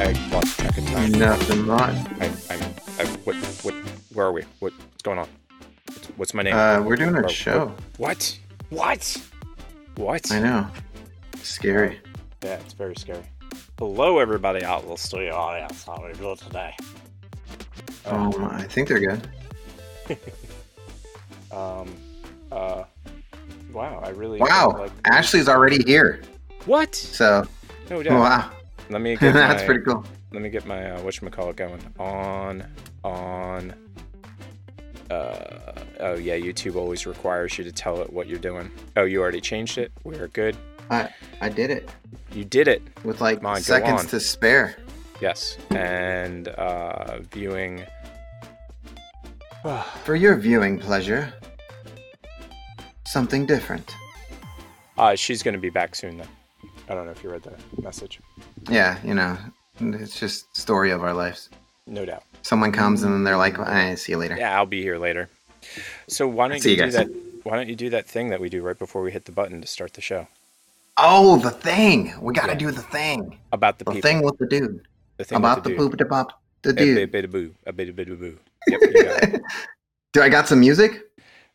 I lost track of time. Nothing much. I, I'm, I, what, what, where are we? What, what's going on? What's, what's my name? Uh, we're doing Where- a show. What? What? What? I know. Scary. Yeah, it's very scary. Hello, everybody out in the studio audience. How are you doing today? Um, I think they're good. Um, uh, wow, I really Wow, like Ashley's already here. What? So, No doubt. wow, Let me get that's my, pretty cool. Let me get my uh, whatchamacallit going. On, on. Uh, oh yeah, YouTube always requires you to tell it what you're doing. Oh, you already changed it. We're good. I I did it You did it. with like seconds to spare. Yes. And uh, viewing. For your viewing pleasure, something different. Uh, she's gonna be back soon though. I don't know if you read the message. Yeah, you know, it's just story of our lives. No doubt. Someone comes and they're like, "I see you later." Yeah, I'll be here later. So why don't See you, you do that? Why don't you do that thing that we do right before we hit the button to start the show Oh, the thing. We got to Yeah. do the thing. about the, The people? thing with the dude. the thing About the dude. poop de pop the dude. A bit of boo. A bit of boo. Yep, you got it. Do I got some music?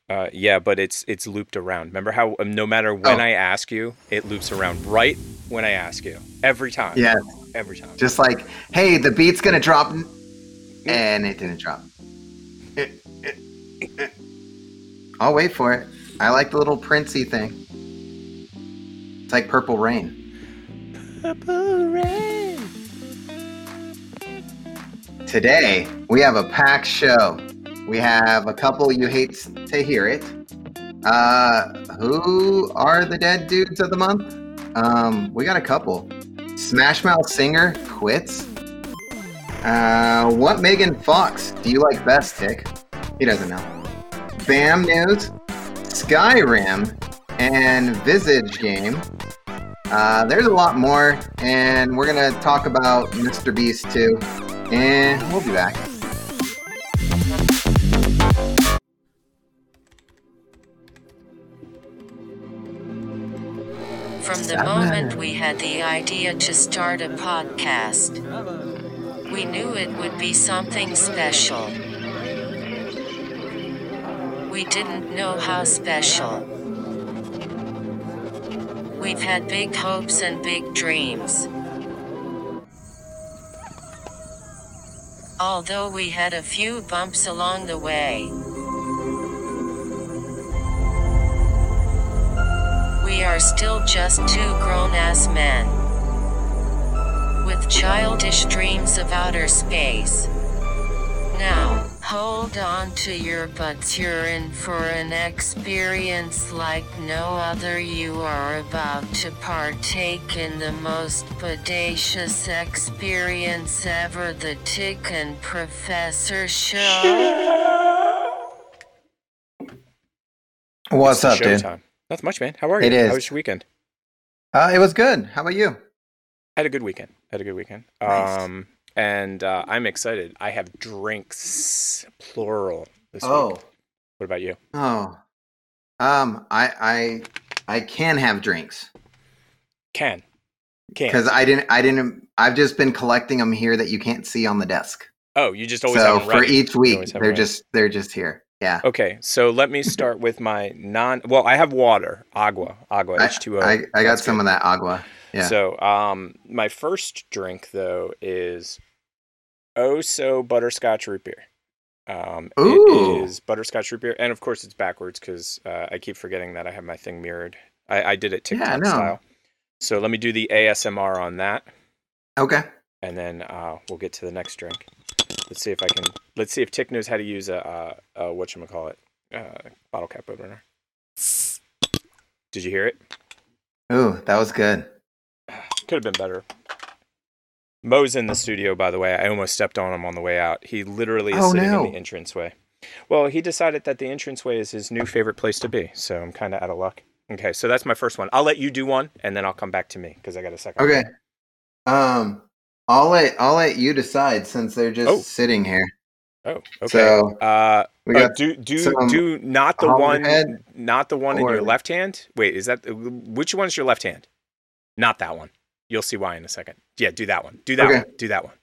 Uh, yeah, but it's it's looped around. Remember how um, no matter when Oh. I ask you, it loops around right when I ask you every time. Yeah. every time. Just like, hey, the beat's gonna drop, and it didn't drop. I'll wait for it. I like the little Princey thing. It's like Purple Rain. Purple Rain. Today we have a packed show. We have a couple you hate to hear it. Uh, who are the dead dudes of the month? Um, we got a couple. Smash Mouth singer quits. Uh, what Megan Fox do you like best, Tick? He doesn't know. Bam News, Skyrim, and Visage Game. Uh, there's a lot more, and we're gonna talk about Mr. Beast too. And we'll be back. From the moment we had the idea to start a podcast, we knew it would be something special. We didn't know how special. We've had big hopes and big dreams. Although we had a few bumps along the way. We are still just two grown ass men. With childish dreams of outer space. Now, hold on to your butts, you're in for an experience like no other. You are about to partake in the most bodacious experience ever the Tick and Professor Show. What's It's up, dude? Not much, man. How are you? It is. How was your weekend? Uh, it was good. How about you? I had a good weekend. I had a good weekend. Nice. Um, and uh, I'm excited. I have drinks, plural, this Oh, week. What about you? oh. Um, I I I can have drinks Can. Can. because I didn't I didn't I've just been collecting them here that you can't see on the desk. Oh, you just always so for each week, always have 'em they're just they're just here. Yeah. Okay, so let me start with my non. Well, I have water, agua, agua, H two O. I, I got some good. of that agua. Yeah. So, um, my first drink though is oh so butterscotch root beer. Um, Ooh. it is butterscotch root beer, and of course it's backwards because uh, I keep forgetting that I have my thing mirrored. I, I did it Yeah, I TikTok style. So let me do the ASMR on that, Okay. and then uh, we'll get to the next drink. Let's see if I can. Let's see if Tick knows how to use a, a, a what call it, uh, bottle cap opener. Did you hear it? Ooh, that was good. Could have been better. Mo's in the studio, by the way. I almost stepped on him on the way out. He literally is Oh, sitting no. in the entranceway. Well, he decided that the entranceway is his new favorite place to be, so I'm kind of out of luck. Okay, so that's my first one. I'll let you do one, and then I'll come back to me because I got a second. Okay. Um, I'll let I'll let you decide since they're just Oh. sitting here. Oh, okay. So uh, we uh, got do do do not the on one, not the one in your left hand. Wait, is that which one's your left hand? Not that one. You'll see why in a second. Yeah, do that one. Do that Okay. one. Do that one.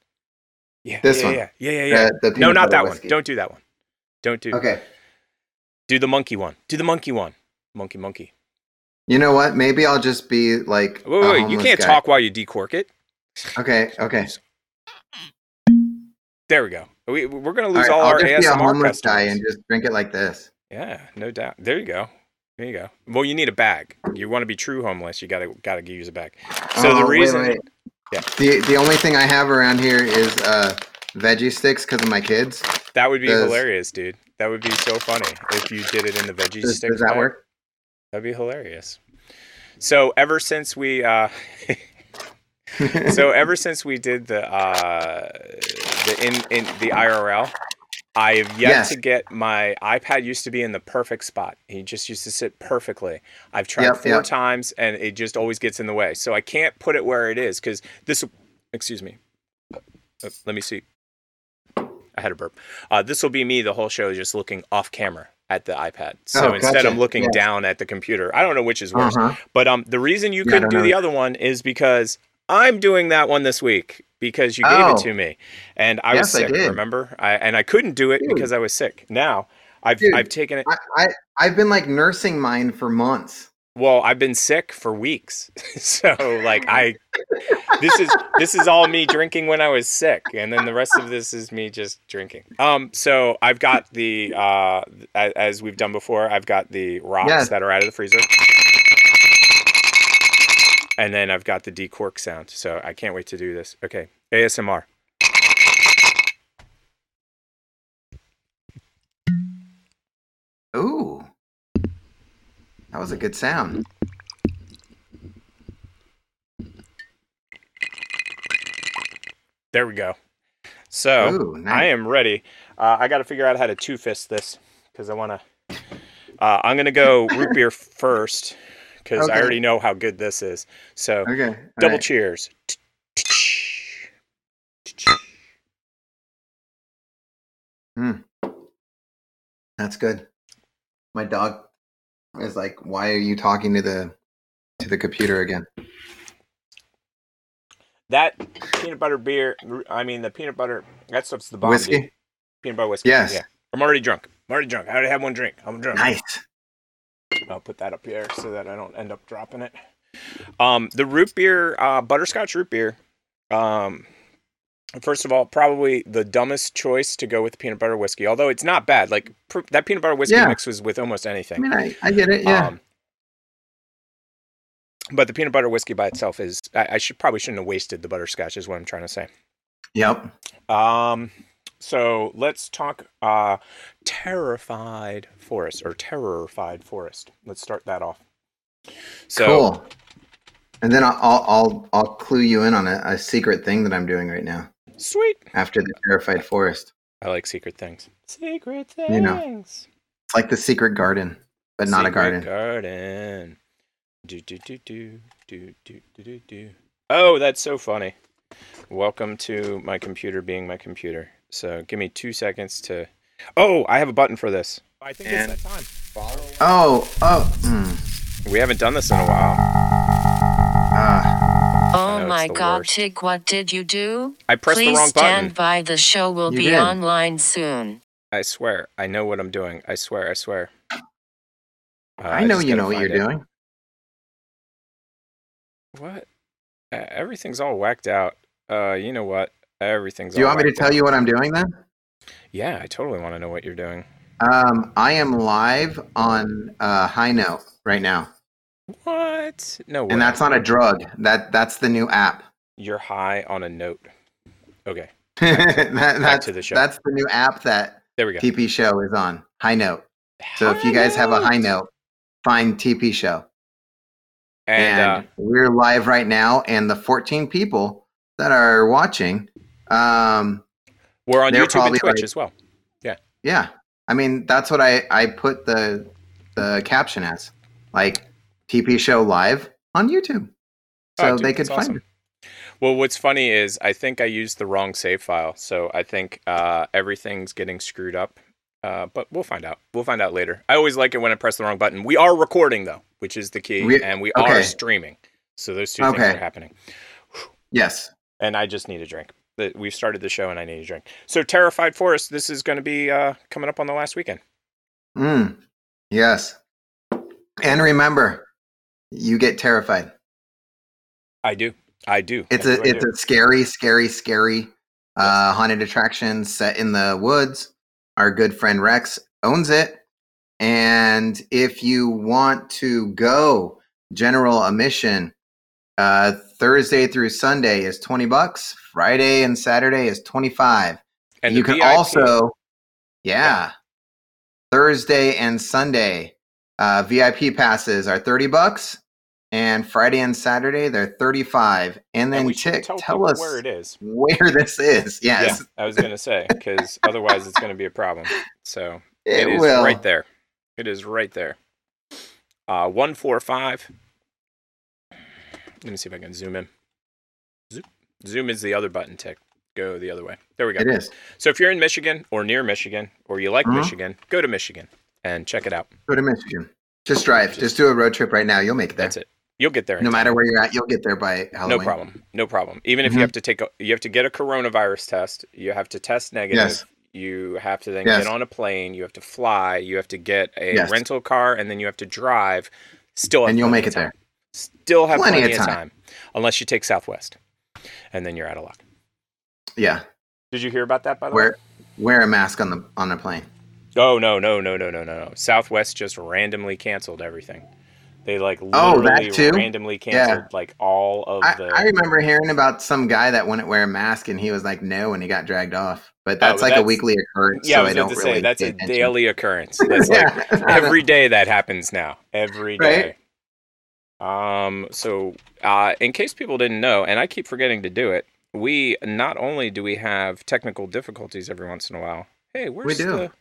Yeah. This yeah, one. Yeah. Yeah. Yeah. yeah. The- the no, not that whiskey. one. Don't do that one. Don't do. Okay. Do the monkey one. Do the monkey one. Monkey, monkey. You know what? Maybe I'll just be like. Wait, wait, wait. You can't guy. talk while you decork it. Okay. Okay. There we go. We, we're gonna lose right, all, I'll our just be a ASMR homeless customers. guy and just drink it like this. Yeah, no doubt. There you go. There you go. Well, you need a bag. You want to be true homeless, you gotta gotta use a bag. So Oh, the reason, wait. Yeah. The the only thing I have around here is uh veggie sticks because of my kids. that would be Does- hilarious, dude. That would be so funny if you did it in the veggie Does, stick. does that bag. work? That'd be hilarious. So ever since we, uh, so ever since we did the uh, the in in the IRL, I've yet Yes. to get my iPad. Used to be in the perfect spot. He just used to sit perfectly. I've tried Yep, four yep. times, and it just always gets in the way. So I can't put it where it is because this. Excuse me. Uh, let me see. I had a burp. Uh, this will be me the whole show, just looking off camera at the iPad. So Oh, instead, gotcha. I'm looking Yeah. down at the computer. I don't know which is worse. Uh-huh. But um, the reason you Yeah, couldn't do the other one is because I'm doing that one this week because you gave Oh. it to me, and I was Yes, I sick. did. remember? I and I couldn't do it Dude. because I was sick. Now I've Dude, I've taken it. I, I I've been like nursing mine for months. Well, I've been sick for weeks, so like I, this is this is all me drinking when I was sick, and then the rest of this is me just drinking. Um, so I've got the uh, as we've done before, I've got the rocks Yes. that are out of the freezer, and then I've got the decork sound. So I can't wait to do this. Okay, ASMR. Ooh. That was a good sound. There we go. So Ooh, nice. I am ready. Uh, I got to figure out how to two fist this because I want to. Uh, I'm gonna go root beer first because I already know how good this is. So Okay. double right. cheers. Hmm. That's good. My dog is like, "Why are you talking to the to the computer again?" That peanut butter beer. I mean the peanut butter. That stuff's the bomb. dude. Whiskey. Peanut butter whiskey. Yes. Yeah. I'm already drunk. I'm already drunk. I already had one drink. I'm drunk. Nice. I'll put that up here so that I don't end up dropping it. Um, the root beer, uh, butterscotch root beer. Um, first of all, probably the dumbest choice to go with peanut butter whiskey. Although it's not bad. Like pr- that peanut butter whiskey Yeah. mix was with almost I anything. mean, I, I get it. Yeah. Um, but the peanut butter whiskey by itself is. I, I should probably shouldn't have wasted the butterscotch. Is what I'm trying to say. yep. Um, so let's talk uh, terrified forest or terrorified forest. Let's start that off. So, cool. And then I'll, I'll I'll clue you in on a, a secret thing that I'm doing right now. Sweet. After the terrified forest. I like secret things. Secret things. You know, it's like the secret garden, but not secret a garden. Garden. Do do do do do do do do. Oh, that's so funny. Welcome to my computer being my computer. So give me two seconds to. Oh, I have a button for this. I think And- it's that time. Follow. Oh oh. Mm, We haven't done this in a while. ah, Oh my god, worst. Tig, what did you do? I pressed Please the wrong button. stand by. The show will You be did. online soon. I swear, I know what I'm doing. I swear, I swear. Uh, I know just you know what you're it. doing. What? Uh, everything's all whacked out. Uh, you know what? Everything's. Do you want me to tell you what I'm doing then? Yeah, I totally want to know what you're doing. Um, I am live on uh, High Note right now, What? No way. and that's not a drug. That that's the new app. You're high on a note. Okay, that, that's to the show. that's the new app that there we go. TP Show is on. High Note. So if you guys have a high note, find TP Show. and, And, uh, we're live right now, and the 14 people that are watching, um, we're on YouTube and Twitch like- as well. yeah. Yeah. I mean, that's what I I put the the caption as, like TP Show live on YouTube, so Oh, dude, they could that's find awesome. Well, what's funny is I think I used the wrong save file, so I think uh, everything's getting screwed up. Uh, but we'll find out. We'll find out later. I always like it when I press the wrong button. We are recording though, which is the key, We- and we are streaming. So those two things are happening. Yes. and I just need a drink. The- We've started the show, and I need a drink. So, Terrified Forest. This is going to be uh, coming up on the last weekend. Mm. Yes. And remember, you get terrified. I do. I do. It's a it's do. a scary, scary, scary uh, haunted attraction set in the woods. Our good friend Rex owns it, and if you want to go general admission, uh, Thursday through Sunday is twenty bucks. Friday and Saturday is twenty five. and you can VIP also, yeah, Thursday and Sunday uh, VIP passes are thirty bucks, and Friday and Saturday they're thirty five. And and then we should Tick, tell, tell us where it is. where this is. Yes, Yeah, I was going to say because otherwise it's going to be a problem. So it, it is will. right there. It is right there. Uh, one four five. Let me see if I can zoom in. Zoom. Zoom is the other button. Tick. Go the other way. There we go. It is. So if you're in Michigan or near Michigan or you like Mhm. Michigan, go to Michigan and check it out. Go to Michigan. Just drive. Just- Just, do a road trip right now. You'll make it there. That's it. You'll get there. No time. matter where you're at, you'll get there by Halloween. No problem. No problem. Even if Mhm. you have to take a, you have to get a coronavirus test. You have to test negative. Yes. You have to then Yes. get on a plane. You have to fly. You have to get a Yes. rental car, and then you have to drive. Still, And you'll make it there. Time. Still have Plenty plenty, of of time. time. unless you take Southwest, and then you're out of luck. Yeah. Did you hear about that? By the Wear way, wear a mask on the on the plane. oh no, no, no, no, no, no, no. Southwest just randomly canceled everything. They like Oh, literally that too? randomly canceled like all of I, the. I remember hearing about some guy that wouldn't wear a mask and he was like no and he got dragged off. But oh, that's Oh, like a weekly occurrence. yeah, so I was I don't to really say that's a attention. daily occurrence. That's like every day that happens now every day Right. Um so uh in case people didn't know and i keep forgetting to do it we not only do we have technical difficulties every once in a while hey where's do. the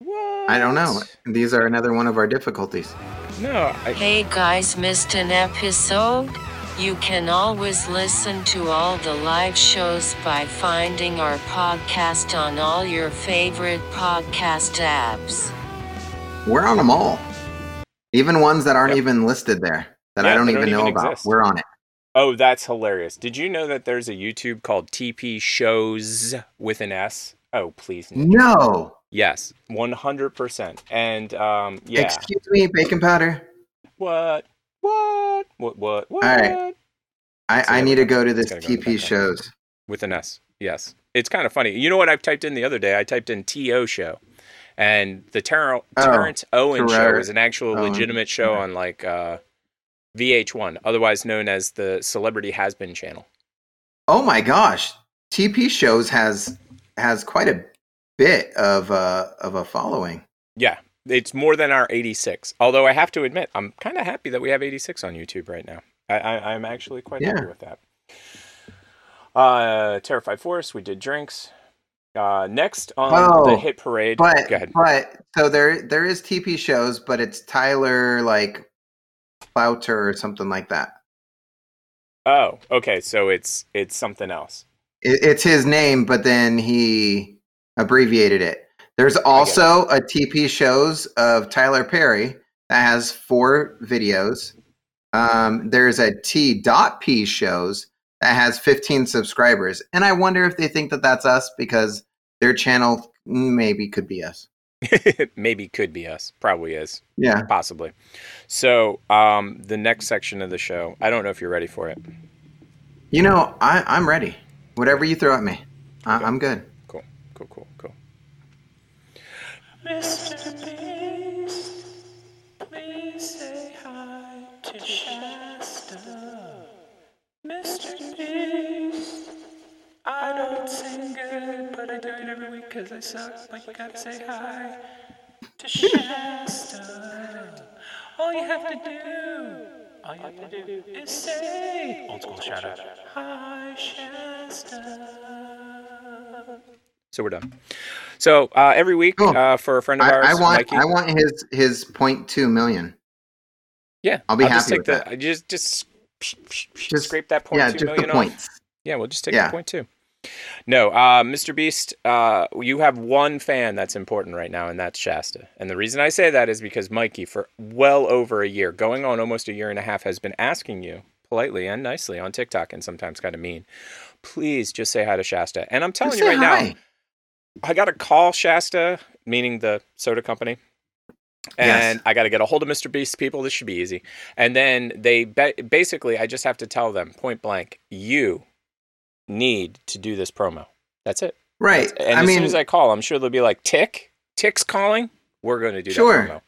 what I don't know. These are another one of our difficulties. no I, Hey guys, missed an episode? You can always listen to all the live shows by finding our podcast on all your favorite podcast apps. We're on them all. Even ones that aren't Yep. even listed there that Yeah, I don't even don't know even about. exist. We're on it. oh that's hilarious did you know that there's a youtube called tp shows with an s oh please no. No. yes 100% and um yeah Excuse me, bacon powder. What? What? What? What? What? right. I, So I need to go to this gotta go TP shows. With an S. Yes. It's kind of funny. You know what I've typed in the other day? I typed in TO show. And the Ter- Oh, Terrence Owen show Terrell is an actual Owen. legitimate show Okay. on like uh, VH1, otherwise known as the Celebrity Has Been channel. Oh my gosh. TP shows has has quite a bit of uh of a following. Yeah. It's more than our 86. Although I have to admit, I'm kind of happy that we have 86 on YouTube right now. I, I, I'm actually quite Yeah. happy with that. Uh, Terrified Forest, we did drinks. Uh, next on oh, the hit parade. But Go ahead. but so there there is TP shows, but it's Tyler like Plowter or something like that. Oh, okay. So it's it's something else. It, it's his name, but then he abbreviated it. There's also a TP shows of Tyler Perry that has four videos. Um, there's a T dot P shows that has 15 subscribers, and I wonder if they think that that's us because their channel maybe could be us. Maybe could be us. Probably is. Yeah. Possibly. So um, the next section of the show. I don't know if you're ready for it. You know, I, I'm ready. Whatever you throw at me, I, Okay. I'm good. Cool. Cool. Cool. Cool. Mr. Beast, please say hi to Shasta. Mr. Beast, I don't sing good, but I do it every week because I suck. But you gotta say hi to Shasta. All you have to do, all you have to do is say, old school shout out, hi Shasta. So we're done. So uh, every week Cool. uh, for a friend of I, ours, I want Mikey. I want his his point two million. yeah, I'll be just happy take with the, Just just Just- scrape that point yeah, two just million the off. points. Yeah, we'll just take Yeah. the point two. No, uh, Mr. Beast, uh, you have one fan that's important right now, and that's Shasta. And the reason I say that is because Mikey, for well over a year, going on almost a year and a half, has been asking you politely and nicely on TikTok and sometimes kind of mean. Please just say hi to Shasta. And I'm telling Just you right now. I got to call Shasta, meaning the soda company. And Yes. I got to get a hold of Mr. Beast people. This should be easy. And then they ba- basically, I just have to tell them point blank, you need to do this promo. That's it. Right. And I as mean, soon as I call, I'm sure they'll be like, Tick, Tick's calling. We're going to do Sure. that promo.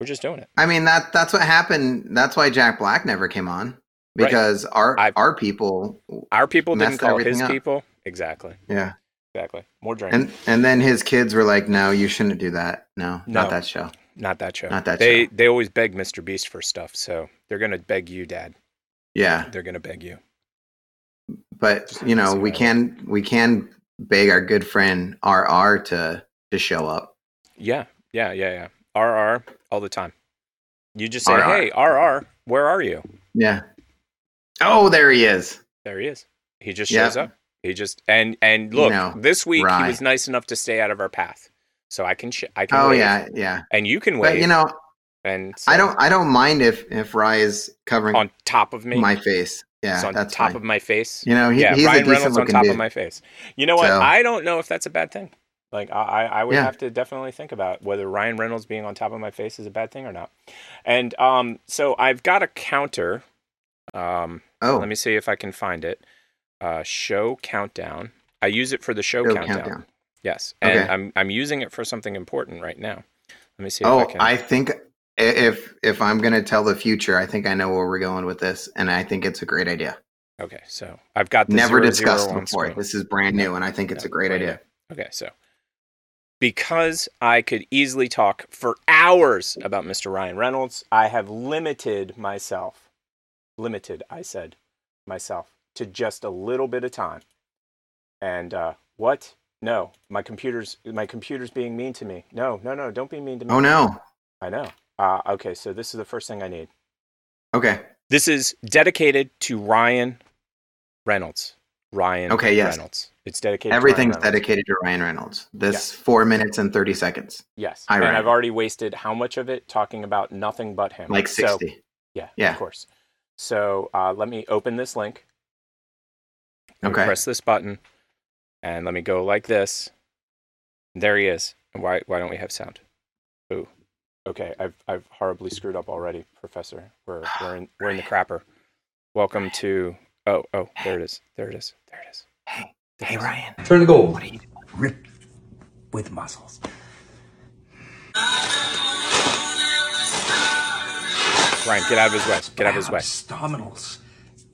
We're just doing it. I mean that that's what happened. That's why Jack Black never came on Right. because our I've- our people, Our people didn't call his up. people. Exactly. yeah. Exactly. More drink. And and then his kids were like, "No, you shouldn't do that. No, No. not that show." Not that show. Not that they show. they always beg Mr. Beast for stuff, so they're gonna beg you, Dad. Yeah, They're gonna beg you. but Just you know, we can we can beg our good friend RR to to show up. Yeah, yeah, yeah, yeah. RR all the time. You just say, RR. "Hey, RR, where are you?" Yeah. Oh, there he is. There he is. He just Yep. shows up. He just and and You look, know, this week he was nice enough to stay out of our path, so I can sh- I can. Oh wave, yeah, yeah. and you can wave. But you know, and I don't I don't mind if if Rye is covering on top of me. my face. Yeah, It's on that's top fine. of my face. You know, he, yeah, he's Ryan a decent Reynolds on top dude. of my face. You know what? So- I don't know if that's a bad thing. Like I, I I would Yeah. have to definitely think about whether Ryan Reynolds being on top of my face is a bad thing or not. And um, so I've got a counter. Um, oh, let me see if I can find it. Uh, show countdown. I use it for the show, show countdown. countdown. Yes, and Okay. I'm I'm using it for something important right now. Let me see if Oh, I can. I think if if I'm gonna tell the future, I think I know where we're going with this, and I think it's a great idea. Okay, so I've got Never zero, discussed zero before. screen. This is brand new, and I think it's a great idea. Okay, so because I could easily talk for hours about Mr. Ryan Reynolds, I have limited myself, limited, I said, myself to just a little bit of time. And uh, what? No, my computer's my computer's being mean to me. No, no, no, don't be mean to me. Oh no. I know. Uh, okay, so this is the first thing I need. Okay. This is dedicated to Ryan Reynolds. Ryan Okay, yes. Reynolds. It's dedicated. to Ryan Everything's Reynolds. dedicated to Ryan Reynolds. This four minutes and thirty seconds, Yes. Hi, and Ryan. I've already wasted how much of it talking about nothing but him? like So, sixty. yeah, Yeah. of course. So uh, let me open this link. Okay. Press this button, and let me go like this. There he is. And Why? Why don't we have sound? Ooh. Okay. I've I've horribly screwed up already, Professor. We're we're in we're in the crapper. Welcome to. Oh oh. There it is. There it is. There it is. Hey, There hey. Ryan. Turn the gold. What are you? doing? Ripped with muscles. Ryan, get out of his way. Get out of his way. Abdominals.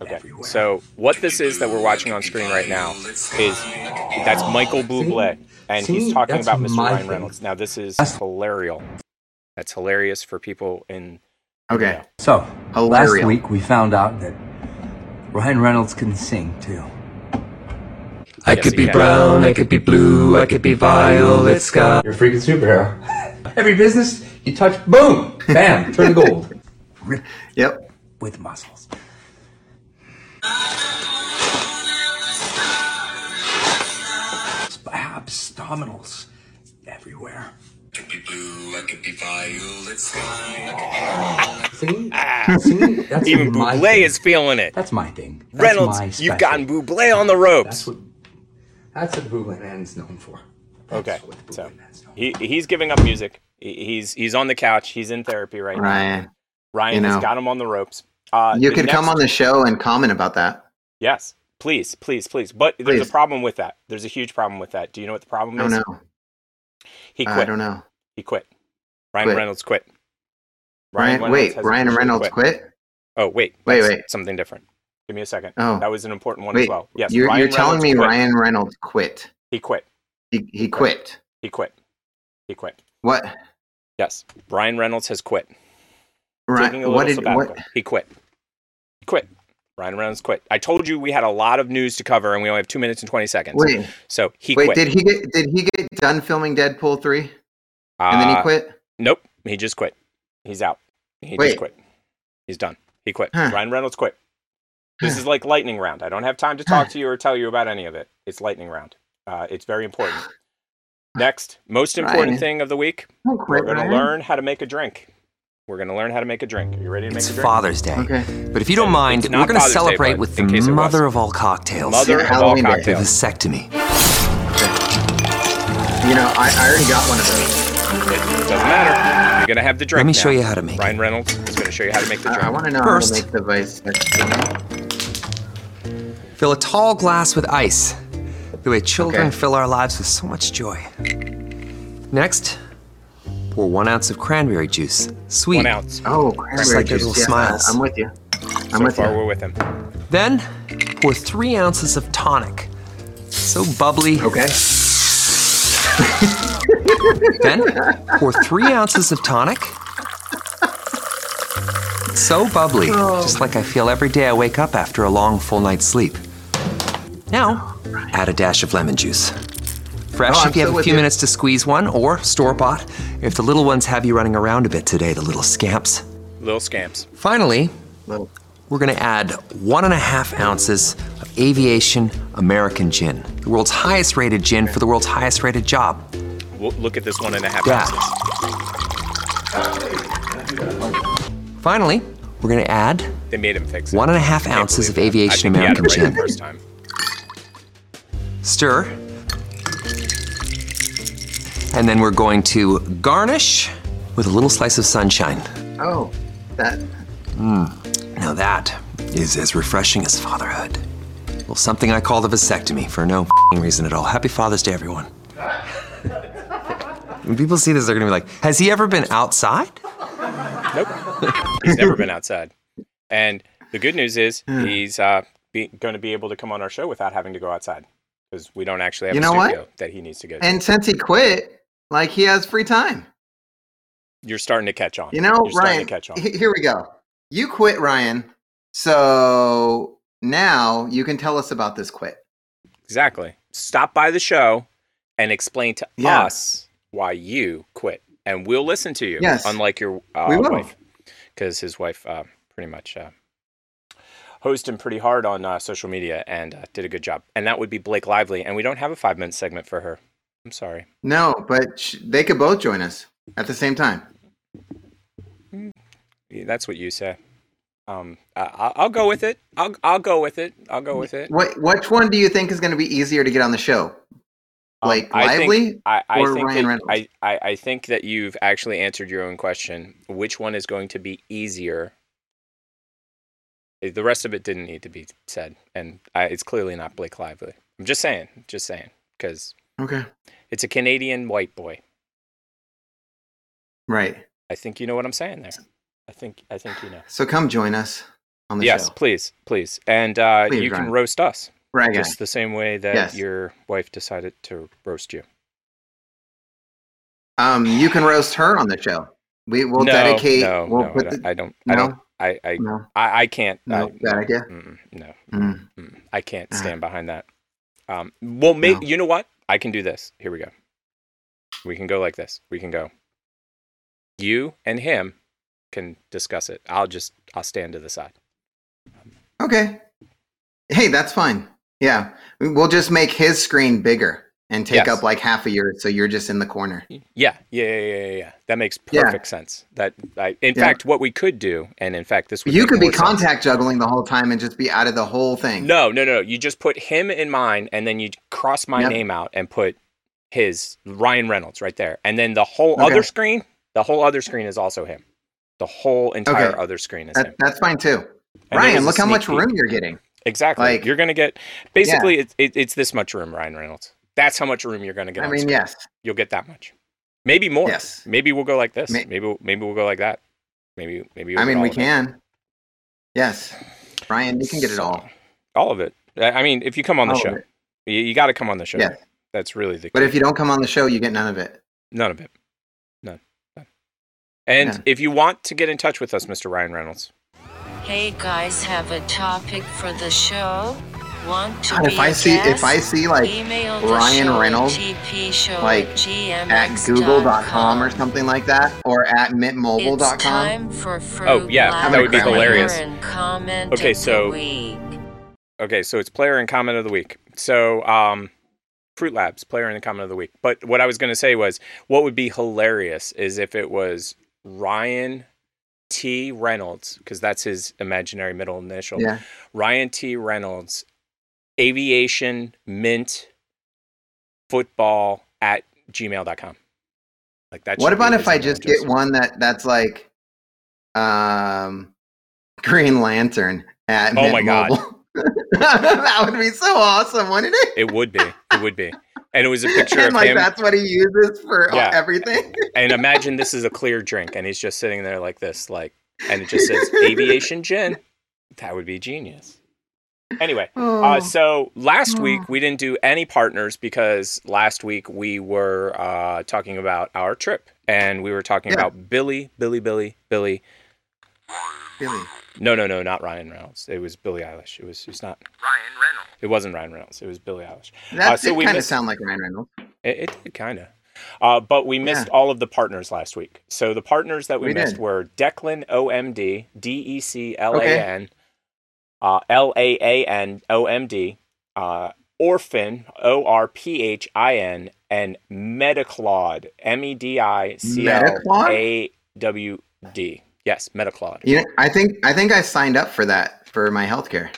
Okay. everywhere. So what this is that we're watching on screen right now is that's Michael Bublé, and See? he's talking That's about Mr. my Ryan thing. Reynolds. Now this is That's- hilarious. That's hilarious for people in. Okay. So, Hilarious. last week we found out that Ryan Reynolds can sing too. I Yes, could be can. brown, I could be blue, I could be violet sky. You're a freaking superhero. Every business you touch, boom, bam, turn to gold. Ripped Yep. with muscles. Abdominals everywhere. could be blue, I could be violet sky. See? See? That's Even my Bublé thing. is feeling it. That's my thing. That's Reynolds, my you've special. gotten Bublé on the That's ropes. what that's what Bublé Man's known for. That's Okay, what so known he he's giving up music. He's he's on the couch. He's in therapy right now. Ryan, Ryan you has know. got him on the ropes. Uh, you could come on the show and comment about that. Yes, please, please, please. But there's Please. a problem with that. There's a huge problem with that. Do you know what the problem I is? don't know. He I don't know. He quit. Ryan Quit. Reynolds quit. Ryan, Reynolds wait, Ryan Reynolds quit? Oh, wait. Wait, wait. Something different. Give me a second. Oh. That was an important one as well. Yes. you're, Ryan you're telling me quit. Ryan Reynolds quit. He quit. He, he quit. He quit. He quit. What? Yes. Ryan Reynolds has quit. Ryan, a what did what? He quit. Quit. Ryan Reynolds quit. I told you we had a lot of news to cover and we only have two minutes and 20 seconds. Wait, So he wait. quit. Did he get did he get done filming Deadpool three and then Uh, he quit? Nope. He just quit. He's out. He Wait. just quit. He's done. He quit. Huh. Ryan Reynolds quit. This is like lightning round. I don't have time to talk to you or tell you about any of it. It's lightning round. Uh, it's very important. Next, most important Ryan. thing of the week, Don't we're going to learn how to make a drink. We're We're gonna learn how to make a drink. Are you ready to It's make a drink? It's Father's Day. Okay. But if you don't It's mind, we're going to Father's Day, celebrate with the case it was. mother of all cocktails. Mother Yeah, of all Halloween Day. the vasectomy. You know, I, I already got one of those. It doesn't matter. You're gonna have the drink. Let me now. show you how to make Ryan Reynolds is gonna show you how to make the I, drink. I want to know First- how to make the vice. Fill a tall glass with ice, the way children Okay. fill our lives with so much joy. Next, pour one ounce of cranberry juice, sweet. One ounce. Oh, cranberry like juice. little Yes, smiles. I'm with you. I'm So with far, you. we're with him. Then, pour three ounces of tonic. So bubbly. Okay. Then, pour three ounces of tonic. So bubbly, oh. just like I feel every day I wake up after a long, full night's sleep. Now, add a dash of lemon juice. Fresh Oh, if you have a few you. minutes to squeeze one, or store bought if the little ones have you running around a bit today, the little scamps. Little scamps. Finally, Little. we're gonna add one and a half ounces of Aviation American Gin, the world's highest rated gin for the world's highest rated job. We'll look at this one and a half Yeah. ounces. Finally, we're gonna add They made him fix it. one and a half ounces of believe. I Aviation think he had American it right Gin. the first time. Stir. And then we're going to garnish with a little slice of sunshine. Oh, that. Now that is as refreshing as fatherhood. Well, something I call the vasectomy for no fing reason at all. Happy Father's Day, everyone. when people see this, they're gonna be like, "Has he ever been outside?" Nope. he's never been outside. And the good news is he's uh, be, going to be able to come on our show without having to go outside because we don't actually have You a know what? studio that he needs to go to. And since he quit, like he has free time. You're starting to catch on. You know, You're Ryan. to catch on. Here we go. You quit, Ryan. So now you can tell us about this quit. Exactly. Stop by the show and explain to Yeah. us why you quit, and we'll listen to you. Yes. Unlike your uh, We will. wife, because his wife uh, pretty much uh, hosted him pretty hard on uh, social media and uh, did a good job. And that would be Blake Lively, and we don't have a five minute segment for her. I'm sorry. No, but sh- they could both join us at the same time. Yeah, That's what you say. Um, I- I'll, go with it. I'll I'll go with it. I'll go with it. What which one do you think is going to be easier to get on the show? Um, Blake I think- Lively I, I or think Ryan that, Reynolds? I, I, I think that you've actually answered your own question. Which one is going to be easier? Eh, The rest of it didn't need to be said, and I, it's clearly not Blake Lively. I'm just saying, just saying, because Okay. it's a Canadian white boy. Right. I think you know what I'm saying there. I think I think you know. So come join us on the Yes, show. Yes, please, please, and uh, Please, you can roast us Right. just the same way that Yes. your wife decided to roast you. Um, you can roast her on the show. We will no, dedicate. No, we'll no, I, the, don't, I don't. I no? don't. I, I, no, I, I can't. no, I, bad idea. Mm, no, Mm. mm, I can't stand behind that. Um, well, may, No. you know what? I can do this. Here we go. We can go like this. We can go. You and him can discuss it. I'll just I'll stand to the side. Okay. Hey, that's fine. Yeah, we'll just make his screen bigger and take Yes. up like half of yours, so you're just in the corner. Yeah, yeah, yeah, yeah, yeah. yeah. That makes Yeah. perfect sense. That I, in Yeah. fact, what we could do, and in fact, this would You could be more sense. contact juggling the whole time and just be out of the whole thing. No, no, no. You just put him in mine, and then you cross my Yep. name out and put his Ryan Reynolds right there, and then the whole Okay. other screen, the whole other screen is also him. The whole entire Okay. other screen is That, him. that's fine too. And Ryan, look how much peek. room you're getting. Exactly. like- you're gonna get basically it's it, it's this much room, Ryan Reynolds. That's how much room you're gonna get. I on mean, screen. yes. you'll get that much. Maybe more. Yes. Maybe we'll go like this. May- maybe we'll- maybe we'll go like that. Maybe maybe. I we'll mean, we all of it. can. Yes. Ryan, you can get it all. All of it. I I mean, if you come on the All of show, you, you got to come on the show. Yes. That's really the. Key. But if you don't come on the show, you get none of it. None of it. None. None. And Yeah. if you want to get in touch with us, Mr. Ryan Reynolds, Hey guys, have a topic for the show? Want to God, be if I a see if? I see like Ryan show at Reynolds, like, at, google.com or something like that, or at It's mintmobile.com. for fruit Oh, yeah, that would be hilarious. Okay, so- okay, so it's player and comment of the week. So, um, Fruit Labs, player and comment of the week. But what I was going to say was, what would be hilarious is if it was Ryan T. Reynolds, because that's his imaginary middle initial. Yeah. Ryan T. Reynolds, aviation mint football at gmail.com. Like that. What about if I just get one that that's like um Green Lantern at Oh Mint my God. That would be so awesome, wouldn't it? It would be. It would be. And it was a picture and of like him. that's what he uses for Yeah. everything. And imagine this is a clear drink, and he's just sitting there like this, like, and it just says aviation gin. That would be genius. Anyway, Oh. uh, so last week we didn't do any partners because last week we were uh, talking about our trip, and we were talking Yeah. about Billy, Billy, Billy, Billy. Billy. No, no, no, not Ryan Reynolds. It was Billie Eilish. It was. It's not. Ryan Reynolds. It wasn't Ryan Reynolds. It was Billie Eilish. That Uh, so did we kind of missed- sound like Ryan Reynolds. It, it did kind of. Uh, but we missed Yeah. all of the partners last week. So the partners that we, We missed did. were Declan OMD, D E C L A N, uh, L A A N O M D, uh, Orphan, O R P H I N, and Metaclod, M E D I C L A W D. Yes. You know, I think I think I signed up for that for my healthcare.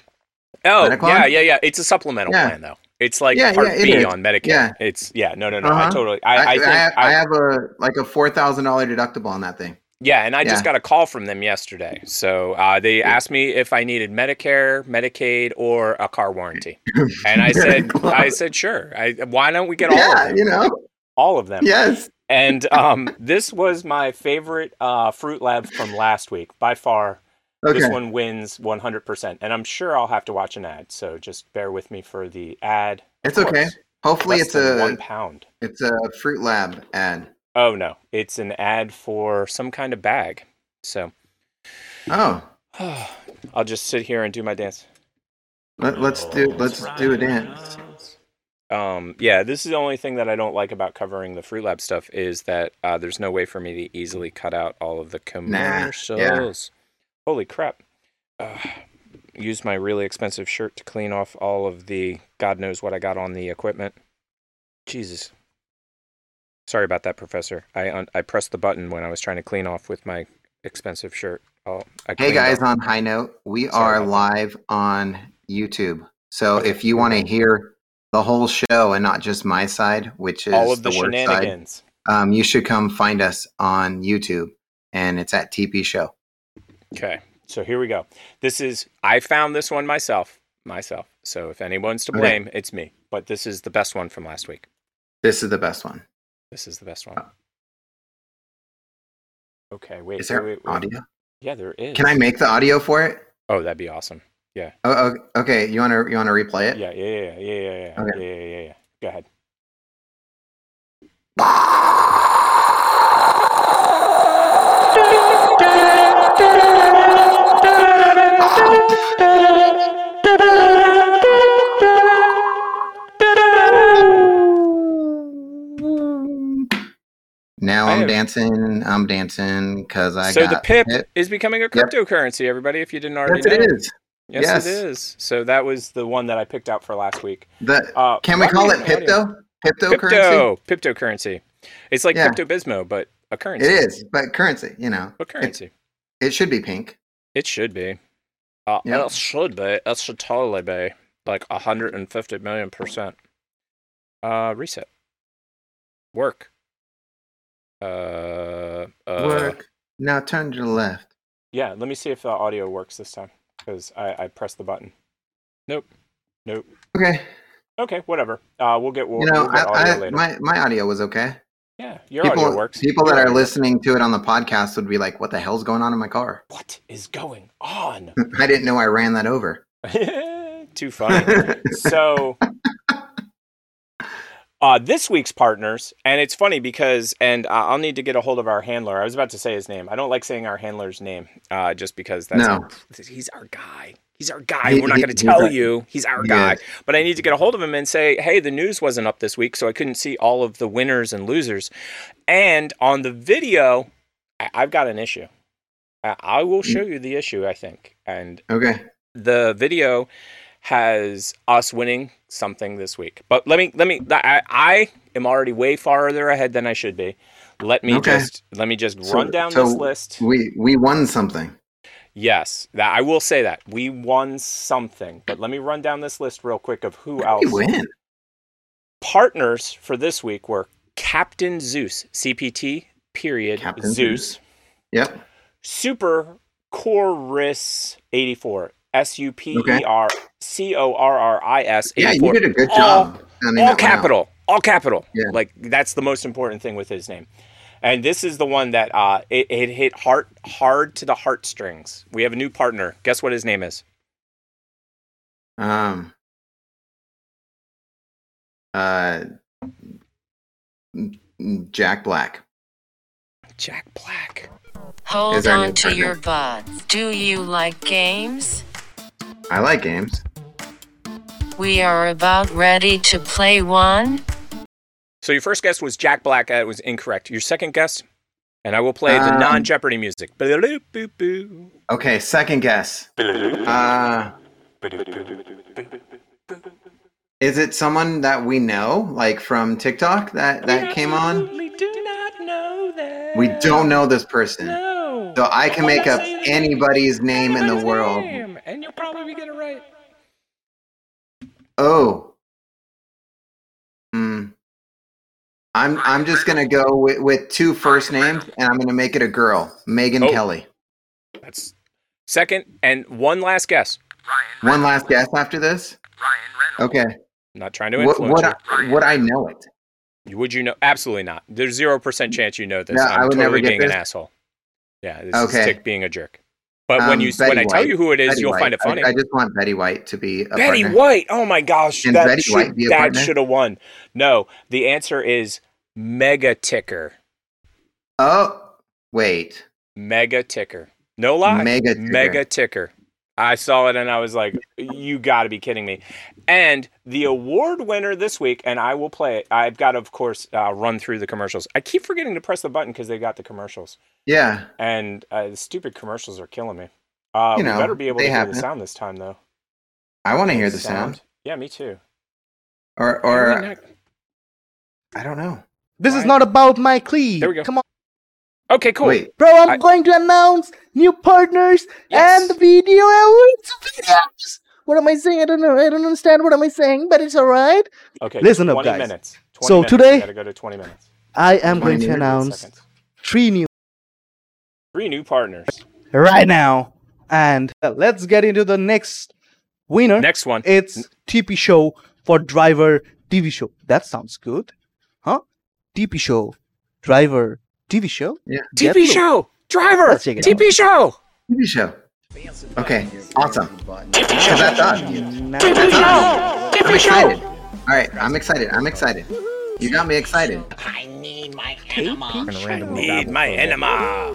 Oh, yeah, yeah, yeah. It's a supplemental Yeah. plan, though. It's like Yeah, Part yeah, B is. on Medicare. Yeah. It's yeah, no, no, no. I Uh-huh. totally. I, I, I, think I, I, I have a like a four thousand dollar deductible on that thing. Yeah, and I just got a call from them yesterday. So uh, they asked me if I needed Medicare, Medicaid, or a car warranty, and I said. I said, sure. I, why don't we get all of them? you know. All of them. Yes. And um, this was my favorite uh, Fruit Lab from last week by far. Okay. This one wins 100%, and I'm sure I'll have to watch an ad. So just bear with me for the ad. It's okay. Hopefully, Less it's a one pound. it's a Fruit Lab ad. Oh no, it's an ad for some kind of bag. So Oh, I'll just sit here and do my dance. let, let's do let's do a dance. Um, yeah, this is the only thing that I don't like about covering the Fruit Lab stuff is that uh, there's no way for me to easily cut out all of the commercials. Holy crap! Uh, use my really expensive shirt to clean off all of the God knows what I got on the equipment. Jesus. Sorry about that, Professor. I un- I pressed the button when I was trying to clean off with my expensive shirt. Oh, I Hey guys, up. on high note, we Sorry are about that. live on YouTube. So Okay, if you want to hear the whole show and not just my side, which is all of the, work side, shenanigans. um, you should come find us on YouTube, and it's at TP Show. Okay, so here we go. This is I found this one myself, myself. So if anyone's to Okay. blame, it's me. But this is the best one from last week. This is the best one. This is the best one. Uh okay, wait. Is there wait, wait, wait. audio? Yeah, there is. Can I make the audio for it? Oh, that'd be awesome. Yeah. Oh, oh, okay. You want to you want to replay it? Yeah, yeah, yeah, yeah, yeah, yeah, Okay. yeah, yeah, yeah, yeah. Go ahead. Now I I'm have- dancing. I'm dancing because I so the pip hit. is becoming a Yep. cryptocurrency, everybody. If you didn't already Yes, know, it is. Yes, Yes. it is. So that was the one that I picked out for last week. The, Uh, can we call it we have audio? Pipto? Piptocurrency? Pipto, cryptocurrency. It's like Yeah. Pepto Bismol, but a currency. It is, but currency. You know, But currency. it should be pink. It should be. Uh, Yep. It should be. It should totally be. Like 150 million percent. Uh, reset. Work. Uh, uh, Work. Now turn to the left. Yeah, let me see if the audio works this time. Because I, I pressed the button. Nope. Nope. Okay. Okay, whatever. Uh, we'll get, we'll, you know, we'll get I, audio I, later. my my audio was okay. yeah, your people audio works. people that are listening to it on the podcast would be like, "What the hell's going on in my car?" What is going on? I didn't know I ran that over. Too funny. so uh, this week's partners, and it's funny because, and uh, I'll need to get a hold of our handler. I was about to say his name. I don't like saying our handler's name, uh, just because that's No. he's our guy. He's our guy. He- We're not going to tell you he's our guy, but I need to get a hold of him and say, hey, the news wasn't up this week, so I couldn't see all of the winners and losers. And on the video, I- I've got an issue. I I will Mm. show you the issue, I think, and Okay. the video has us winning something this week. But let me let me I, I am already way farther ahead than I should be. Let me Okay. just let me just So- run down so this list. We we won something. Yes, that I will say that we won something. But let me run down this list real quick of who else. We win. Partners for this week were Captain Zeus, CPT period Captain Zeus, Yep. Super Chorus 84, S U P E R C O R R I S Yeah, you did a good All- job. sounding all that one out. capital, all capital. Yeah. Like that's the most important thing with his name. And this is the one that uh, it, it hit heart hard to the heartstrings. We have a new partner. Guess what his name is? Um. Uh. Jack Black. Jack Black. Hold Is our new on to partner. your butts. Do you like games? I like games. We are about ready to play one. So your first guess was Jack Black. That was incorrect. Your second guess, and I will play the Um, non-Jeopardy music. Okay, second guess. Uh, is it someone that we know, like from TikTok, that that came on? We do not know that. We don't know this person, No. So I can make up anybody's name in the world. name, and you'll probably get it right. Oh. Hmm. I'm I'm just gonna go with, with two first names, and I'm gonna make it a girl, Megan Oh. Kelly. That's second and one last guess. One last guess after this. Ryan Okay. not trying to influence would, you. I, would I know it? Would you know? Absolutely not. There's zero percent chance you know this. Yeah, I'm I would never totally get being this. an asshole. Yeah, this Okay. is Tick being a jerk. But when Um, you Betty when I tell you who it is, Betty you'll White. find it funny. I, just want Betty White to be a Betty partner. White. Oh my gosh, that Betty should White be a that should have won. No, the answer is Mega Ticker. Oh, wait. Mega Ticker. No lie. Mega Ticker. Mega Ticker. I saw it and I was like, you got to be kidding me. And the award winner this week, and I will play it. I've got to, of course, uh, run through the commercials. I keep forgetting to press the button because they got the commercials. Yeah. And uh, the stupid commercials are killing me. Uh, You we better be able they to hear happen. the sound this time, though. I want to hear the sound. Yeah, me too. Or, Why or not? I don't know. This is not about my cleave. There we go. Come on. Okay, cool. Wait. Bro, I'm I- going to announce new partners Yes. and the video awards videos. What am I saying? I don't know. I don't understand what am I saying, but it's alright. Okay, Listen up, 20 guys. minutes. 20 So minutes. today- We gotta go to 20 minutes. I am going to announce Seconds. three new Three new partners. right now. And uh, let's get into the next winner. Next one. It's TP show for driver TV show. That sounds good. Huh? TP show, driver TV show? Yeah. Get TP show. Driver. Let's check it TP show. TV show. Okay. Awesome. TP So show. that's us. Now- TP show. I'm TP excited. show. All right. I'm excited. I'm excited. You got me excited. I need my enema.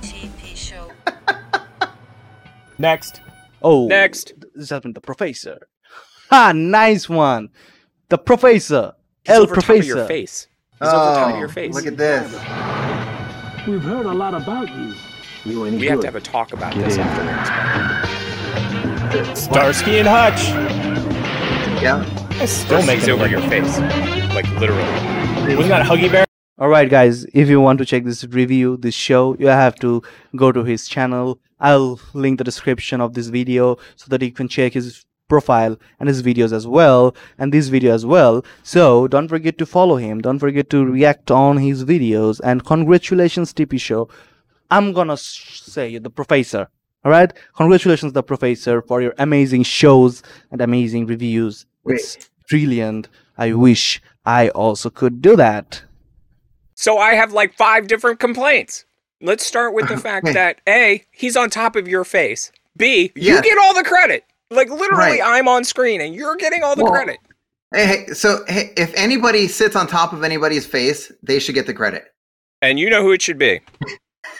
TP show. Next. Oh, Next. This has been the professor. Ha, nice one. The professor. It's El over top of professor. your face. It's over top of your Oh, face. Look at this. We've heard a lot about you. You ain't we have to have a talk about this afterwards. Starsky and Hutch. Yeah. Still makes over your face. Like literally. Wasn't that Huggy Bear? Alright, guys, if you want to check this review, this show, you have to go to his channel. I'll link the description of this video so that you can check his profile and his videos as well, and this video as well. So don't forget to follow him. Don't forget to react on his videos. And congratulations, TP Show. I'm gonna sh- say the professor. Alright? Congratulations, the professor, for your amazing shows and amazing reviews. It's brilliant. I wish I also could do that. So I have like five different complaints. Let's start with the fact that A, he's on top of your face. B, you Yes. get all the credit. Like literally, Right. I'm on screen and you're getting all the Well- credit. Hey, hey, so hey, if anybody sits on top of anybody's face, they should get the credit. And you know who it should be.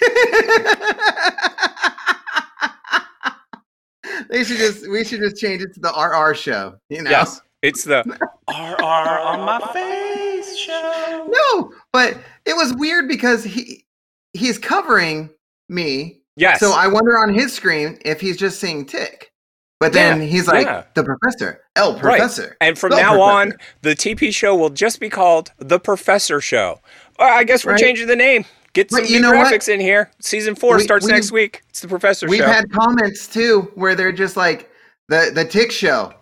they should just we should just change it to the RR show. You know? Yes. It's the RR on my face show. No, but it was weird because he he's covering me. yes. So I wonder on his screen if he's just seeing tick. But then Yeah, he's like yeah. the professor, El Right. Professor. And from The now on, the TP show will just be called The Professor Show. Well, I guess we're Right. changing the name. Get some new know what? graphics in here. Season four We- starts we've- next week. It's the Professor We've Show. had comments too where they're just like the the Tick Show,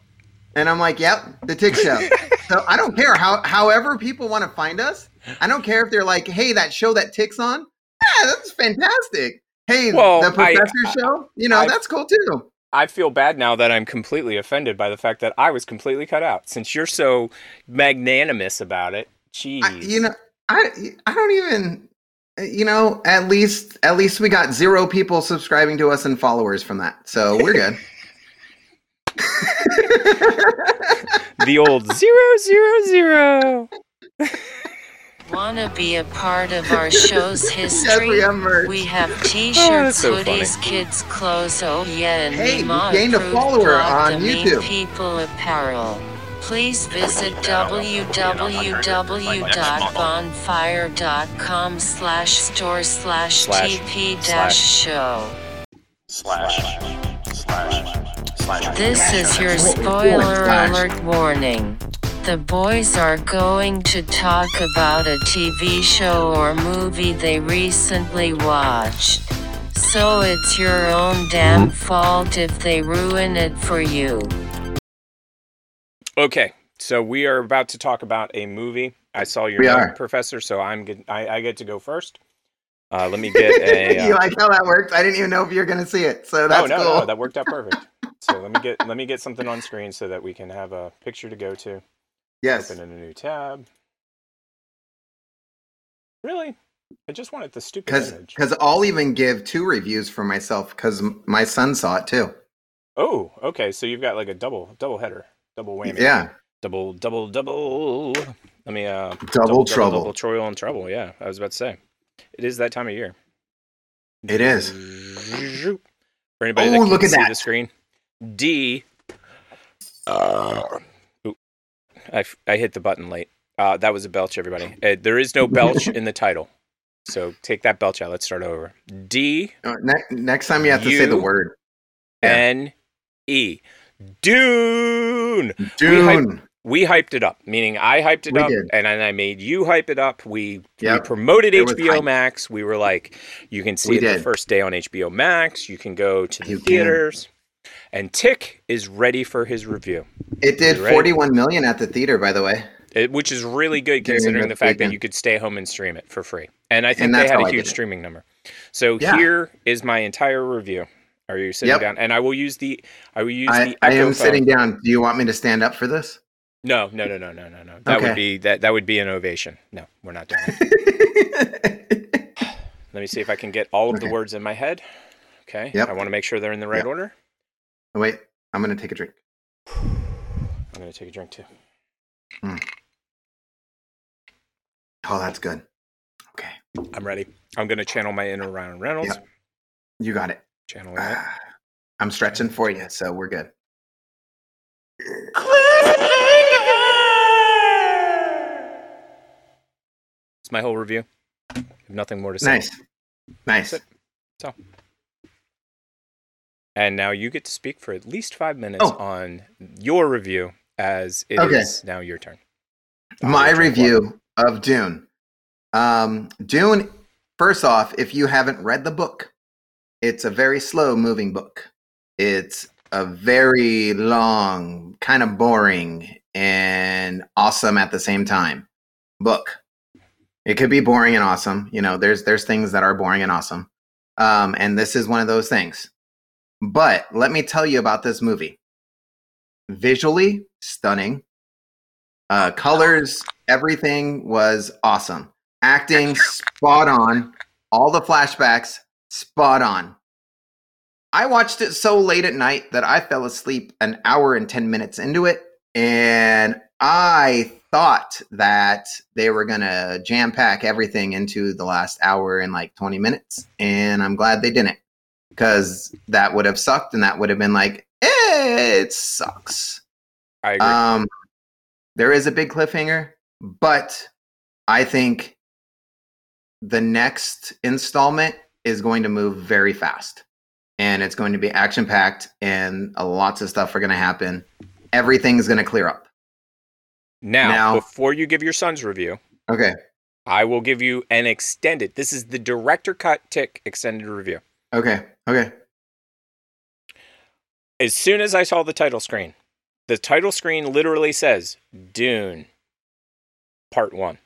and I'm like, yep, the Tick Show. so I don't care how however people want to find us. I don't care if they're like, hey, that show that Tick's on. Yeah, that's fantastic. Hey, Well, the I- Professor Show. You know, I- that's cool too. I feel bad now that I'm completely offended by the fact that I was completely cut out. Since you're so magnanimous about it, jeez. I, you know, I I don't even. You know, at least at least we got zero people subscribing to us and followers from that, so we're good. the old zero zero zero. Wanna be a part of our show's history? we have merch. We Oh, t-shirts, that's so hoodies, kids' clothes, oh yeah, and Hey, you Mima gained a approved follower blog, on the Mean YouTube. People Apparel. Please visit www.bonfire.com slash store slash Slash, tp slash. dash show. Slash. Slash. Slash. This is your spoiler alert warning. The boys are going to talk about a TV show or movie they recently watched. So it's your own damn fault if they ruin it for you. Okay, so we are about to talk about a movie. I saw your We are. professor, so I'm good. I, I get to go first. Uh, let me get a. you Uh, like how that works? I didn't even know if you're going to see it, so that's oh no, cool. no, that worked out perfect. So let me get let me get something on screen so that we can have a picture to go to. Yes, Open in a new tab. Really? I just wanted the stupid because image. because I'll even give two reviews for myself because my son saw it too. Oh, okay. So you've got like a double double header, double whammy. Yeah, Double double double. Let me uh. double, trouble. Double trouble and trouble. Yeah, I was about to say. It is that time of year. It is. For anybody Oh, that can look at see that. the screen, D. Uh. I, f- I hit the button late. Uh, that was a belch, everybody. Uh, there is no belch in the title, so take that belch out. Let's start over. D Uh, ne- next time you have to say the word Yeah. N E. Dune. Dune. We hyped it up, meaning I hyped it We up, did. and then I made you hype it up. We, we promoted It HBO. Max. We were like, you can see We it the first day on HBO Max. You can go to the You can. And Tick is ready for his review, It did 41 million at the theater, by the way. it, which is really good considering the fact that you could stay home and stream it for free. And I think And they had a huge streaming number. So Yeah. here is my entire review. Are you sitting Yep. down? And I will use the I will use I, the I am phone. sitting down. Do you want me to stand up for this? No, no, no, no, no, no, no. That Okay. would be that that would be an ovation. No, we're not doing it. Let me see if I can get all of the words in my head. Okay. Yep. I want to make sure they're in the right Yep. order. Oh, wait, I'm going to take a drink. I'm going to take a drink too. Mm. Oh, that's good. Okay, I'm ready. I'm going to channel my inner Ryan Reynolds. Yep. you got it. Channeling it. Ah, I'm stretching for you, so we're good. It's my whole review. I have nothing more to say. Nice. Nice. So. And now you get to speak for at least five minutes Oh. on your review, as it is Okay. now your turn. My Your turn. review of Dune. Um, Dune, first off, if you haven't read the book, it's a very slow moving book. It's a very long, kind of boring, and awesome at the same time book. It could be boring and awesome. You know, there's there's things that are boring and awesome. Um, and this is one of those things. But let me tell you about this movie. Visually stunning. Uh, colors, everything was awesome. Acting spot on. All the flashbacks spot on. I watched it so late at night that I fell asleep an hour and 10 minutes into it. And I thought that they were going to jam pack everything into the last hour and like 20 minutes. And I'm glad they didn't because that would have sucked and that would have been like, eh, it sucks. I agree. Um, there is a big cliffhanger, but I think the next installment is going to move very fast. and it's going to be action packed, and lots of stuff are going to happen. Everything's going to clear up. Now, Now- before you give your son's review, Okay. I will give you an extended. This is the director cut tick extended review. Okay. Okay. As soon as I saw the title screen, the title screen literally says Dune Part 1.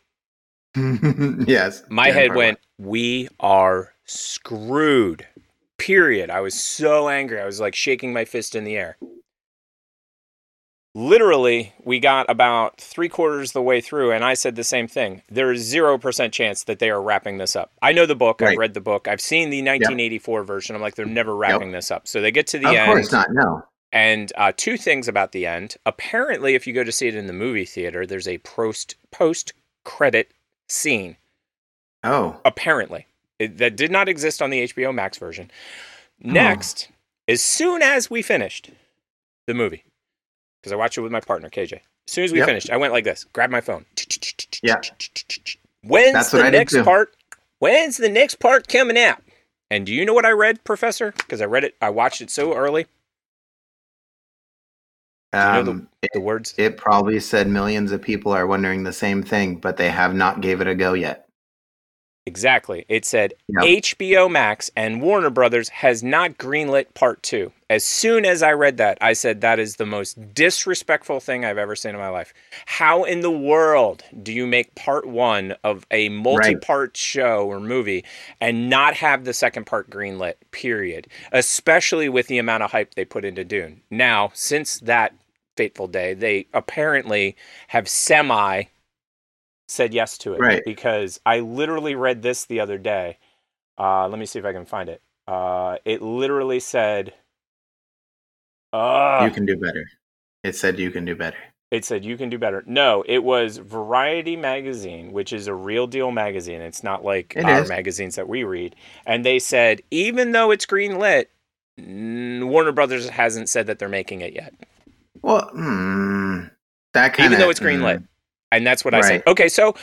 yes. My Dune head went, "We are screwed." Period. I was so angry. I was like shaking my fist in the air. Literally, we got about three quarters the way through, and I said the same thing. There is zero percent chance that they are wrapping this up. I know the book. I've read the book. I've seen the 1984 version. I'm like, they're never wrapping this up. So they get to the end. Of course not. No. And uh, two things about the end. Apparently, if you go to see it in the movie theater, there's a post post credit scene. Oh. Apparently, it, that did not exist on the HBO Max version. Next, as soon as we finished the movie, because I watched it with my partner KJ. As soon as we Yep. finished, I went like this: grab my phone. Yeah. When's That's the next part? When's the next part coming out? And do you know what I read, Professor? Because I read it, I watched it so early. Do you know the, Um, the words? it probably said millions of people are wondering the same thing, but they have not gave it a go yet. Exactly. It said Yep. HBO Max and Warner Brothers has not greenlit part two. As soon as I read that, I said that is the most disrespectful thing I've ever seen in my life. How in the world do you make part one of a multi part show or movie and not have the second part greenlit, period? Especially with the amount of hype they put into Dune. Now, since that fateful day, they apparently have semi said yes to it Right. because I literally read this the other day. Uh, let me see if I can find it. Uh, it literally said, uh, you can do better. It said you can do better. it said you can do better. No, it was Variety magazine, which is a real deal magazine. It's not like It our is. magazines that we read. And they said even though it's green lit, Warner Brothers hasn't said that they're making it yet. Well, hmm, that kind even though it's green lit. And that's what I said. Okay, so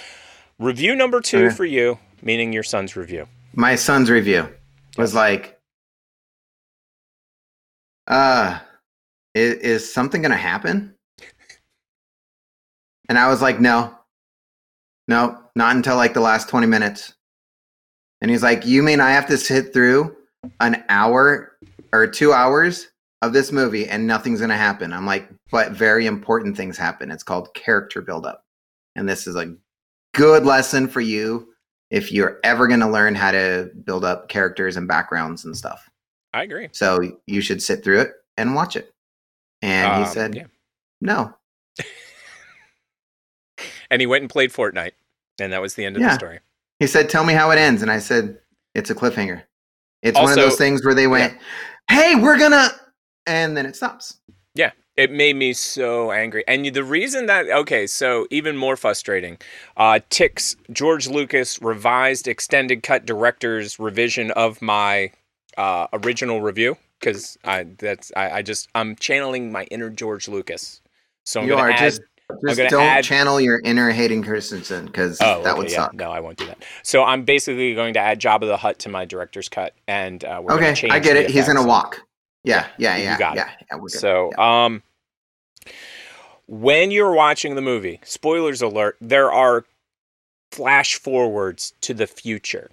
review number two Okay. for you, meaning your son's review. My son's review was like, uh, is, is something going to happen? And I was like, no, no, not until like the last 20 minutes. And he's like, you mean I have to sit through an hour or two hours of this movie and nothing's going to happen? I'm like, but very important things happen. It's called character buildup. And this is a good lesson for you if you're ever going to learn how to build up characters and backgrounds and stuff. I agree. So you should sit through it and watch it. And he Um, said, yeah. no. And he went and played Fortnite. And that was the end of the story. He said, tell me how it ends. And I said, it's a cliffhanger. It's one of those things where they went, hey, we're going to, and then it stops. Yeah, it made me so angry. And the reason that okay, so even more frustrating. Uh Tick's George Lucas revised extended cut director's revision of my uh original review because I that's I, I just I'm channeling my inner George Lucas. So I'm you are add, just, just don't add- channel your inner Hayden Christensen because Oh, that okay, would yeah. suck. No, I won't do that. So I'm basically going to add Jabba the Hutt to my director's cut, and uh, we're Okay, change I get it. He's to walk. Yeah, yeah, You yeah. got it. yeah, yeah, we're good. So, Yeah. um, when you're watching the movie, spoilers alert, there are flash forwards to the future.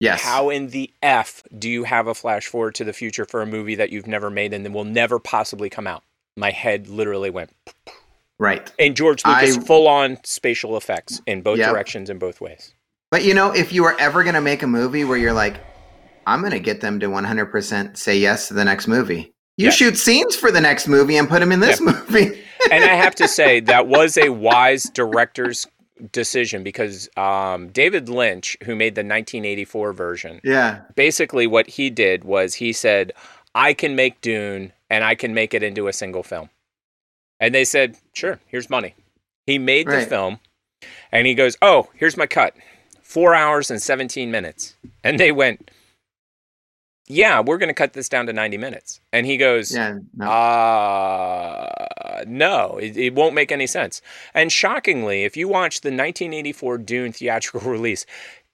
yes. How in the F do you have a flash forward to the future for a movie that you've never made and then will never possibly come out? My head literally went. right. And George Lucas, I- full on spatial effects in both Yep. directions in both ways. But you know, if you are ever going to make a movie where you're like, I'm going to get them to 100% say yes to the next movie, you Yeah. shoot scenes for the next movie and put them in this movie. and I have to say that was a wise director's decision because um, David Lynch, who made the 1984 version, yeah. basically what he did was he said, "I can make Dune and I can make it into a single film," and they said, "Sure, here's money." He made the film, and he goes, "Oh, here's my cut, four hours and 17 minutes," and they went. Yeah, we're going to cut this down to 90 minutes. And he goes, Yeah. No. uh, no, it, it won't make any sense. And shockingly, if you watch the 1984 Dune theatrical release,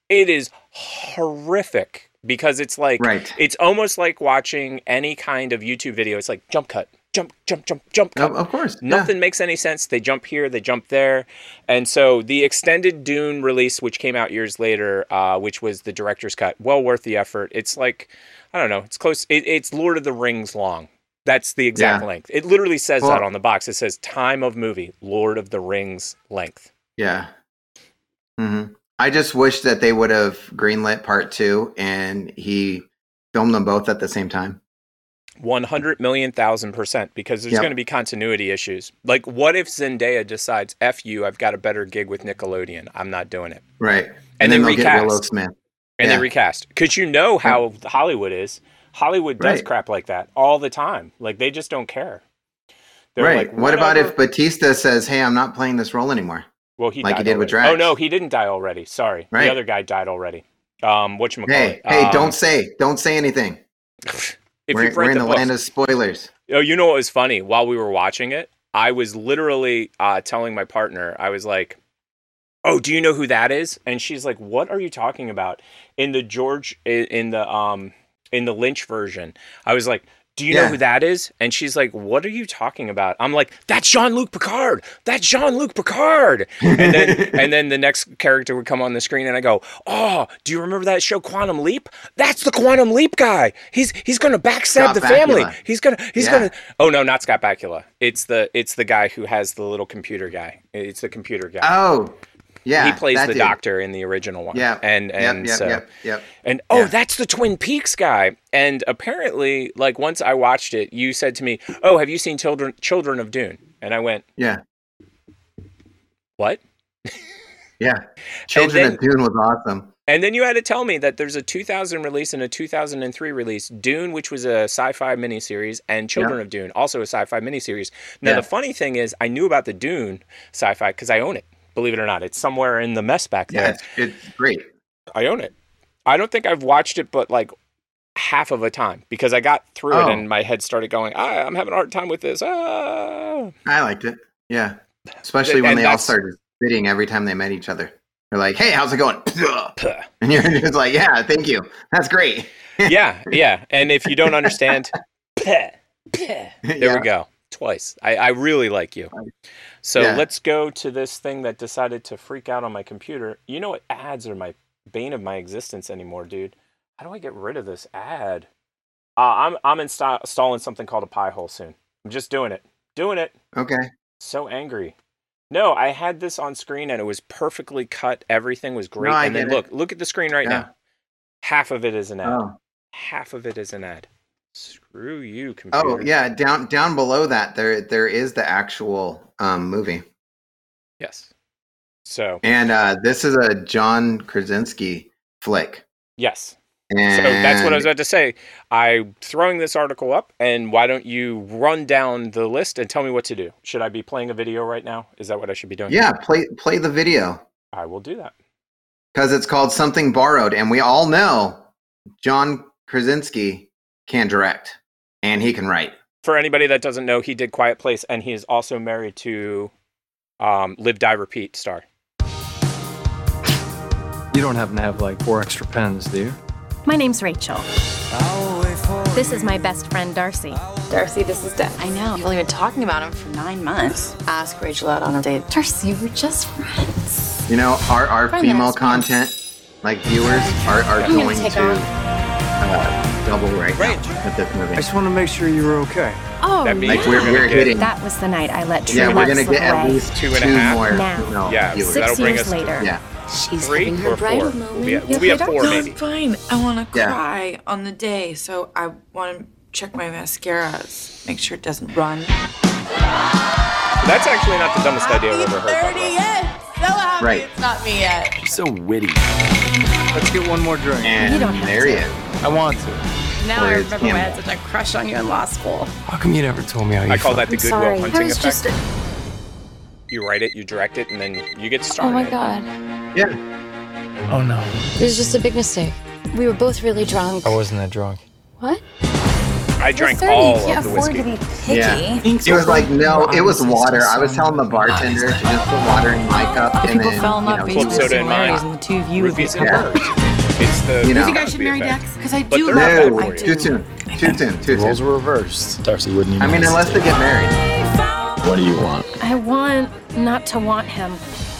it is horrific because it's like Right. it's almost like watching any kind of YouTube video. It's like jump cut, jump, jump, jump, jump. Of, course. yeah. Nothing makes any sense. They jump here, they jump there, and so the extended Dune release, which came out years later, uh, which was the director's cut, well worth the effort. It's like I don't know, it's close. It, it's Lord of the Rings long. That's the exact Yeah. length. It literally says Well- that on the box. It says time of movie, Lord of the Rings length. Yeah. hmm I just wish that they would have greenlit part two and he filmed them both at the same time. One hundred million thousand percent, because there's Yep. going to be continuity issues. Like, what if Zendaya decides, "F you, I've got a better gig with Nickelodeon. I'm not doing it," Right. And, And then they'll get Willow recast. Smith. and Yeah. they recast? Because you know how Hollywood is. Hollywood does Right. crap like that all the time. Like they just don't care. They're right. like, what about if Batista says, "Hey, I'm not playing this role anymore"? Well, he like he did with already. Oh no, he didn't die already. Sorry, Right. the other guy died already. Um, what you Hey, hey, don't say, don't say anything. If we're you've we're read in the the books, land of spoilers. Oh, you know what was funny? While we were watching it, I was literally uh, telling my partner, I was like, "Oh, do you know who that is?" And she's like, "What are you talking about?" In the George, in- in the um, in the Lynch version, I was like. Do you know who that is? And she's like, "What are you talking about?" I'm like, "That's Jean-Luc Picard. That's Jean-Luc Picard." And then and then the next character would come on the screen, and I go, "Oh, do you remember that show Quantum Leap? That's the Quantum Leap guy. He's he's gonna backstab Scott the family. He's gonna he's Yeah. gonna Oh no, not Scott Bakula. It's the it's the guy who has the little computer guy. It's the computer guy. Oh, yeah. he plays the dude. doctor in the original one. Yeah. and Yep, and yep, so yep, yep. and oh, Yeah. that's the Twin Peaks guy. And apparently, like once I watched it, you said to me, "Oh, have you seen Children Children of Dune?" And I went, Yeah. "What?" Yeah. Children then- of Dune was awesome. And then you had to tell me that there's a 2000 release and a 2003 release, Dune, which was a sci-fi miniseries, and Children Yeah. of Dune, also a sci-fi miniseries. Now Yeah. the funny thing is, I knew about the Dune sci-fi because I own it. Believe it or not, it's somewhere in the mess back Yeah, there. it's, it's great. I own it. I don't think I've watched it, but like half of a time because I got through Oh. it and my head started going, ah, I'm having a hard time with this. Ah. I liked it. Yeah. Especially when And they all started spitting every time they met each other. They're like, hey, how's it going? And you're just like, yeah, thank you. That's great. yeah, yeah. And if you don't understand, there Yeah. we go. Twice. I, I really like you. So Yeah. let's go to this thing that decided to freak out on my computer. You know what? Ads are my bane of my existence anymore, dude. How do I get rid of this ad? Uh, I'm I'm insta- installing something called a Pi-hole soon. I'm just doing it. Doing it. Okay. So angry. No, I had this on screen and it was perfectly cut. Everything was great. No, and then it. look, look at the screen right Yeah. now. Half of it is an ad. Oh. Half of it is an ad. Screw you, computer. Oh yeah, down down below that there there is the actual um, movie, Yes. So and uh, this is a John Krasinski flick. yes. And So that's what I was about to say. I'm throwing this article up, and why don't you run down the list and tell me what to do? Should I be playing a video right now? Is that what I should be doing? Yeah, play play the video I will do that. because it's called Something Borrowed, and we all know John Krasinski can direct and he can write. For anybody that doesn't know, he did Quiet Place, and he is also married to um, Live, Die, Repeat star. You don't happen to have like four extra pens, do you? My name's Rachel. This is my best friend, Darcy. Darcy, this is Deb. I know. You've only been talking about him for nine months. Ask Rachel out on a date. Darcy, we're just friends. You know, our our Five female content, like viewers, are, are I'm gonna going take to off. Double right now with this movie. I just want to make sure you were okay. Oh, That means Like we're, we're get- hitting. that was the night I let True Yeah, we're Love gonna slip get at away. least Two two, and a half? more Now. female Yeah, viewers. that'll Six bring years us to- later. Yeah. She's Three having or her bridal four? moment. We'll be at, we'll be at four, Darcy? maybe. I'm fine. I want to Yeah. cry on the day, so I want to check my mascaras, make sure it doesn't run. That's actually not the dumbest idea I've ever heard. by the way. yet. So happy Right. it's not me yet. She's so witty. Let's get one more drink. And You don't have there to. he is. I want to. Now I Where's remember when I had such a crush on you in law school. How come you never told me how you I call felt? that the I'm Goodwill sorry. I Hunting was effect. just. You write it, you direct it, and then you get to star Oh my god. Yeah. Oh no. It was just a big mistake. We were both really drunk. I wasn't that drunk. What? I drank You're 30, all you can't of the afford whiskey. to be picky. Yeah. He was like, no, it was water. I was telling the bartender to just put water in my cup and People then, fell in you love know, based Club soda in mine. similarities, and the two of you would be a and couple. birds. It's the. You know. You think I should marry effect. Dex? Because I do love not him. bad I for you. Too do. soon. Too soon. Too Roles were reversed. Darcy wouldn't even. I mean, unless they get married. What do you want? I want not to want him.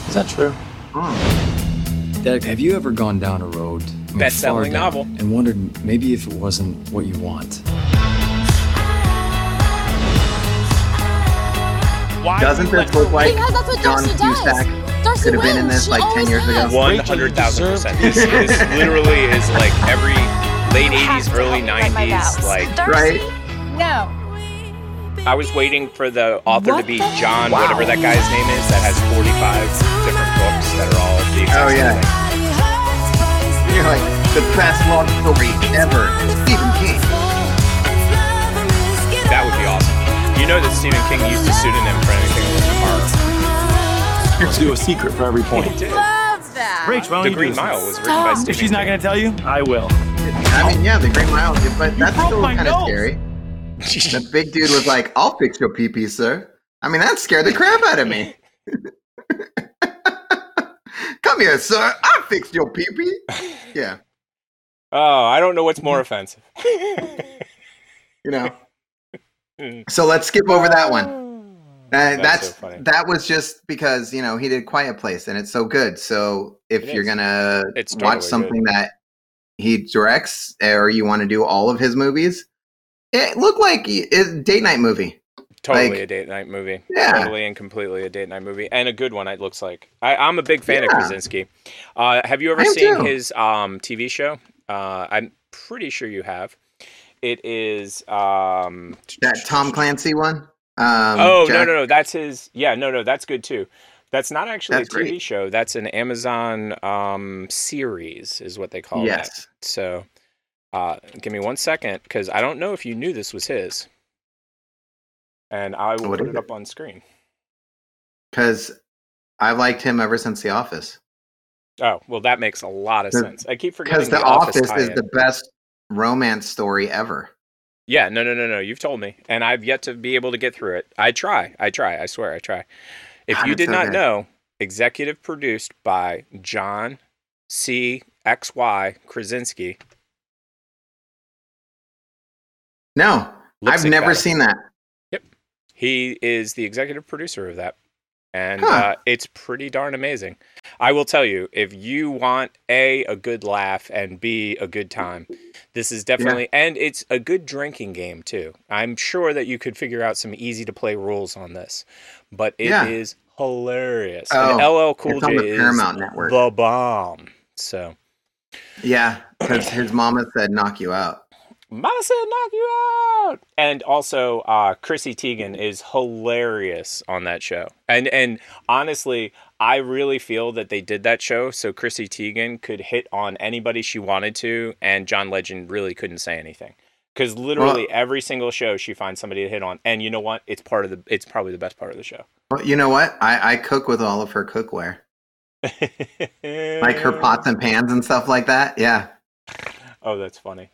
Is that true? Hmm. Dad, have you ever gone down a road, I mean, Best-selling novel. and wondered maybe if it wasn't what you want? Why Doesn't would you this look like Because that's what John Darcy does. Cusack Darcy could have been in this like 10 always years ago? One hundred thousand percent. This this literally is like every late eighties, early nineties. Like Right? No. I was waiting for the author What to be the- John, Wow. whatever that guy's name is, that has forty five different books that are all the exact Oh, yeah. thing. You're like the best love story ever. Stephen King. That would be awesome. You know that Stephen King used a pseudonym for anything that wasn't horror. Let's do a secret for every point. He did. Love that. Rach, why don't The you Green do? Mile was written by Stephen If she's not King. gonna tell you, I will. I mean, yeah, the Green Mile, but that's still kind of scary. The big dude was like, "I'll fix your pee pee, sir." I mean, that scared the crap out of me. Come here, sir. I'll fix your pee pee. Yeah, Oh, I don't know what's more offensive. you know. So let's skip over that one. Uh, That's that's so that was just because you know he did Quiet Place and it's so good. So if It you're is. gonna It's watch totally something that he directs or you want to do all of his movies, it looked like a date night movie. Totally Like- a date night movie. Yeah. Totally and completely a date night movie. And a good one, it looks like. I, I'm a big fan of Yeah. Krasinski. Uh, have you ever I seen his um, TV show? Uh, I'm pretty sure you have. It is. Um, That Tom Clancy one. Um, oh, no, Jack- no, no. That's his. Yeah, no, no. That's good too. That's not actually That's a TV great. show. That's an Amazon um, series, is what they call it. Yes. that. So uh, give me one second because I don't know if you knew this was his. And I will What put it it? up on screen. Because I've liked him ever since The Office. Oh, well, that makes a lot of The- sense. I keep forgetting Because The, the, Office, is the best romance story ever. Yeah, no, no, no, no. You've told me, and I've yet to be able to get through it. I try. I try. I swear, I try. If God, you did so not good. know, executive produced by John C. X Y Krasinski. No, I've never seen that. Yep, he is the executive producer of that. And Huh. uh, it's pretty darn amazing. I will tell you, if you want A, a good laugh, and B, a good time, this is definitely, and it's a good drinking game too. I'm sure that you could figure out some easy to play rules on this, but it is Yeah. hilarious. Oh, and LL Cool J the is Paramount Network. the bomb. So, Yeah, because his mama said knock you out. Said knock you out. And also, uh, Chrissy Teigen is hilarious on that show. And and honestly, I really feel that they did that show so Chrissy Teigen could hit on anybody she wanted to, and John Legend really couldn't say anything. Because literally Well- every single show she finds somebody to hit on, and you know what? It's part of the. It's probably the best part of the show. Well, you know what? I, I cook with all of her cookware, like her pots and pans and stuff like that. Yeah, Oh, that's funny.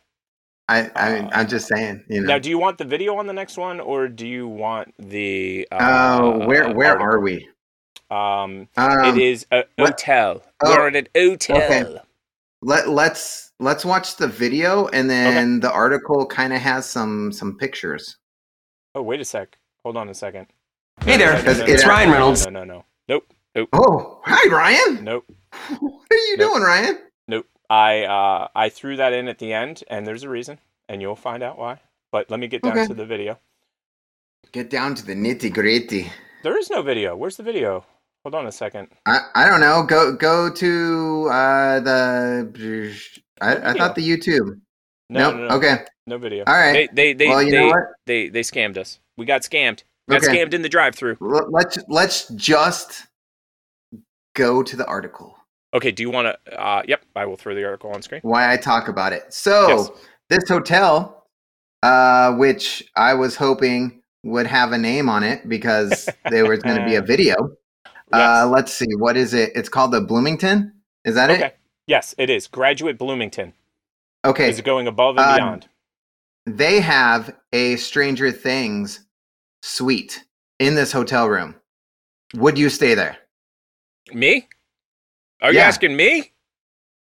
I, I I'm just saying. You know. Now, do you want the video on the next one, or do you want the? Oh, Uh, where where article? are we? Um, Um, it is a what- hotel. Oh, We're at an hotel. okay. Let let's let's watch the video and then the article kind of has some some pictures. Oh, wait a sec. Hold on a second. Hey there, No, no, no, no, it's no, Ryan Reynolds. No, no, no. Nope. Nope. Oh, hi Ryan. Nope. What are you Nope. doing, Ryan? Nope. I uh I threw that in at the end, and there's a reason, and you'll find out why. But let me get down Okay. to the video. Get down to the nitty gritty. There is no video. Where's the video? Hold on a second. I, I don't know. Go go to uh the. I, I thought the YouTube. No, Nope. no, no. Okay. No video. All right. They they they Well, you they, know what? they they scammed us. We got scammed. Got Okay. scammed in the drive-through. Let's let's just go to the article. Okay. Do you want to? Uh, yep. I will throw the article on screen. Why I talk about it. So Yes. this hotel, uh, which I was hoping would have a name on it because there was going to be a video. Uh, let's see. What is it? It's called the Bloomington. Is that Okay. it? Yes, it is. Graduate Bloomington. Okay. Is it going above and Um, beyond. They have a Stranger Things suite in this hotel room. Would you stay there? Me? Are you asking me?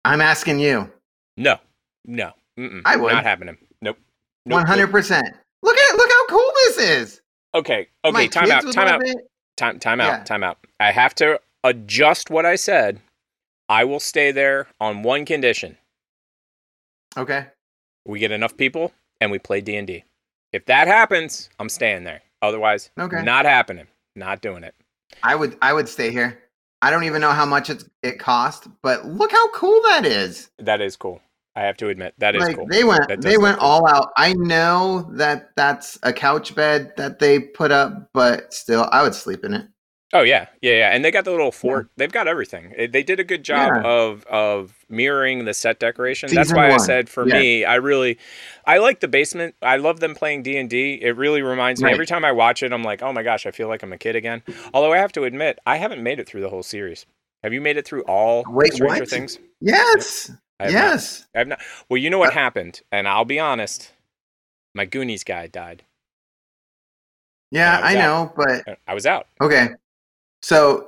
I'm asking you. No, no, Mm-mm, I would. not happening. Nope. One hundred percent. Look at look how cool this is. Okay, okay. My time out. Time out. it. Time time Yeah. out. Time out. I have to adjust what I said. I will stay there on one condition: Okay. we get enough people and we play D and D. If that happens, I'm staying there. Otherwise, Okay. not happening. Not doing it. I would I would stay here. I don't even know how much it's, it cost, but look how cool that is. That is cool. I have to admit that is like cool. they went they went cool. all out. I know that that's a couch bed that they put up, but still I would sleep in it. Oh yeah, yeah, yeah. And they got the little fort. They've got everything. They did a good job Yeah. of of mirroring the set decoration. That's Season why I said for Yeah. me, I really, I like the basement. I love them playing D and D. It really reminds me every time I watch it. I'm like, oh my gosh, I feel like I'm a kid again. Although I have to admit, I haven't made it through the whole series. Have you made it through all Wait, Stranger what? Things? Yes. I have not. Yes. I have not. Well, you know what uh happened, and I'll be honest. My Goonies guy died. Yeah, I I know, but I was out. Okay. So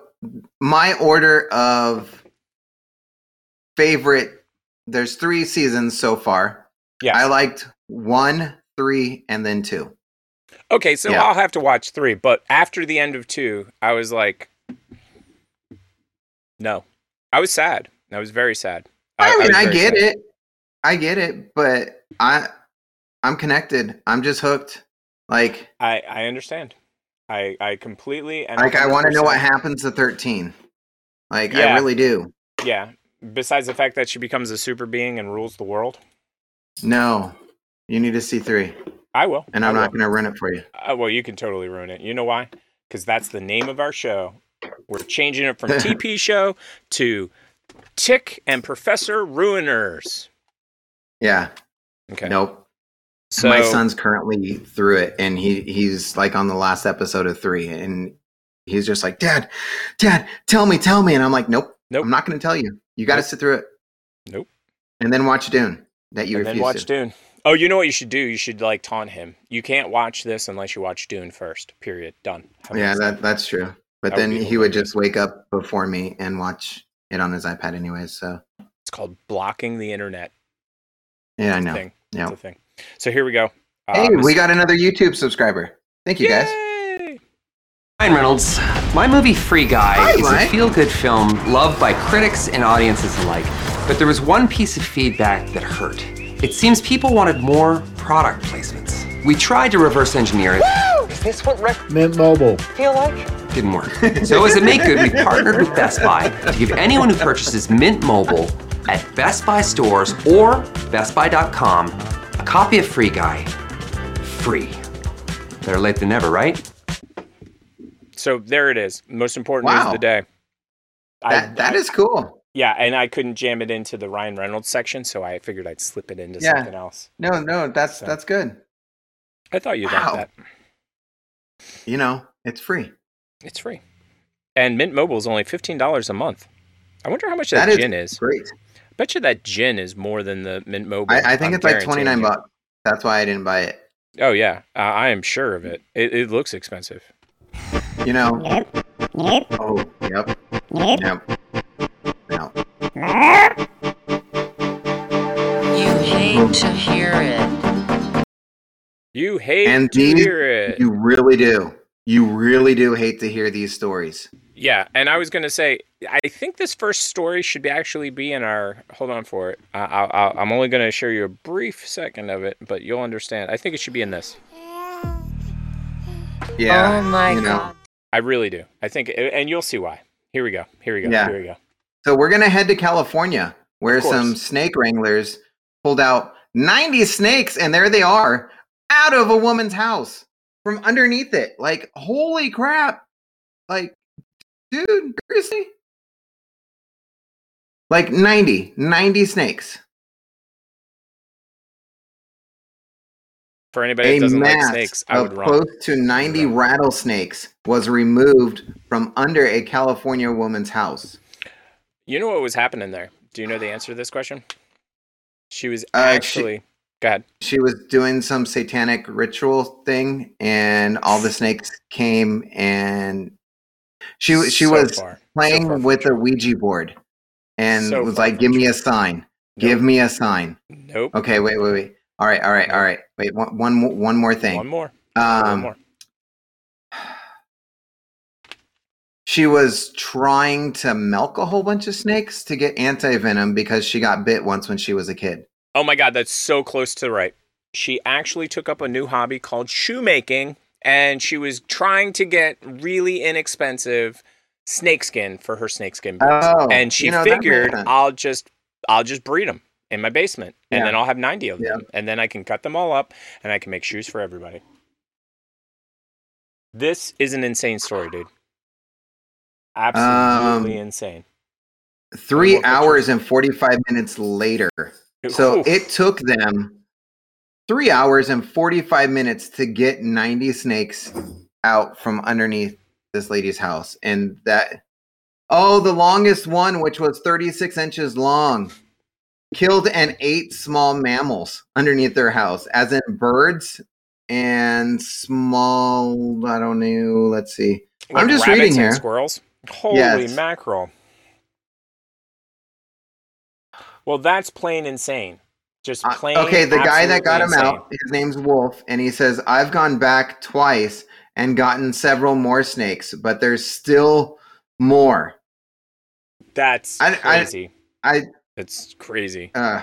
my order of favorite there's three seasons so far. Yeah. I liked one, three, and then two. Okay, so Yeah. I'll have to watch three, but after the end of two, I was like, no, I was sad. I was very sad. I, mean, was I, get sad. it. I get it, but I I'm connected. I'm just hooked. Like I I understand. I I completely and like I want to know what happens to 13. Like I really do. Yeah. Besides the fact that she becomes a super being and rules the world, No. You need to see 3. I will. And I'm not going to ruin it for you. Uh, well, you can totally ruin it. You know why? Because that's the name of our show. We're changing it from TP Show to Tick and Professor Ruiners. Yeah. Okay. Nope. So my son's currently through it and he he's like on the last episode of three and he's just like dad dad tell me tell me and i'm like nope Nope. i'm not going to tell you you got to Nope. sit through it Nope. and then watch dune that you and then watch to Dune. Oh, you know what you should do? You should like taunt him. You can't watch this unless you watch Dune first. Period. Done. Yeah that that's true but That then be he would just wake up before me and watch it on his ipad anyways so It's called blocking the internet. yeah i know yeah thing. So here we go. Uh, hey Miss- we got another youtube subscriber thank you guys Yay! Ryan Reynolds. My movie Free Guy Hi, is Mike. a feel good film loved by critics and audiences alike. But there was one piece of feedback that hurt. It seems people wanted more product placements. We tried to reverse engineer it. Is this what rec Mint Mobile. feel like? Didn't work. So as a make good, we partnered with Best Buy to give anyone who purchases Mint Mobile at Best Buy stores or BestBuy.com a copy of Free Guy free. Better late than never, right? So there it is. Most important news of the day. that, that is cool Yeah, and I couldn't jam it into the Ryan Reynolds section, so I figured I'd slip it into Yeah. something else. no no that's So- that's good I thought you'd Wow. like that. you know it's free It's free. And Mint Mobile is only fifteen dollars a month. I wonder how much that, that is gin is. great Bet you that gin is more than the Mint Mobile. I, I think I'm it's like 29 bucks that's why i didn't buy it Oh yeah, uh, I am sure of it. It, it looks expensive. You know. Yep. Yep. Oh, yep. Yep. No. You hate to hear it. You hate And to these, hear it. you really do. You really do hate to hear these stories. Yeah, and I was gonna say, I think this first story should be actually be in our. Hold on for it. I, I, I- I'm only gonna show you a brief second of it, but you'll understand. I think it should be in this. Yeah. oh my you know. god. I really do. I think, and you'll see why. Here we go. Here we go. Yeah. Here we go. So we're gonna head to California, where some snake wranglers pulled out 90 snakes, and there they are, out of a woman's house from underneath it. Like, holy crap! Like, dude, seriously? Like 90, 90 snakes. For anybody that doesn't like snakes, I of would run. close to 90 rattlesnakes was removed from under a California woman's house. You know what was happening there? Do you know the answer to this question? She was Uh, actually. Go ahead. She was doing some satanic ritual thing, and all the snakes came, and she she So was far. Playing from with a. Ouija board, and So was like, "Give me a sign." Give me a sign. Nope. Okay, wait, wait, wait. All right, all right, all right. Wait, one, one, one more thing. One more. Um, One more. She was trying to milk a whole bunch of snakes to get anti venom because she got bit once when she was a kid. Oh my god, that's so close to the right. She actually took up a new hobby called shoemaking, and she was trying to get really inexpensive snakeskin for her snakeskin boots. Oh, and she you know, figured. I'll just I'll just breed them in my basement, and Yeah. then I'll have ninety of them, and then I can cut them all up, and I can make shoes for everybody. This is an insane story, dude. Absolutely Um, insane. Three hours and 45 minutes later. So Oof. it took them three hours and 45 minutes to get 90 snakes out from underneath this lady's house. And that, oh, the longest one, which was 36 inches long, killed and ate small mammals underneath their house, as in birds and small, I don't know, let's see. Like I'm just reading here. Squirrels. Holy Yes. mackerel! Well, that's plain insane. Just Uh, plain. okay, the guy that got him out, his name's Wolf, and he says, I've gone back twice and gotten several more snakes, but there's still more. That's I- I- crazy. I, that's crazy. uh,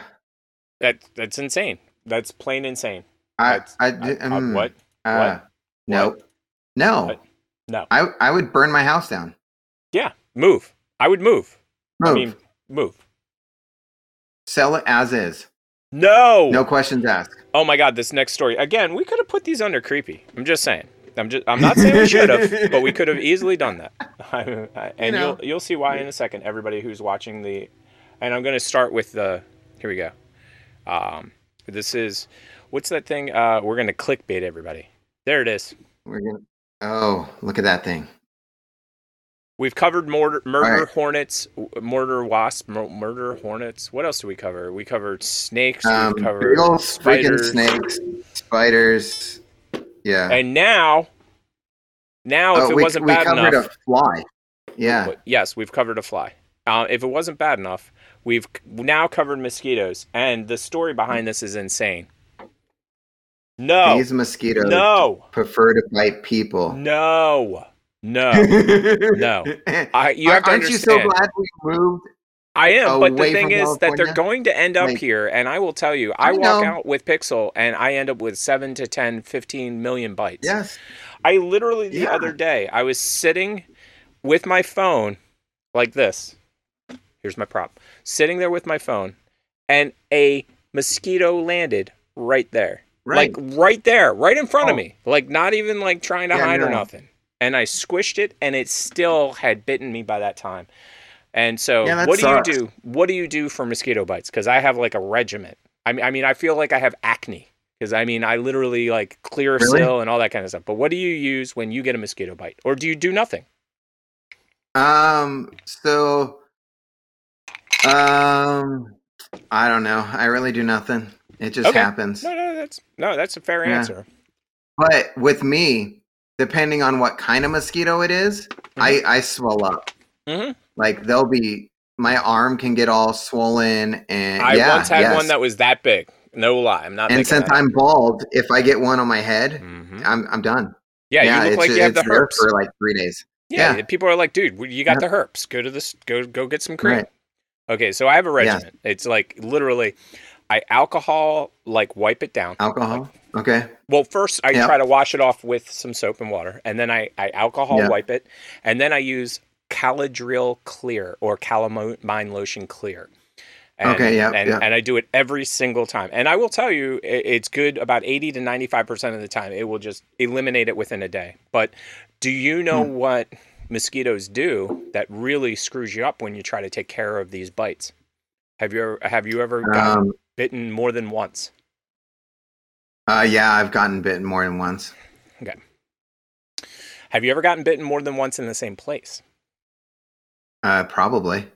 That that's insane. That's plain insane. I, I, uh, uh, mm, what? Uh, What? Nope. No. What? No. I, I would burn my house down. Yeah, move. I would move. I Move. mean, move. Sell it as is. No. No questions asked. Oh my god, this next story. Again, we could have put these under creepy. I'm just saying. I'm just I'm not saying we should have, but we could have easily done that. I- I- and know. you'll you'll see why in a second everybody who's watching the and I'm going to start with the here we go. Um this is what's that thing uh we're going to clickbait everybody. There it is. We're gonna. Oh, look at that thing. We've covered murder, murder right. hornets, murder wasp, mur- murder hornets. What else do we cover? We covered snakes. Um, we covered beetles, freaking spiders. snakes, spiders. Yeah. And now, now if Oh, it we, wasn't we bad covered enough, a fly. Yeah. Yes, we've covered a fly. Uh, if it wasn't bad enough, we've now covered mosquitoes, and the story behind this is insane. No, These mosquitoes no, prefer to bite people. no, no, no. I, you have Aren't you so glad we moved? I am, but the thing is that they're going to end up here, and I will tell you, I, I walk know. out with Pixel, and I end up with 7 to 10, 15 million bites. Yes. I literally, the Yeah. other day, I was sitting with my phone like this. Here's my prop. Sitting there with my phone, and a mosquito landed right there. Right. Like right there, right in front of Oh. me. Like not even like trying to Yeah, hide or nothing. And I squished it, and it still had bitten me by that time. And so, Yeah, what do sucks. you do? What do you do for mosquito bites? Because I have like a regiment. I mean, I mean, I feel like I have acne because I mean, I literally like clear Really? and all that kind of stuff. But what do you use when you get a mosquito bite, or do you do nothing? Um. So. Um. I don't know. I really do nothing. It just Okay. happens. No, no, that's no, that's a fair Yeah. answer. But with me, depending on what kind of mosquito it is, I I swell up. hmm Like they'll be. My arm can get all swollen, and I yeah, once had yes. one that was that big. No lie, I'm not. And since. I'm bald, if I get one on my head, Mhm. I'm I'm done. yeah, you look it's, like you have the herpes. for like three days. Yeah, Yeah. people are like, dude, you got Yeah. the herpes. Go to this. Go go get some cream. Right. Okay, so I have a Yeah. regimen. It's like literally, I alcohol like wipe it down. Alcohol. Okay. Well, first I Yeah. try to wash it off with some soap and water, and then I, I alcohol Yeah. wipe it, and then I use Caladryl Clear or Calamine Lotion Clear. And, Okay, yeah, and, yeah. and I do it every single time. And I will tell you, it's good about 80 to 95% of the time. It will just eliminate it within a day. But do you know Hmm. what mosquitoes do that really screws you up when you try to take care of these bites? Have you ever, have you ever Um, bitten more than once? Uh, yeah, I've gotten bitten more than once. Okay. Have you ever gotten bitten more than once in the same place? Uh, probably.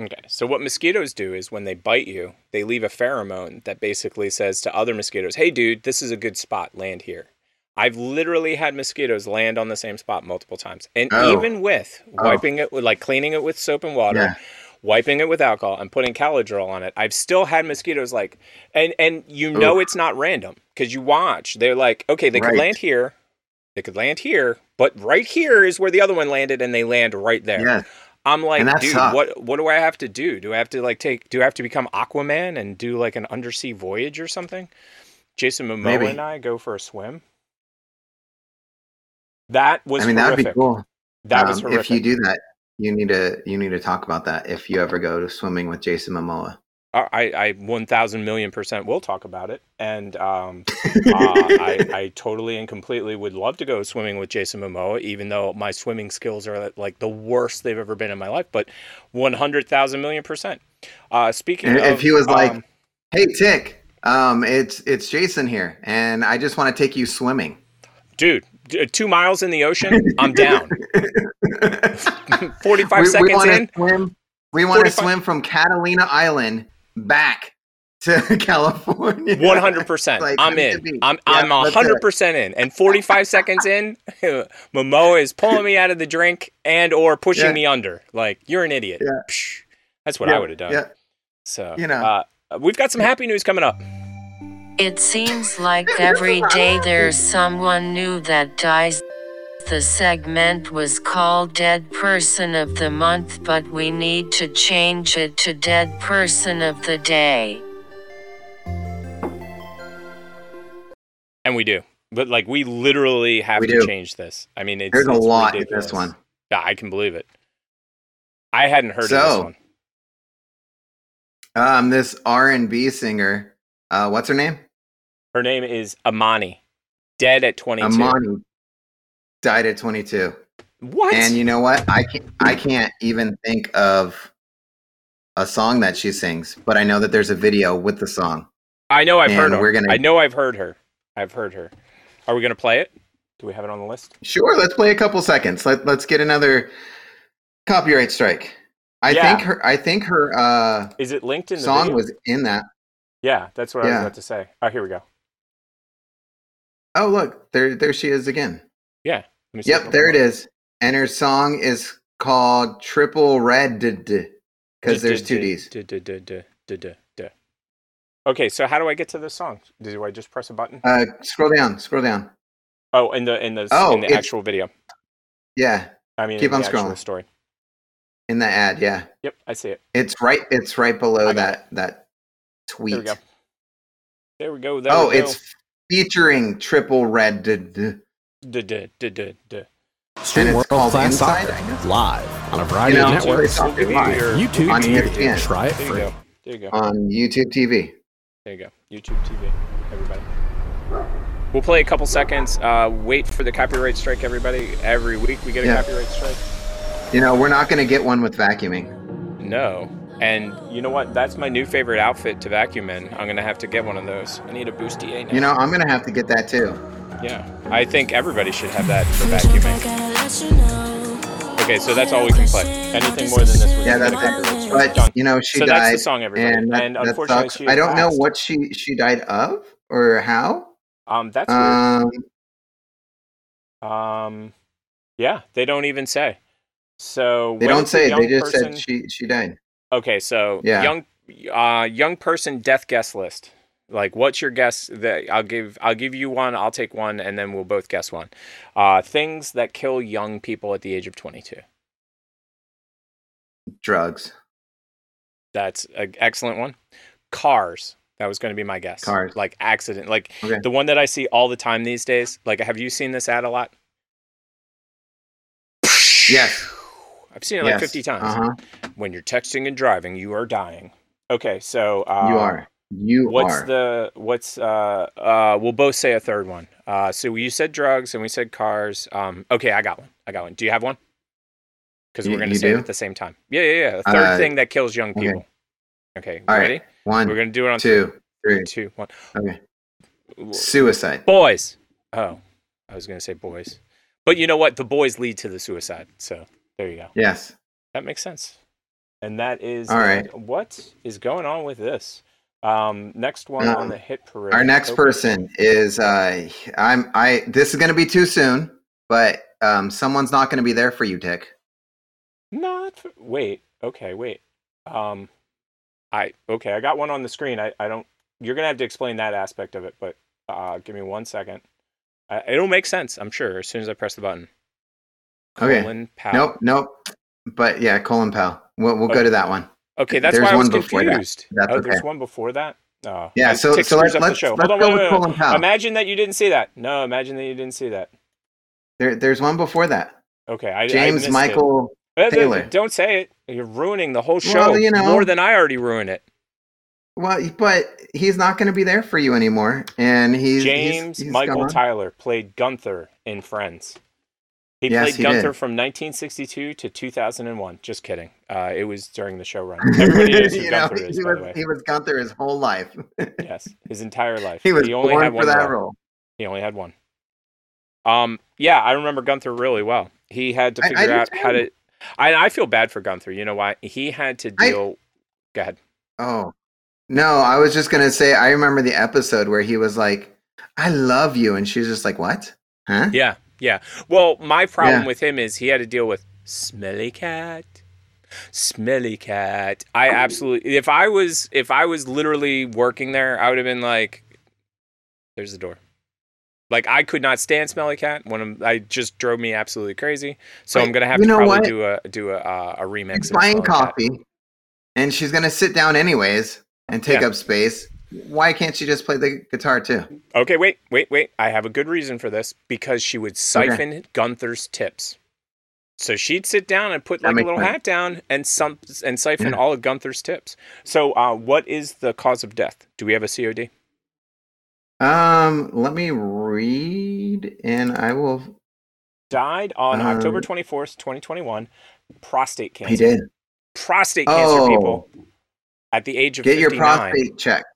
Okay. So what mosquitoes do is when they bite you, they leave a pheromone that basically says to other mosquitoes, "Hey dude, this is a good spot. Land here." I've literally had mosquitoes land on the same spot multiple times. And Oh. even with Oh. wiping it with like cleaning it with soap and water, Yeah. Wiping it with alcohol, and putting Caladryl on it, I've still had mosquitoes like, and and you know it's not random because you watch. They're like, okay, they could land here, they could land here, but right here is where the other one landed, and they land right there. Yeah. I'm like, dude, sucks. what what do I have to do? Do I have to like take? Do I have to become Aquaman and do like an undersea voyage or something? Jason Momoa Maybe. and I go for a swim. That was I mean, horrific. that'd be cool. That was Um, If you do that, you need to you need to talk about that. If you ever go to swimming with Jason Momoa, I, I I 1000 million percent will talk about it. And um, uh, I, I totally and completely would love to go swimming with Jason Momoa, even though my swimming skills are like the worst they've ever been in my life. But 100,000 million percent. Uh, speaking And of. if he was like, um, "Hey, Tick, um, it's it's Jason here, and I just want to take you swimming." dude, two miles in the ocean, I'm down. 45 we, seconds want in. swim. We want to swim from Catalina Island back to California. One hundred percent. Like, I'm I need to in. I'm Yeah, I'm let's do hundred it. percent in. And forty five seconds in, Momoa is pulling me out of the drink and or pushing Yeah. me under. Like you're an idiot. Yeah. That's what I would have done. So You know. uh, we've got some happy news coming up. It seems like every day there's someone new that dies. The segment was called Dead Person of the Month, but we need to change it to Dead Person of the Day. And we do. But like we literally have We to do. change this. I mean it's There's a it's lot in this one. Yeah, I can believe it. I hadn't heard of this So, one. Um, this R and B singer, uh, what's her name? Her name is Amani. Dead at twenty two. Amani died at 22. What? And you know what? I can't. I can't even think of a song that she sings, but I know that there's a video with the song. I know I've heard her. we're gonna- I know I've heard her. I've heard her. Are we gonna play it? Do we have it on the list? Sure, let's play a couple seconds. Let Let's get another copyright strike. I Yeah. think her. I think her uh, Is it linked in the song video? was in that. Yeah, that's what I was about to say. Oh, here we go. Oh, look there. There she is again. Yeah. Let me see Yep, there it is. And her song is called Triple Red because there's two D's. Okay, so how do I get to the song? Do I just press a button? Uh, scroll down. Scroll down. Oh, in the in the Oh, in the actual video. Yeah, I mean, keep on scrolling. story. in the ad. Yeah, Yep, I see it. it's right. It's right below that that tweet. There we go. There we go. There oh, we go. it's featuring Triple Red. D- d- d- d- d. And it's called Inside. I guess. live on a variety You of know, networks. it's We'll give you live. your- YouTube on TV. ESPN. Try it There you free. go. There you go. on YouTube TV. There you go. YouTube TV, everybody. We'll play a couple seconds. Uh, wait for the copyright strike, everybody. Every week we get a Yeah. copyright strike. You know, we're not going to get one with vacuuming. No. And you know what? That's my new favorite outfit to vacuum in. I'm gonna have to get one of those. I need a bustier now. You know, I'm going to have to get that too. Yeah. I think everybody should have that for vacuuming. Okay, so that's all we can play. Anything more than this, we're Yeah, gonna that's it. But you know, she so died. that's the song, everybody. And, And, that, that unfortunately, sucks. she I don't know what she she died of or how. Um, that's weird. Um, Um, yeah, they don't even say. So they don't say. They just person- said she she died. Okay, so Yeah. young, uh, young person death guess list. Like, what's your guess? That I'll give. I'll give you one. I'll take one, and then we'll both guess one. Uh, things that kill young people at the age of twenty-two. Drugs. That's an excellent one. Cars. That was going to be my guess. Cars. Like accident. Like Okay. the one that I see all the time these days. Like, have you seen this ad a lot? Yes. I've seen it like 50 times. Uh-huh. When you're texting and driving, you are dying. Okay, so uh, You are. You what's are. the what's uh uh we'll both say a third one. Uh so you said drugs and we said cars. Um okay, I got one. I got one. Do you have one? Because we're gonna you say it at the same time. Yeah, yeah, yeah. A third Uh, thing that kills young people. Okay, All right. ready? One, We're gonna do it on two, three. two, one. Okay. Suicide. Boys. Oh, I was gonna say boys, but you know what? The boys lead to the suicide. So there you go. Yes. That makes sense. And that is All right. what is going on with this. Um, next one Um, on the hit parade. Our next person is uh I'm I this is going to be too soon, but um someone's not going to be there for you, Dick. Not for, wait. Okay, wait. Um, I okay, I got one on the screen. I, I don't. You're gonna have to explain that aspect of it, but uh, give me one second. Uh, it'll make sense, I'm sure, as soon as I press the button. Okay. Colin Powell. Nope, nope. But yeah, Colin Powell. We'll, we'll go to that one. Okay, that's There's why I was that. confused. That's oh, okay. there's one before that. Oh, Yeah, so- so let's- let's- let's on, go wait, with wait. Colin Powell. Imagine that you didn't see that. No, imagine that you didn't see that. There, there's one before that. Okay, I I James it. Michael eh, Tyler. Don't say it. You're ruining the whole show Well, you know- more than I already ruined it. Well, but he's not going to be there for you anymore, and he's James he's, he's Michael gone. Tyler played Gunther in Friends. He Yes, played he Gunther did. from 1962 to 2001. Just kidding. Uh, it was during the show run. Everybody knows who you know, is, he by was the way. he was Gunther his whole life. Yes, his entire life. He was only born had for one that role. role. He only had one. Um, yeah, I remember Gunther really well. He had to I- I figure out how to. I I feel bad for Gunther. You know why? He had to I- deal. Go ahead. Oh no, I was just gonna say I remember the episode where he was like, "I love you," and she was just like, "What? Huh?" Yeah, yeah. Well, my problem Yeah. with him is he had to deal with smelly cat, smelly cat. I absolutely. If I was, if I was literally working there, I would have been like, "There's the door." Like I could not stand smelly cat. When I'm, I just drove me absolutely crazy. So I'm gonna have to probably what? do a do a uh, a remix. She's of buying Smelly Cat. coffee, and she's gonna sit down anyways and take Yeah. up space. Why can't she just play the guitar too? Okay, wait, wait, wait. I have a good reason for this because she would siphon Gunther's tips. So she'd sit down and put That like a little sense. hat down and some and siphon Yeah. all of Gunther's tips. So, uh, what is the cause of death? Do we have a COD? Um, let me read, and I will. Died on October Um, twenty fourth, twenty twenty one. Prostate cancer. He did. Prostate cancer, Oh. people. At the age of Get your prostate checked.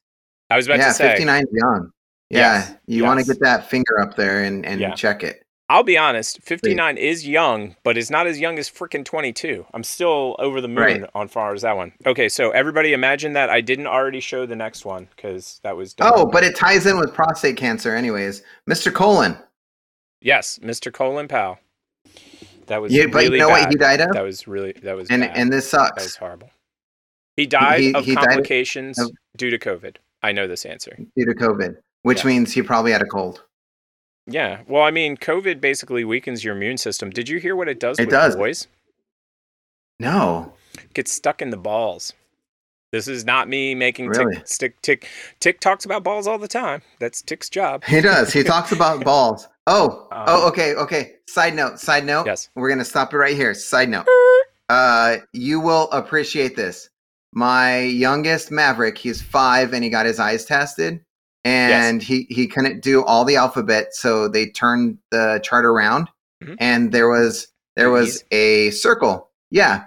I was about yeah, to say. 59 is young. Yeah, Yes, you want to get that finger up there and, and Yeah. check it. I'll be honest, 59 is young, but it's not as young as freaking 22. I'm still over the moon Right. on far as that one. Okay, so everybody imagine that I didn't already show the next one because that was done. Oh, but it ties in with prostate cancer, anyways. Mr. Colon. yes, Mr. Colon Powell. That was Yeah, but you really know what he died of? That was really that was And bad. and this sucks. that was horrible. He died he- of he died complications of- due to COVID. I know this answer. due to COVID, which Yes. means he probably had a cold. Yeah. Well, I mean, COVID basically weakens your immune system. Did you hear what it does It with does. boys? No. gets stuck in the balls. This is not me making Really? tick stick tick tick talks about balls all the time. That's Tick's job. He does. He talks about balls. Oh, Um, oh, okay, okay. Side note, side note. Yes. We're gonna stop it right here. Side note. Uh, you will appreciate this. My youngest Maverick, he's five, and he got his eyes tested, and he he couldn't do all the alphabet, so they turned the chart around, Mhm. and there was there was a circle. Yeah,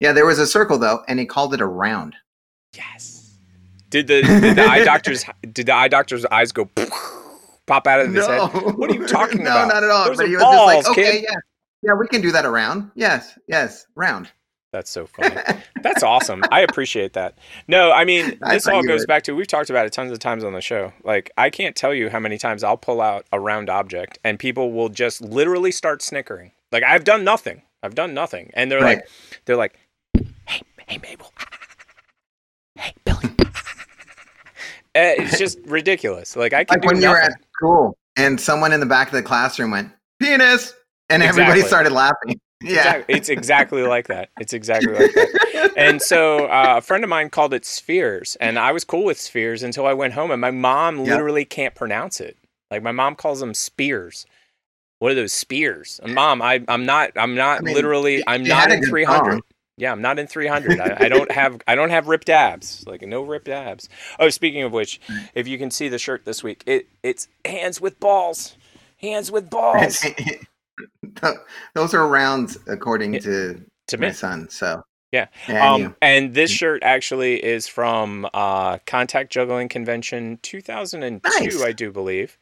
yeah, there was a circle though, and he called it a round. Yes. Did the did the eye doctor's did the eye doctor's eyes go pop out of his head? What are you talking no, about? No, not at all. Those but he was just like, balls, okay, kid." yeah, yeah, we can do that around. Yes, yes, round. That's so funny. That's awesome. I appreciate that. No, I mean, this thought all goes would. back to we've talked about it tons of times on the show. Like, I can't tell you how many times I'll pull out a round object and people will just literally start snickering. Like, I've done nothing. I've done nothing. And they're Right. like, they're like, hey, hey, Mabel. Hey, Billy. Eh, it's just ridiculous. Like, I can like when you nothing. were at school and someone in the back of the classroom went penis, and everybody Exactly. started laughing. Yeah, Exactly. It's exactly like that. It's exactly like that. And so uh, a friend of mine called it spheres, and I was cool with spheres until I went home, and my mom Yep. literally can't pronounce it. Like my mom calls them spears. What are those spears? And Mom, I, I'm not. I'm not I mean, literally. I'm not in 300. song. Yeah, I'm not in 300. I, I don't have. I don't have ripped abs. Like no ripped abs. Oh, speaking of which, if you can see the shirt this week, it it's hands with balls. Hands with balls. those are rounds according Yeah, to to my me. son. So Yeah. Yeah, um, and this shirt actually is from uh, Contact Juggling Convention 2002, Nice. I do believe.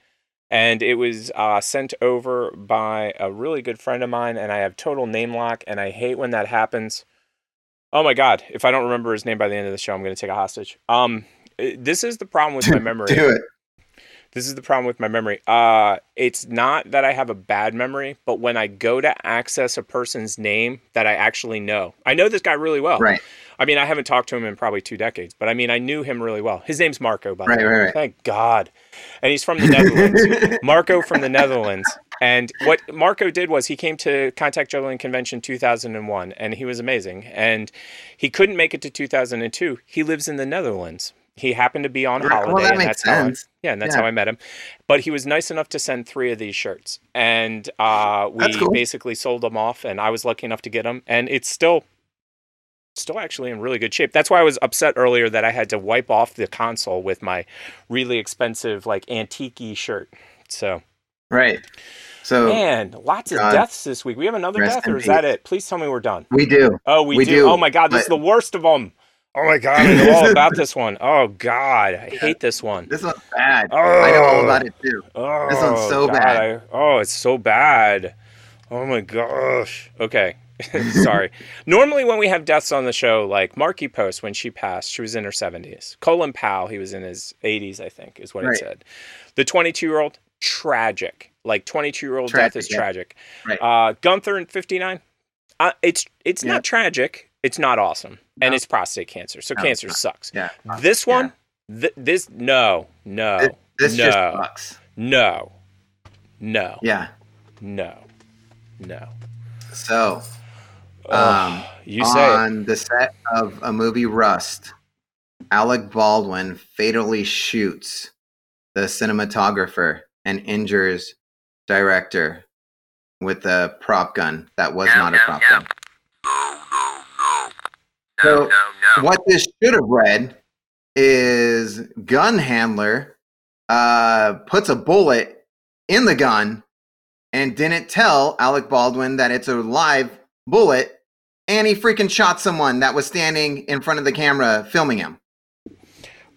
And it was uh, sent over by a really good friend of mine, and I have total name lock, and I hate when that happens. Oh my God! If I don't remember his name by the end of the show, I'm going to take a hostage. Um, eh, this is the problem with my memory. do it. This is the problem with my memory. Uh, it's not that I have a bad memory, but when I go to access a person's name that I actually know, I know this guy really well. Right. I mean, I haven't talked to him in probably two decades, but I mean, I knew him really well. His name's Marco, by Right, the way. right, right. Thank God. And he's from the Netherlands. Marco from the Netherlands. And what Marco did was he came to Contact Juggling Convention 2001, and he was amazing. And he couldn't make it to 2002. He lives in the Netherlands. He happened to be on Right, well, holiday, that and makes that's how I, yeah, and that's Yeah. how I met him. But he was nice enough to send three of these shirts, and uh, we cool. basically sold them off. And I was lucky enough to get them, and it's still still actually in really good shape. That's why I was upset earlier that I had to wipe off the console with my really expensive like antique shirt. So Right. So man, lots of deaths this week. We have another rest death, or is that it? Please tell me we're done. we do. Oh, we, We do. do, Oh my god, this is the worst of them. Oh my god, I know all about this one. Oh god, I hate this one. This one's bad. Oh, I know all Oh. about it too. Oh, This one's so God, bad. I- oh, it's so bad. Oh my gosh. Okay. Sorry. Normally, when we have deaths on the show, like Markie Post, when she passed, she was in her 70s. Colin Powell, he was in his 80s, I think, is what Right. it said. The 22 year old, tragic. Like 22 year old death is yeah. tragic. Right. Uh, Gunther in 59, uh, it's it's Yeah. not tragic. It's not awesome, and it's prostate cancer. So No, cancer sucks. Yeah. This one, th- this no, no, This, this no, just sucks. no, no, Yeah. no, no. So Um, you say it. on the set of a movie Rust, Alec Baldwin fatally shoots the cinematographer and injures director with a prop gun that was not a prop gun. So what this should have read is gun handler uh, puts a bullet in the gun and didn't tell Alec Baldwin that it's a live bullet, and he freaking shot someone that was standing in front of the camera filming him.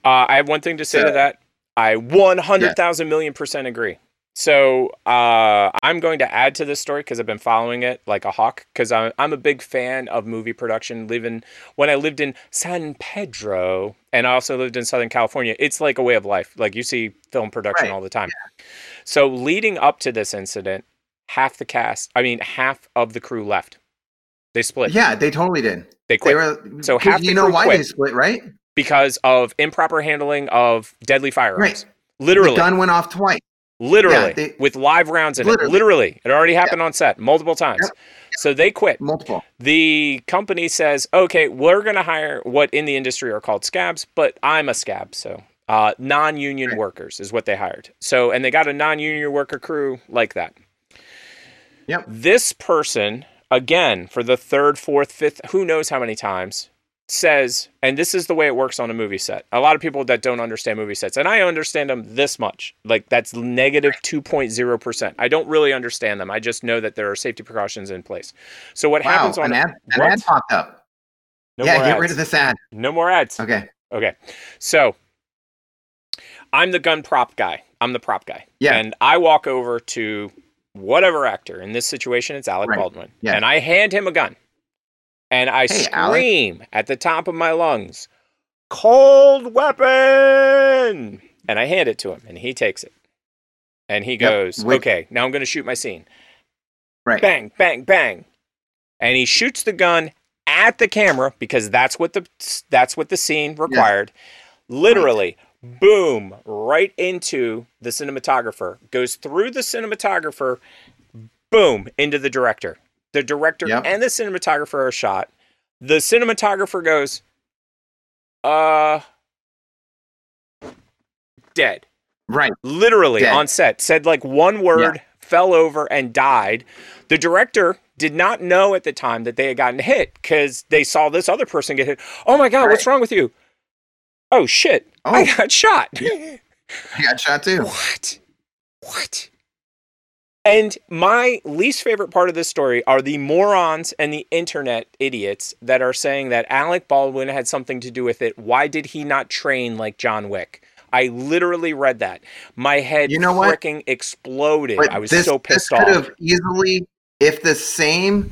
Uh, I have one thing to say to that. I 100,000 million percent agree. So uh, I'm going to add to this story because I've been following it like a hawk because I'm, I'm a big fan of movie production. Living when I lived in San Pedro and I also lived in Southern California, it's like a way of life. Like you see film production Right. all the time. So leading up to this incident, half the cast, I mean half of the crew left. They split. Yeah, they totally did. They quit. were So half the you know why quit. they split, right? because of improper handling of deadly firearms. Right. Literally. The gun went off twice. Literally, Yeah, they- with live rounds in Literally. it. Literally, it already happened on set multiple times. So they quit. Multiple. The company says, "Okay, we're going to hire what in the industry are called scabs, but I'm a scab, so uh, non-union workers is what they hired. So, and they got a non-union worker crew like that. Yep. This person, again, for the third, fourth, fifth, who knows how many times, says, and this is the way it works on a movie set. A lot of people that don't understand movie sets, and I understand them this much, like that's negative 2.0%. I don't really understand them. I just know that there are safety precautions in place. So what Wow, happens on an ad, an ad popped up. No yeah, get ads. rid of this ad. No more ads. Okay. Okay. So I'm the gun prop guy. I'm the prop guy. Yeah. And I walk over to whatever actor. In this situation, it's Alec Right. Baldwin. Yeah. And I hand him a gun. And I Hey, Alec. scream at the top of my lungs, cold weapon. And I hand it to him and he takes it. And he Yep, goes, with- okay, now I'm going to shoot my scene. Right. Bang, bang, bang. And he shoots the gun at the camera because that's what the that's what the scene required. Literally, boom, right into the cinematographer. Goes through the cinematographer, boom, into the director. The director Yep. and the cinematographer are shot. The cinematographer goes, uh, dead Right. literally Dead. on set said like one word fell over and died the director did not know at the time that they had gotten hit because they saw this other person get hit oh my god what's wrong with you oh shit i Oh. got shot I got shot too. what what and my least favorite part of this story are the morons and the internet idiots that are saying that Alec Baldwin had something to do with it. Why did he not train like John Wick? I literally read that. My head You know what? freaking exploded. But I was this, so this pissed could off. have easily, if the same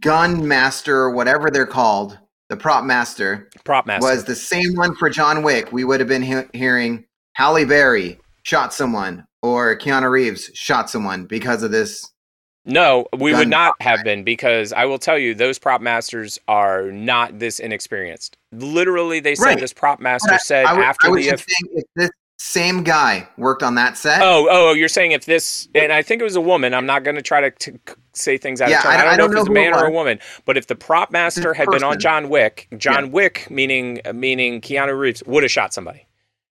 gun master or whatever they're called, the prop master, Prop master. was the same one for John Wick, we would have been he- hearing Halle Berry shot someone or Keanu Reeves shot someone because of this. No, we would not have been because I will tell you, those prop masters are not this inexperienced. Literally, they said Right. this prop master I- said I, after I was the just saying if this same guy worked on that set. Oh, oh, you're saying if this, and I think it was a woman. I'm not going to try to t- say things out Yeah, of turn. I- I, don't I know don't if know it's a who it man or a woman, but if the prop master had been on. John Wick, John Yeah. Wick, meaning meaning Keanu Reeves, would have shot somebody,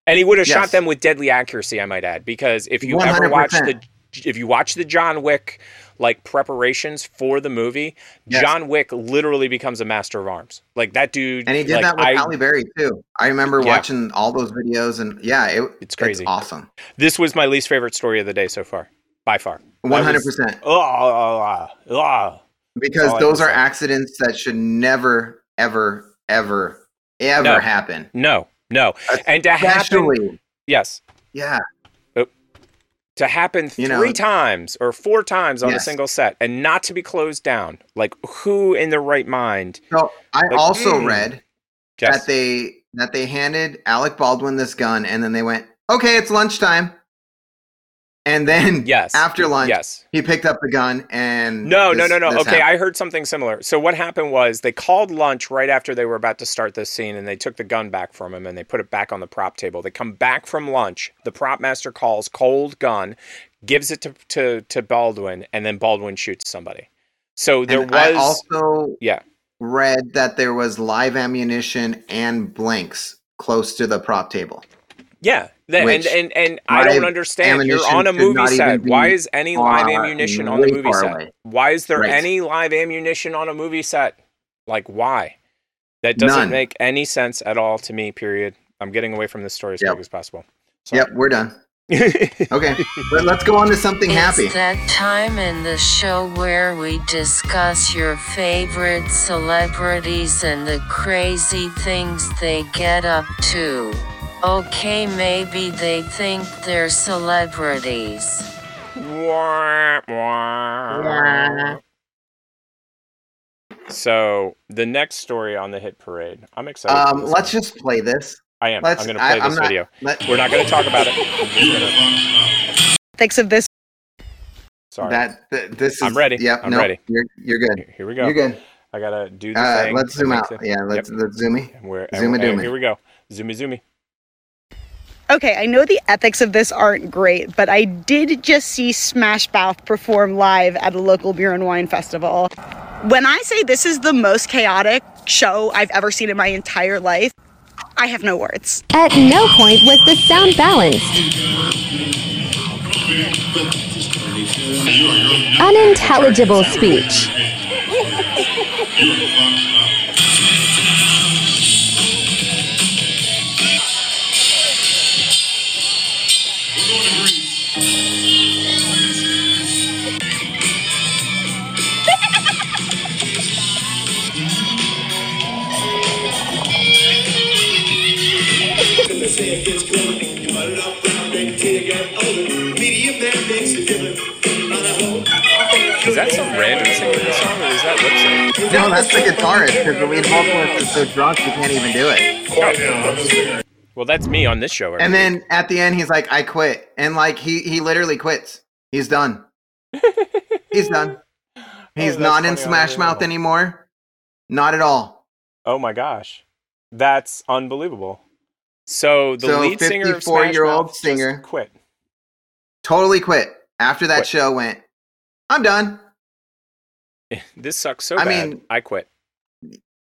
and he would have Yes. shot them with deadly accuracy. I might add, because if you ever 100%. watch the, if you watch the John Wick like preparations for the movie, Yes. John Wick literally becomes a master of arms. Like that dude, And he did like, that with I, Halle Berry too. I remember Yeah. watching all those videos, and yeah, it, It's crazy. awesome. This was my least favorite story of the day so far, by far. One hundred percent. Oh, oh, oh, oh. Because all those are accidents that should never, ever, ever, ever No. happen. No, no. And to happen, yes, yeah, to happen You three know- times or four times on a single set and not to be closed down. Like who in their right mind? So I Like, also mm. read Yes. that they that they handed Alec Baldwin this gun, and then they went, "Okay, it's lunchtime." And then Yes. after lunch, Yes. he picked up the gun and No, no, this- no, no. this Okay, happened. I heard something similar. So what happened was they called lunch right after they were about to start this scene, and they took the gun back from him and they put it back on the prop table. They come back from lunch. The prop master calls cold gun, gives it to to, to Baldwin, and then Baldwin shoots somebody. So there And was I also yeah. read that there was live ammunition and blanks close to the prop table. Yeah, th- and and and I don't understand. You're on a movie set. Why is any live ammunition on the movie far set? Why is there Right. any live ammunition on a movie set? Like why? That doesn't None. make any sense at all to me. Period. I'm getting away from this story as Yep. quick as possible. Yep, we're done. Okay, but let's go on to something happy. It's that time in the show where we discuss your favorite celebrities and the crazy things they get up to. Okay, maybe they think they're celebrities. Wah, wah. So the next story on the hit parade, I'm excited. Um, let's just play this. I am. let's- I'm going to play I'm this not- video. let- We're not going to talk about it. I'm just gonna- Ethics of this. Sorry. That th- this is. I'm ready. Yep, I'm nope, ready. You're you're good. Here we go. You're good. I gotta do the Uh, thing. let's zoom out. it- Yeah, let's Yep. let's zoomy. And we're, Zoom and, and and doomy. here we go. Zoomy zoomy. Okay, I know the ethics of this aren't great, but I did just see Smash Mouth perform live at a local beer and wine festival. When I say this is the most chaotic show I've ever seen in my entire life, I have no words. At no point was the sound balanced. Unintelligible speech. Is that some random singing the song, or is that lip sync? No, that's the guitarist because the lead vocalist is so drunk he can't even do it. Well, that's me on this show. every And then at the end, he's like, "I quit," and like he he literally quits. He's done. He's done. He's Oh, not in Smash. Mouth anymore. Not at all. Oh my gosh, that's unbelievable. So the So, lead singer of Smash 54-year-old Mouth singer. quit. Totally quit after that Quit. show went. I'm done. This sucks so I bad. mean- I quit.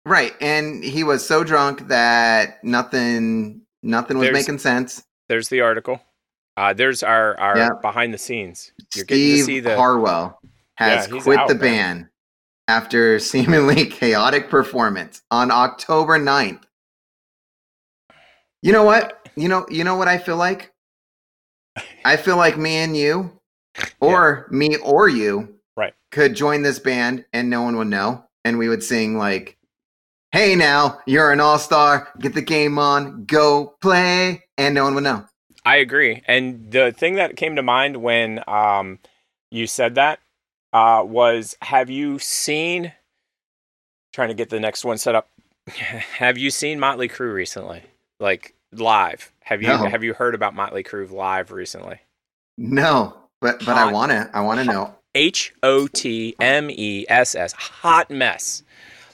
Right, and he was so drunk that nothing nothing was There's- making sense. There's the article. Uh, there's our our Yeah. behind the scenes. You're getting to Steve see the Harwell has Yeah, quit out, the man. band after seemingly chaotic performance on October 9th. You know what? You know you know what I feel like? I feel like me and you or me or you right. could join this band and no one would know and we would sing like Hey now, you're an all-star. Get the game on. Go play and no one would know. I agree. And the thing that came to mind when um, you said that uh, was have you seen, trying to get the next one set up, have you seen Motley Crue recently? Like, live. Have you No. have you heard about Motley Crue live recently? No, but but I want to. I want to know. H O T M E S S. Hot mess.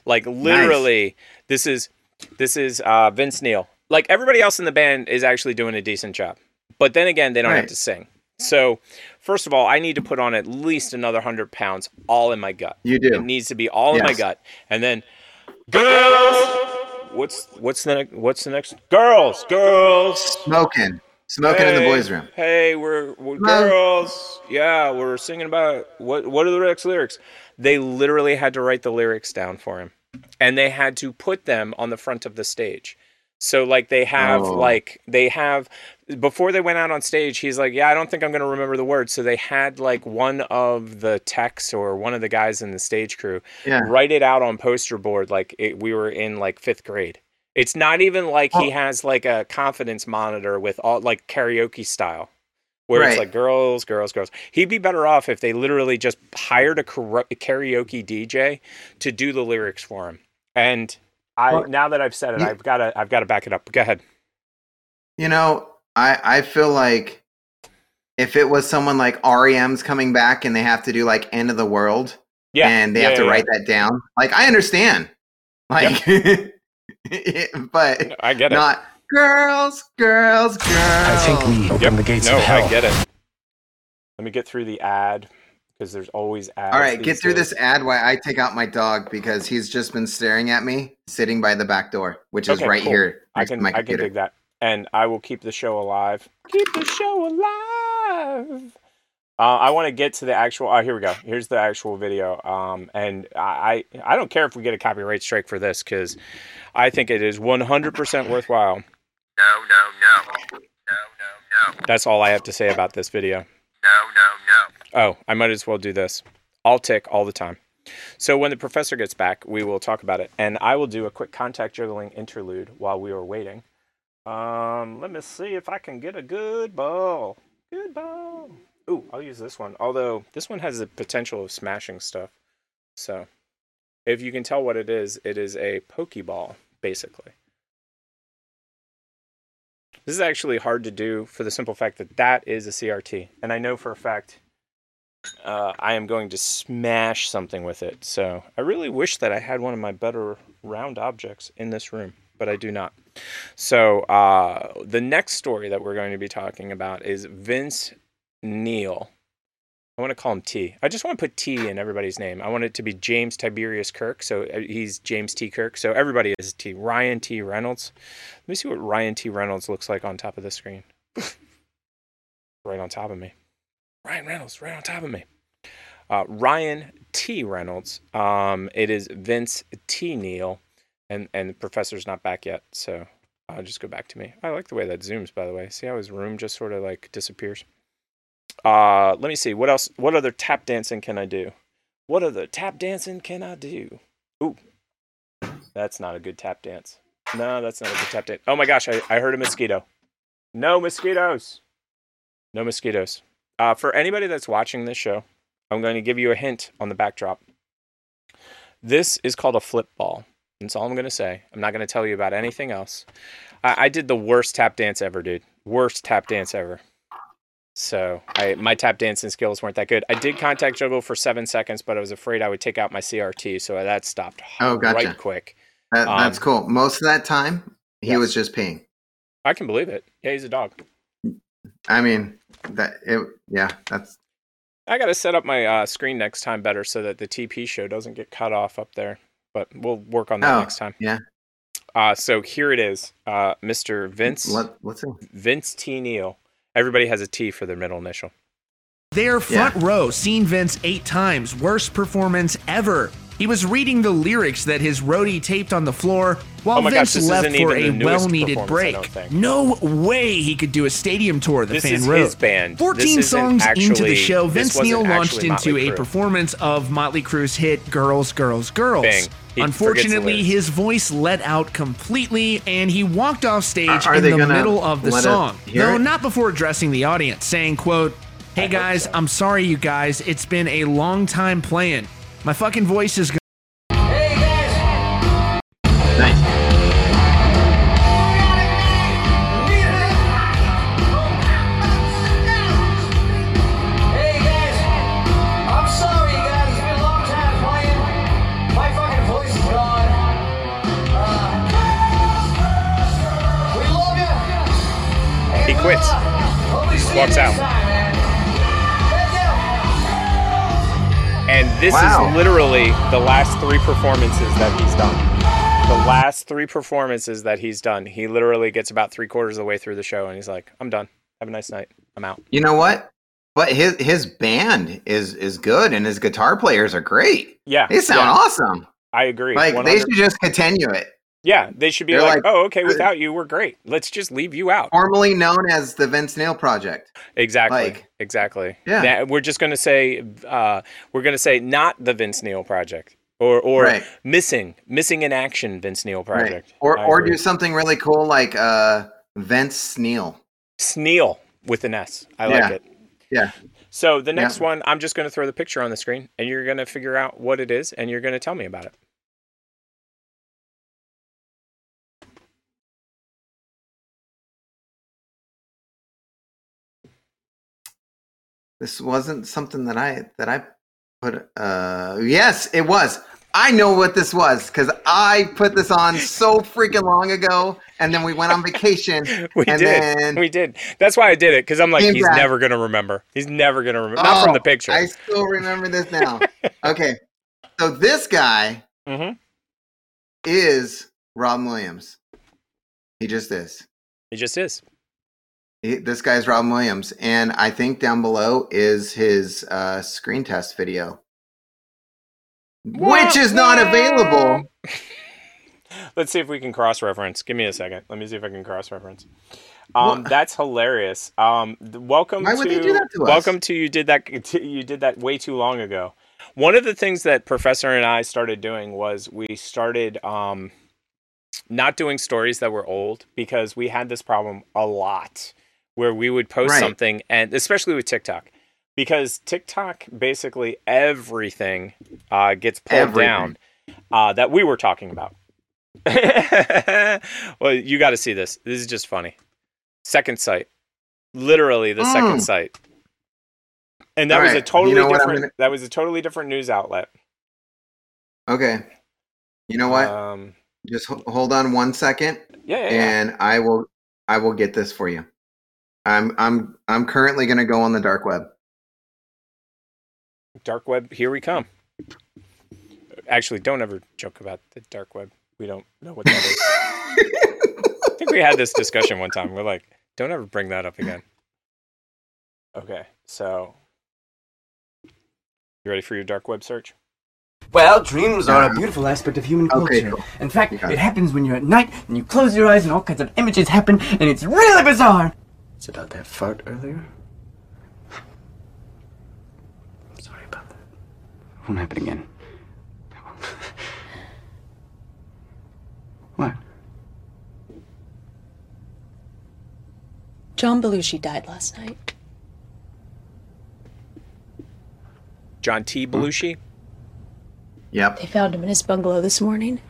Like literally, this is this is uh, Vince Neil. Like everybody else in the band is actually doing a decent job, but then again, they don't have to sing. So, first of all, I need to put on at least another hundred pounds, all in my gut. You do. It needs to be all in my gut, and then girls. What's what's the? What's the next? Girls, girls. Smoking, smoking in the boys' room. Hey, we're, we're girls. Yeah, we're singing about what what are the next lyrics? They literally had to write the lyrics down for him. And they had to put them on the front of the stage. So like they have Oh. like they have before they went out on stage, he's like, Yeah, I don't think I'm gonna remember the words. So they had like one of the techs or one of the guys in the stage crew Yeah. write it out on poster board like it, we were in like fifth grade. It's not even like he has like a confidence monitor with all like karaoke style, where it's like girls, girls, girls. He'd be better off if they literally just hired a karaoke DJ to do the lyrics for him. And I Well, now that I've said it, you- I've got to I've got to back it up. Go ahead. You know, I I feel like if it was someone like REM's coming back and they have to do like End of the World, Yeah, and they yeah, have to yeah, write that down. Like I understand, like, but I get it. not girls, girls, girls. I think we opened Yep. the gates no, of hell. I get it. Let me get through the ad because there's always ads. All right, get through days. this ad while I take out my dog because he's just been staring at me sitting by the back door, which is right cool. here I can my I can computer. dig that, and I will keep the show alive. Keep the show alive. Uh, I want to get to the actual. Oh, here we go. Here's the actual video. Um, and I I I don't care if we get a copyright strike for this because I think it is 100% worthwhile. No, no, no. No, no, no. That's all I have to say about this video. No, no, no. Oh, I might as well do this. I'll tick all the time. So when the professor gets back, we will talk about it, and I will do a quick contact juggling interlude while we are waiting. Um, let me see if I can get a good ball. Good ball. Ooh, I'll use this one. Although this one has the potential of smashing stuff. So, if you can tell what it is, it is a pokeball, basically. This is actually hard to do for the simple fact that that is a CRT, and I know for a fact uh, I am going to smash something with it. So I really wish that I had one of my better round objects in this room, but I do not. So uh, the next story that we're going to be talking about is Vince Neil. I want to call him T. I just want to put T in everybody's name. I want it to be James Tiberius Kirk. So uh, he's James T. Kirk. So everybody is T. Ryan T. Reynolds. Let me see what Ryan T. Reynolds looks like on top of the screen. right on top of me. Ryan Reynolds, right on top of me. Uh, Ryan T. Reynolds. Um, it is Vince T. Neil, and and the professor's not back yet, so I'll just go back to me. I like the way that zooms, by the way. See how his room just sort of like disappears. Uh, let me see what else. What other tap dancing can I do? What other tap dancing can I do? Ooh, that's not a good tap dance. No, that's not a good tap dance. Oh my gosh, I, I heard a mosquito. No mosquitoes. No mosquitoes. Uh, for anybody that's watching this show, I'm going to give you a hint on the backdrop. This is called a flip ball. That's all I'm going to say. I'm not going to tell you about anything else. I, I did the worst tap dance ever, dude. Worst tap dance ever. So I my tap dancing skills weren't that good. I did contact juggle for seven seconds, but I was afraid I would take out my CRT, so that stopped Oh, gotcha. right quick. That, that's Um, cool. Most of that time, he yes. was just peeing. I can believe it. Yeah, he's a dog. I mean, that it. Yeah, that's I got to set up my uh, screen next time better so that the TP show doesn't get cut off up there. But we'll work on that Oh, next time. yeah. Uh, so here it is, uh, Mr. Vince What, what's it? Vince T. Neil. Everybody has a T for their middle initial. There, front row, seen Vince eight times. Worst performance ever. He was reading the lyrics that his roadie taped on the floor while Oh my gosh, Vince left for a well-needed break. No way he could do a stadium tour. The This fan is wrote. his band. 14 This isn't songs into the show, Vince wasn't Neil launched into Motley a Crue. performance of Motley Crue's hit "Girls, Girls, Girls." Bang. He Unfortunately, his voice let out completely, and he walked off stage Are- are in the middle of the song. No, it? not before addressing the audience, saying, "quote Hey guys, I'm sorry, you guys. It's been a long time playing. My fucking voice is." Quits. Just walks out. And this Wow. is literally the last three performances that he's done. The last three performances that he's done. He literally gets about three quarters of the way through the show and he's like, I'm done. Have a nice night. I'm out. You know what? But his his band is is good, and his guitar players are great. Yeah. They sound yeah. awesome. I agree. Like 100 they should just continue it. Yeah, they should be like, like- oh, okay, without you, we're great. Let's just leave you out. Formerly known as the Vince Neil Project. Exactly. Like- exactly. Yeah. That- we're just gonna say, uh, we're gonna say not the Vince Neil project, or or Right. missing, missing in action Vince Neil project, Right. Or I or agree. do something really cool like uh Vince Sneal. Sneal with an S. I Yeah. like it. Yeah. So the next Yeah. one, I'm just gonna throw the picture on the screen, and you're gonna figure out what it is, and you're gonna tell me about it. This wasn't something that I that I put uh yes, it was. I know what this was because I put this on so freaking long ago, and then we went on vacation. We and did. Then, we did. That's why I did it because I'm like, he's back. never gonna remember. He's never gonna remember. Not from Oh, the picture. I still remember this now. okay, so this guy mm-hmm. is Robin Williams. He just is. He just is. He, this guy's Robin Williams, and I think down below is his uh, screen test video, which is not available. Let's see if we can cross reference. Give me a second. Let me see if I can cross reference. Um, that's hilarious. Um, welcome Why to, they do that to us? welcome to you did that you did that way too long ago. One of the things that Professor and I started doing was we started um, not doing stories that were old because we had this problem a lot where we would post Right. something and especially with TikTok because TikTok basically everything uh, gets pulled Everything. down uh, that we were talking about. well, you got to see this. This is just funny. Second site, literally the Mm. second site, and that All was a right, you totally know different. gonna- That was a totally different news outlet. Okay, you know what? Um, Just ho- hold on one second, yeah, yeah, yeah. and I will I will get this for you. I'm I'm I'm currently going to go on the dark web. dark web. Here we come. Actually, don't ever joke about the dark web. We don't know what that is. I think we had this discussion one time. We're like, don't ever bring that up again. Okay, so you ready for your dark web search? Well, dreams are a beautiful aspect of human culture. Okay, cool. In fact, Got it it. happens when you're at night and you close your eyes and all kinds of images happen and it's really bizarre. It's about that fart earlier. Sorry about that. Won't happen again. what? John Belushi died last night. John T. Belushi. Yep. They found him in his bungalow this morning.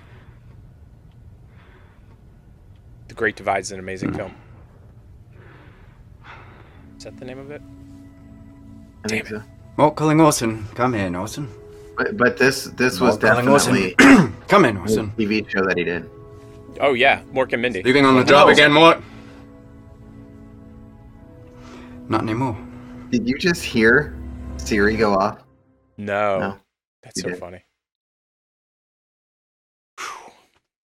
The Great Divide is an amazing hmm. film. Is that the name of it? I think so. Mork calling Orson. Come in, Orson. But, but this this was Mork Orson. definitely Come in, Orson. TV show that he did. Oh yeah, Mork and Mindy. Leaving on the job again, Mork? Not anymore. Did you just hear Siri go off? No, No, that's you so did. funny.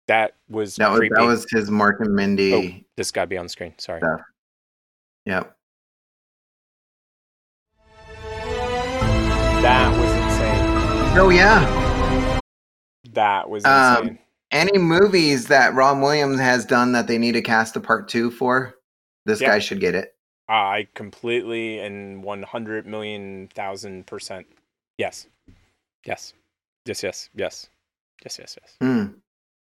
That was That was creepy. that was his Mork and Mindy Oh, this got to be on the screen. Sorry. stuff. Yep. That was insane. Oh yeah. That was insane. Um, any movies that Robin Williams has done that they need to cast a part two for, this Yeah. guy should get it. I completely and one hundred million thousand percent. Yes. Yes. Yes. Yes. Yes. Yes. Yes. Yes. Hmm.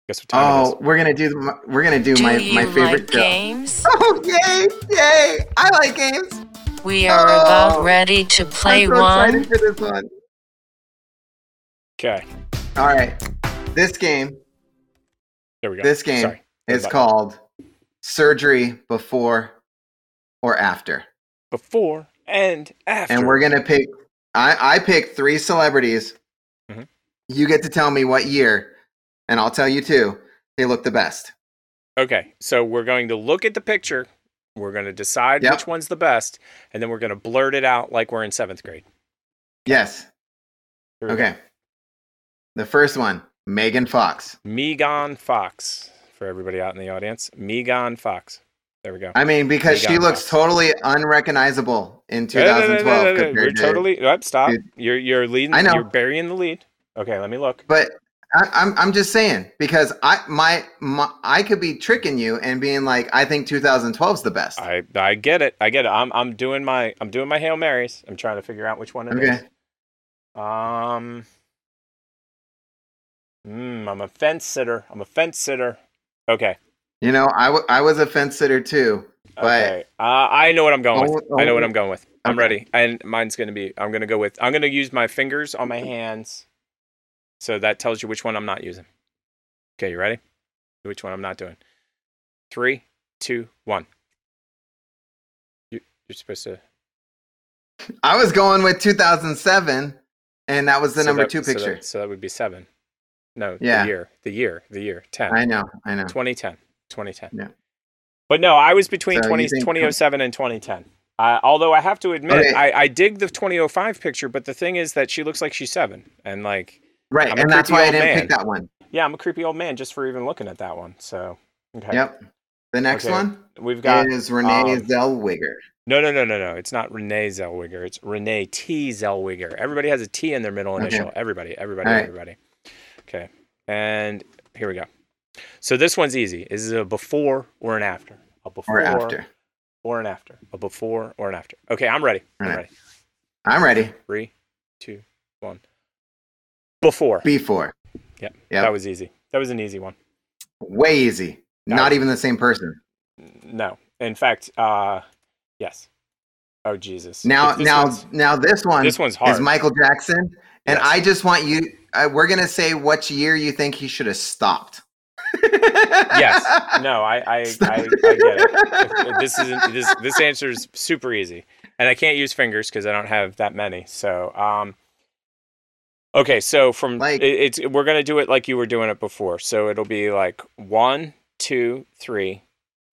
Guess what time Oh, we're gonna do the- we're gonna do, Do my my favorite like games? Oh yay! Yay! I like games. We are Oh, about ready to play I'm so one. excited for this one. Okay. All right, this game. There we go. This game Sorry. is Button. called Surgery Before or After. Before and after. And we're gonna pick. I I picked three celebrities. Mhm. You get to tell me what year, and I'll tell you too. They look the best. Okay, so we're going to look at the picture. We're going to decide Yep. which one's the best, and then we're going to blurt it out like we're in seventh grade. Yes. Here Okay. The first one, Megan Fox. Megan Fox for everybody out in the audience. Megan Fox. There we go. I mean, because she looks Fox. totally unrecognizable in No, no, no, no, 2012 no, compared We're to. totally. Oh, stop. Dude. You're you're leading. I know. You're burying the lead. Okay, let me look. But I, I'm I'm just saying because I my, my I could be tricking you and being like I think 2012 is the best. I I get it. I get it. I'm I'm doing my I'm doing my hail marys. I'm trying to figure out which one it is. Okay. Um. Mm, I'm a fence sitter. I'm a fence sitter. Okay. You know, I, w- I was a fence sitter too, but Okay. Uh, I know what I'm going with. Oh, I know what oh, I'm going with. I'm okay. ready. And mine's going to be, I'm going to go with, I'm going to use my fingers on my hands. So that tells you which one I'm not using. Okay, you ready? Which one I'm not doing. Three, two, one. You, you're supposed to. I was going with 2007, and that was the so number that- two so picture. that, so that would be seven. No, Yeah. the year, the year, the year, 10. I know, I know. 2010. 2010. Yeah. But no, I was between So 20, 2007 and 2010. Uh, although I have to admit, Okay. I, I dig the 2005 picture, but the thing is that she looks like she's seven. And like, Right, I'm and that's why I didn't man. pick that one. Yeah, I'm a creepy old man just for even looking at that one. So, okay. Yep. The next Okay, one We've got. is Renee um, Zellweger. No, no, no, no, no. It's not Renee Zellweger. It's Renee T. Zellweger. Everybody has a T in their middle Okay. initial. Everybody, everybody, All right. everybody. Okay. And here we go. So this one's easy. Is it a before or an after? A before Or after. or an after. A before or an after. Okay, I'm ready. I'm ready. I'm ready. Three, two, one. Before. Before. Yep. Yep. That was easy. That was an easy one. Way easy. No. Not even the same person. No. In fact, uh yes. Oh Jesus. Now, this now, now, this one This one's hard. is. Michael Jackson, and Yes. I just want you. Uh, we're gonna say which year you think he should have stopped. yes. No, I I, I, I get it. This isn't this this answer is super easy, and I can't use fingers because I don't have that many. So, um, okay. So from Like- it, it's we're gonna do it like you were doing it before. So it'll be like one, two, three,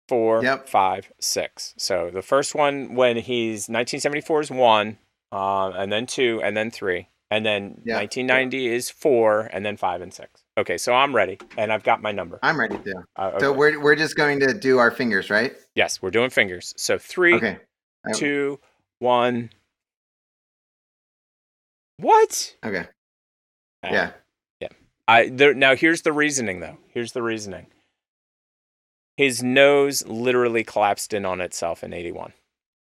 four, Yep. five, six. So the first one when he's 1974 is one, um, and then two, and then three, and then Yeah. 1990 is four, and then five and six. Okay, so I'm ready, and I've got my number. I'm ready to. Uh, So we're we're just going to do our fingers, right? Yes, we're doing fingers. So three, Okay. Two, one. What? Okay. Ah, Yeah. Yeah. I there now here's the reasoning though. Here's the reasoning. His nose literally collapsed in on itself in 81.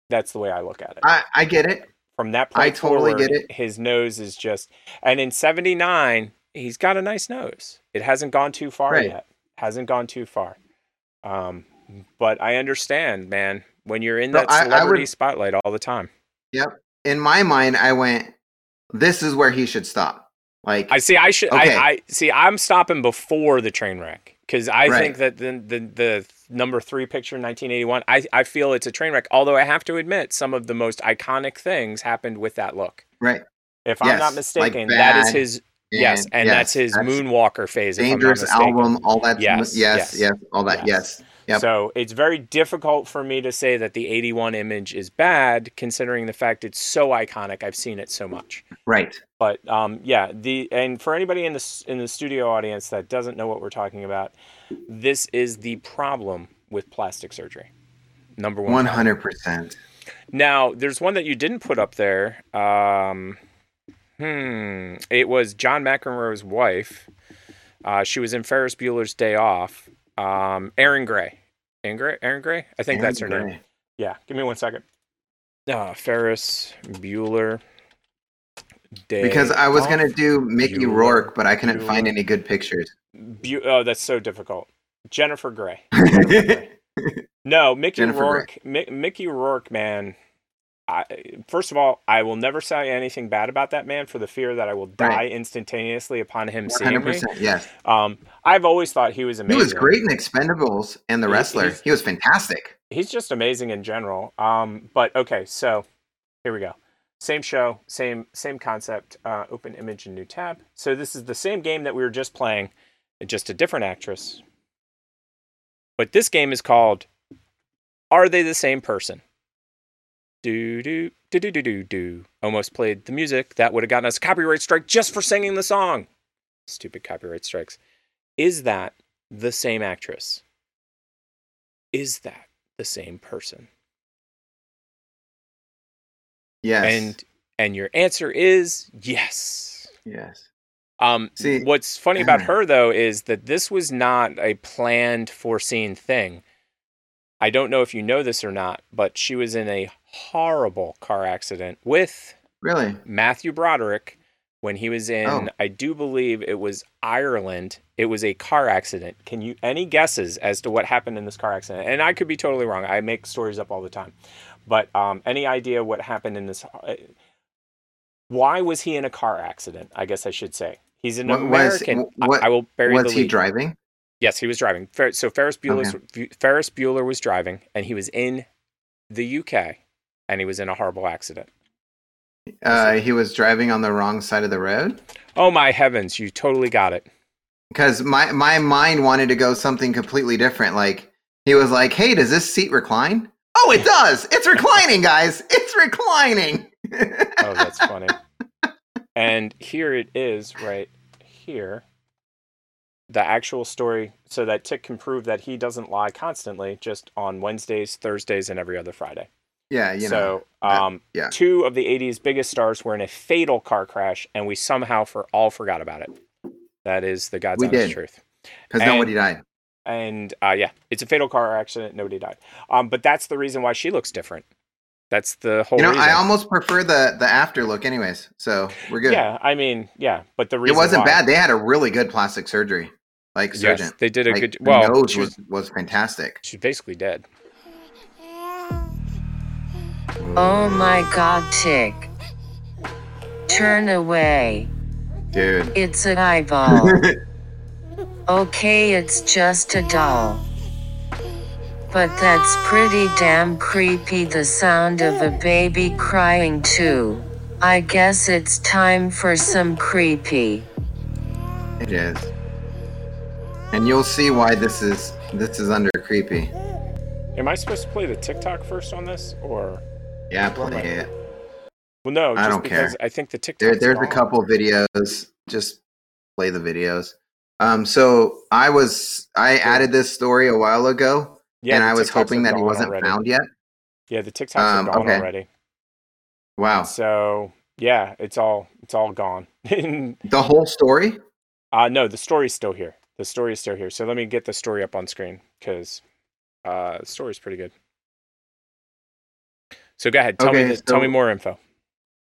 That's the way I look at it. I I get it. From that point I totally get it. His nose is just and in 79, he's got a nice nose. It hasn't gone too far Right. yet. Hasn't gone too far. Um but I understand, man, when you're in No, that I- I celebrity would- spotlight all the time. Yep. In my mind, I went. This is where he should stop. Like I see. I should. Okay. I, I see. I'm stopping before the train wreck because I Right. think that the, the the number three picture in 1981. I I feel it's a train wreck. Although I have to admit, some of the most iconic things happened with that look. right. If I'm Yes, not like mistaken, that is his. yes, and- and yes, that's his that's moonwalker phase. I'm not Dangerous album. All that. Yes, Yes. yes, Yes. All that. Yes. Yep. So it's very difficult for me to say that the 81 image is bad, considering the fact it's so iconic. I've seen it so much. right. But um, yeah, the and for anybody in the in the studio audience that doesn't know what we're talking about, this is the problem with plastic surgery. Number one. One hundred percent. Now, there's one that you didn't put up there. Um, hmm. It was John McEnroe's wife. Uh, she was in Ferris Bueller's Day Off. Um, Erin Gray. Erin Gray. Erin Gray. I think that's her name. Yeah. Give me one second. Uh, Ferris Bueller. Day Because I was gonna do Mickey Bueller, Rourke, but I couldn't find any good pictures. Bu- oh, that's so difficult. Jennifer Grey. no, Mickey Jennifer Rourke. Mi- Mickey Rourke, man. I, first of all, I will never say anything bad about that man for the fear that I will die Right. instantaneously upon him seeing me. Yes. Um, I've always thought he was amazing. He was great in Expendables and The He- Wrestler. he's- He was fantastic. He's just amazing in general. Um, but okay, so here we go. Same show, same same concept. Uh, open image and new tab. So this is the same game that we were just playing, just a different actress. But this game is called Are they the same person? Do do do do do do do. Almost played the music that would have gotten us a copyright strike just for singing the song. Stupid copyright strikes. Is that the same actress? Is that the same person? Yes. And and your answer is yes. yes. Um, See- what's funny about her though is that this was not a planned, foreseen thing. I don't know if you know this or not, but she was in a horrible car accident with Really? Matthew Broderick when he was in, Oh. I do believe it was Ireland. It was a car accident. Can you any guesses as to what happened in this car accident? And I could be totally wrong. I make stories up all the time, but um, any idea what happened in this? Uh, why was he in a car accident? I guess I should say he's an What- was- American. I- what- I, will bury was the he driving? Yes, he was driving. So Ferris Bueller's Ferris Bueller was driving, and he was in the UK, and he was in a horrible accident. Uh, he was driving on the wrong side of the road. Oh my heavens! You totally got it. Because my my mind wanted to go something completely different. Like he was like, "Hey, does this seat recline?" It does. It's reclining, guys. It's reclining. Oh, that's funny. and here it is, right here. The actual story, so that Tick can prove that he doesn't lie constantly, just on Wednesdays, Thursdays, and every other Friday. Yeah, you know. so, um, yeah. two of the '80s biggest stars were in a fatal car crash, and we somehow for all forgot about it. That is the God's We honest did. truth. Because nobody died. And uh, yeah, it's a fatal car accident. Nobody died. Um, but that's the reason why she looks different. That's the whole You know, reason. I almost prefer the the after look, anyways. So we're good. Yeah, I mean, yeah, but the it wasn't why- bad. They had a really good plastic surgery, like Yes, surgeon. they did a Like, good- the well, nose she was was fantastic. She's basically dead. Oh my god, Tick. Turn away. Dude. It's an eyeball. okay, it's just a doll. But that's pretty damn creepy the sound of a baby crying too. I guess it's time for some creepy. It is. And you'll see why this is this is under creepy. Am I supposed to play the TikTok first on this, or? Yeah, play it. Well, no, just I don't because care. I think the TikTok. There, there's a couple videos. Just play the videos. Um, so I was I added this story a while ago, Yeah, and I was TikToks hoping that he wasn't already. found yet. Yeah, the TikToks Um, are gone okay. already. Wow, So yeah, it's all it's all gone. the whole story. uh no, the story's still here. The story is still here. So let me get the story up on screen because uh, the story's pretty good. So go ahead, tell Okay, me the, tell me more info.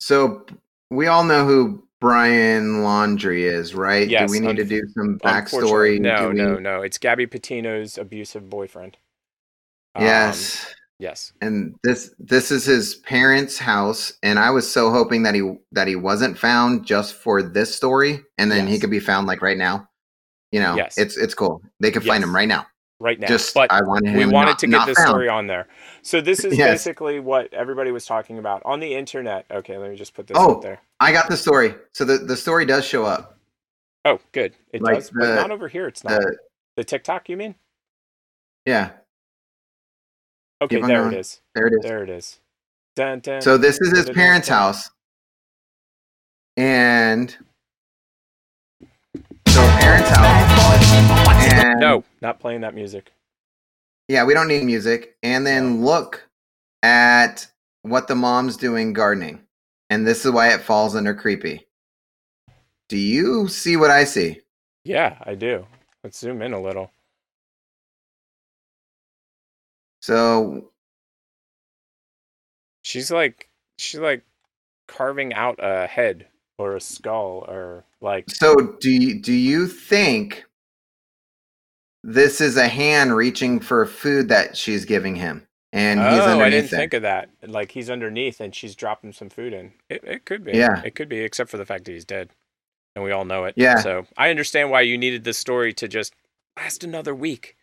So we all know who Brian Laundrie is, right? Yes, do we need to do some backstory? No, we- no, no. It's Gabby Petito's abusive boyfriend. Um, Yes. yes. and this this is his parents' house, and I was so hoping that he that he wasn't found just for this story, and then he could be found like right now. You know, Yes. it's it's cool. They could find him right now. Right now. Just but I wanted we wanted not- to get this found. story on there. So this is Yes. basically what everybody was talking about on the internet. Okay, let me just put this Oh, up there. I got the story. So the the story does show up. Oh, good. It Like does, but not over here. It's not. the- the TikTok, you mean? Yeah. Okay, Keep there it is. There it is. There it is. Dun, dun, So this is his parents' house, and and No, not playing that music. Yeah, we don't need music. And then look at what the mom's doing gardening. And this is why it falls under creepy. Do you see what I see? Yeah, I do. Let's zoom in a little. So, She's like she's like carving out a head or a skull or like so do you, do you think this is a hand reaching for food that she's giving him? And he's oh, I didn't there. think of that. Like he's underneath and she's dropping some food in. It it could be. Yeah. It could be, except for the fact that he's dead. And we all know it. Yeah. So I understand why you needed this story to just last another week.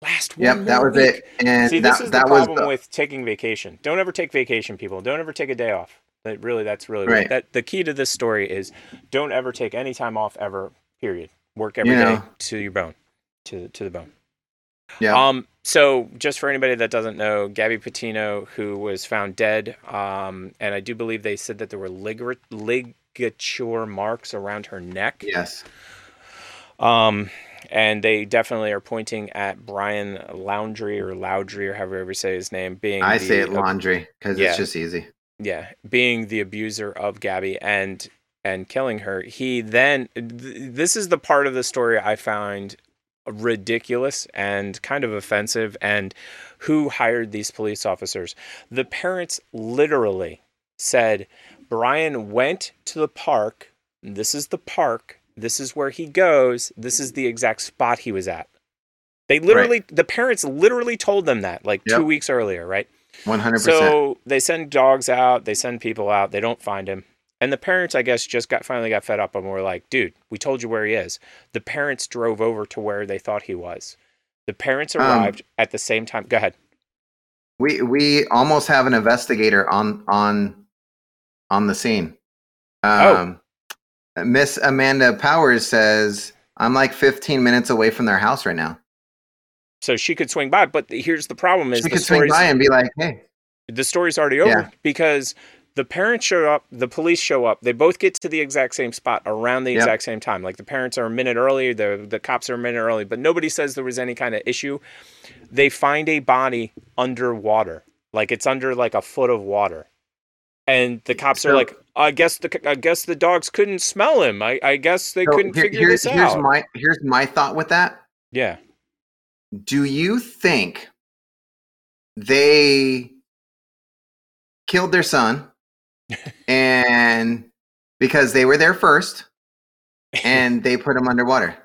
Last one. Yep, that was week. it. And See, that, this is that the problem the, with taking vacation. Don't ever take vacation, people. Don't ever take a day off. That really, that's really Right. that. The key to this story is don't ever take any time off ever. Period. Work every You day to your bone, to to the bone. Yeah. Um. So, just for anybody that doesn't know, Gabby Petito, who was found dead, um, and I do believe they said that there were ligature marks around her neck. Yes. Um, and they definitely are pointing at Brian Laundrie or Loudry or however you say his name, being I the say it laundry because Yeah. it's just easy. yeah, being the abuser of Gabby and and killing her. He then th- this is the part of the story I found ridiculous and kind of offensive and who hired these police officers. The parents literally said Brian went to the park. This is the park. This is where he goes. This is the exact spot he was at. They literally the parents literally told them that like Yep. 2 weeks earlier, right? One hundred percent. So they send dogs out, they send people out, they don't find him. And the parents, I guess, just got finally got fed up and were like, dude, we told you where he is. The parents drove over to where they thought he was. The parents Um, arrived at the same time. Go ahead. We we almost have an investigator on on on the scene. Oh. Um, Miss Amanda Powers says I'm like 15 minutes away from their house right now. So she could swing by, but here's the problem is She the could swing by and be like, "Hey, the story's already over Yeah. because the parents show up, the police show up, they both get to the exact same spot around the Yep. exact same time. Like the parents are a minute early, the the cops are a minute early, but nobody says there was any kind of issue. They find a body underwater, like it's under like a foot of water. And the cops are like, I guess the I guess the dogs couldn't smell him. I, I guess they So couldn't here- figure this here's out. my here's my thought with that. yeah. Do you think they killed their son and because they were there first and they put him underwater?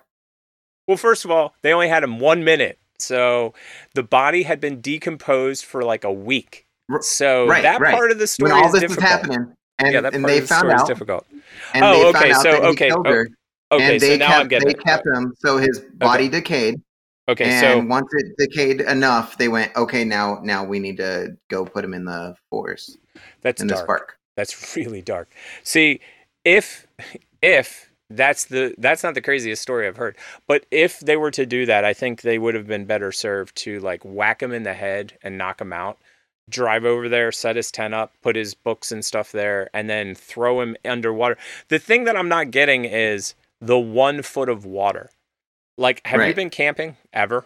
Well, first of all, they only had him one minute. So the body had been decomposed for like a week. So right, that right. part of the story when all is this difficult. was happening and, yeah, that and part they of the found out difficult. and oh, they okay. found out so that okay, killed o- her, okay. So now kept, I'm getting they it. kept him so his body decayed. Okay, and so once it decayed enough, they went, okay, now now we need to go put him in the forest. That's in dark. this park. That's really dark. See, if if that's the that's not the craziest story I've heard, but if they were to do that, I think they would have been better served to like whack him in the head and knock him out. Drive over there, set his tent up, put his books and stuff there, and then throw him underwater. The thing that I'm not getting is the one foot of water. Like, have you been camping ever?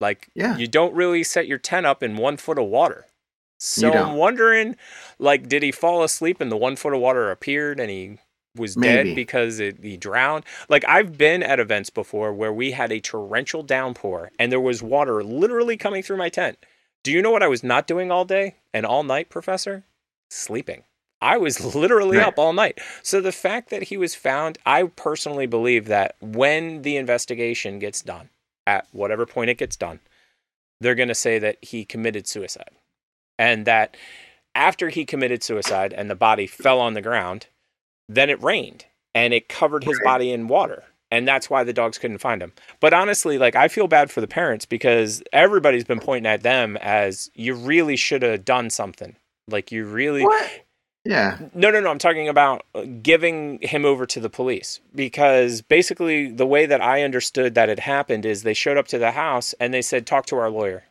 Like, Yeah. you don't really set your tent up in one foot of water. So I'm wondering, like, did he fall asleep and the one foot of water appeared and he was Maybe. dead because it, he drowned? Like, I've been at events before where we had a torrential downpour and there was water literally coming through my tent. Do you know what I was not doing all day and all night, Professor? Sleeping. I was literally Right. up all night. So the fact that he was found, I personally believe that when the investigation gets done, at whatever point it gets done, they're going to say that he committed suicide. And that after he committed suicide and the body fell on the ground, then it rained and it covered his body in water. And that's why the dogs couldn't find him. But honestly, like I feel bad for the parents because everybody's been pointing at them as you really should have done something. Like you really Yeah. no, no, no. I'm talking about uh, giving him over to the police because basically the way that I understood that it happened is they showed up to the house and they said, "Talk to our lawyer."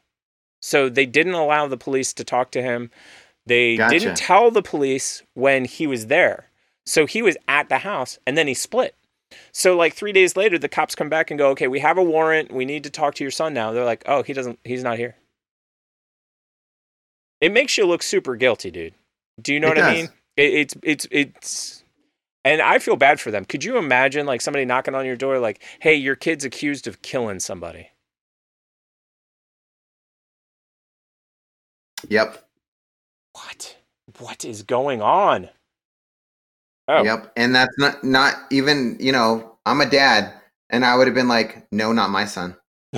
So they didn't allow the police to talk to him. They Gotcha. didn't tell the police when he was there. So he was at the house and then he split. So like 3 days later the cops come back and go, "Okay, we have a warrant. We need to talk to your son now." They're like, "Oh, he doesn't he's not here." It makes you look super guilty, dude. Do you know It what I mean? It, it's it's it's and I feel bad for them. Could you imagine like somebody knocking on your door like, "Hey, your kid's accused of killing somebody." Yep. What? What is going on? Oh. Yep. And that's not not even, you know, I'm a dad and I would have been like, no, not my son.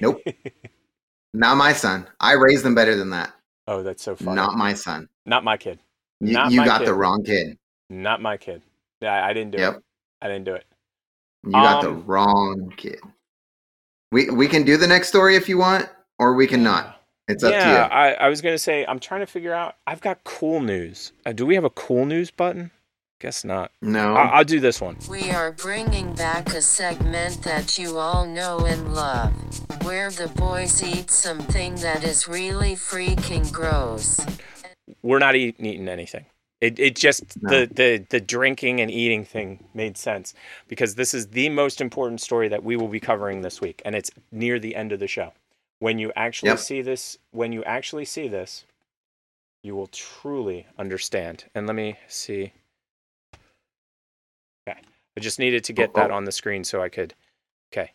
nope. Not my son. I raised them better than that. Oh, that's so funny. Not my son. Not my kid. You, Not you my got kid. the wrong kid. Not my kid. Yeah, I didn't do Yep. it. I didn't do it. You got the Um, wrong kid. We we can do the next story if you want, or we can not. It's up yeah, to you. I, I was gonna say I'm trying to figure out. I've got cool news. Uh, do we have a cool news button? Guess not. No. I- I'll do this one. We are bringing back a segment that you all know and love, where the boys eat something that is really freaking gross. We're not eat, eating anything. It, it just the, the the drinking and eating thing made sense because this is the most important story that we will be covering this week, and it's near the end of the show. When you actually Yep. see this, when you actually see this, you will truly understand. And let me see. Okay, I just needed to get oh, that Oh, oh. on the screen so I could. Okay,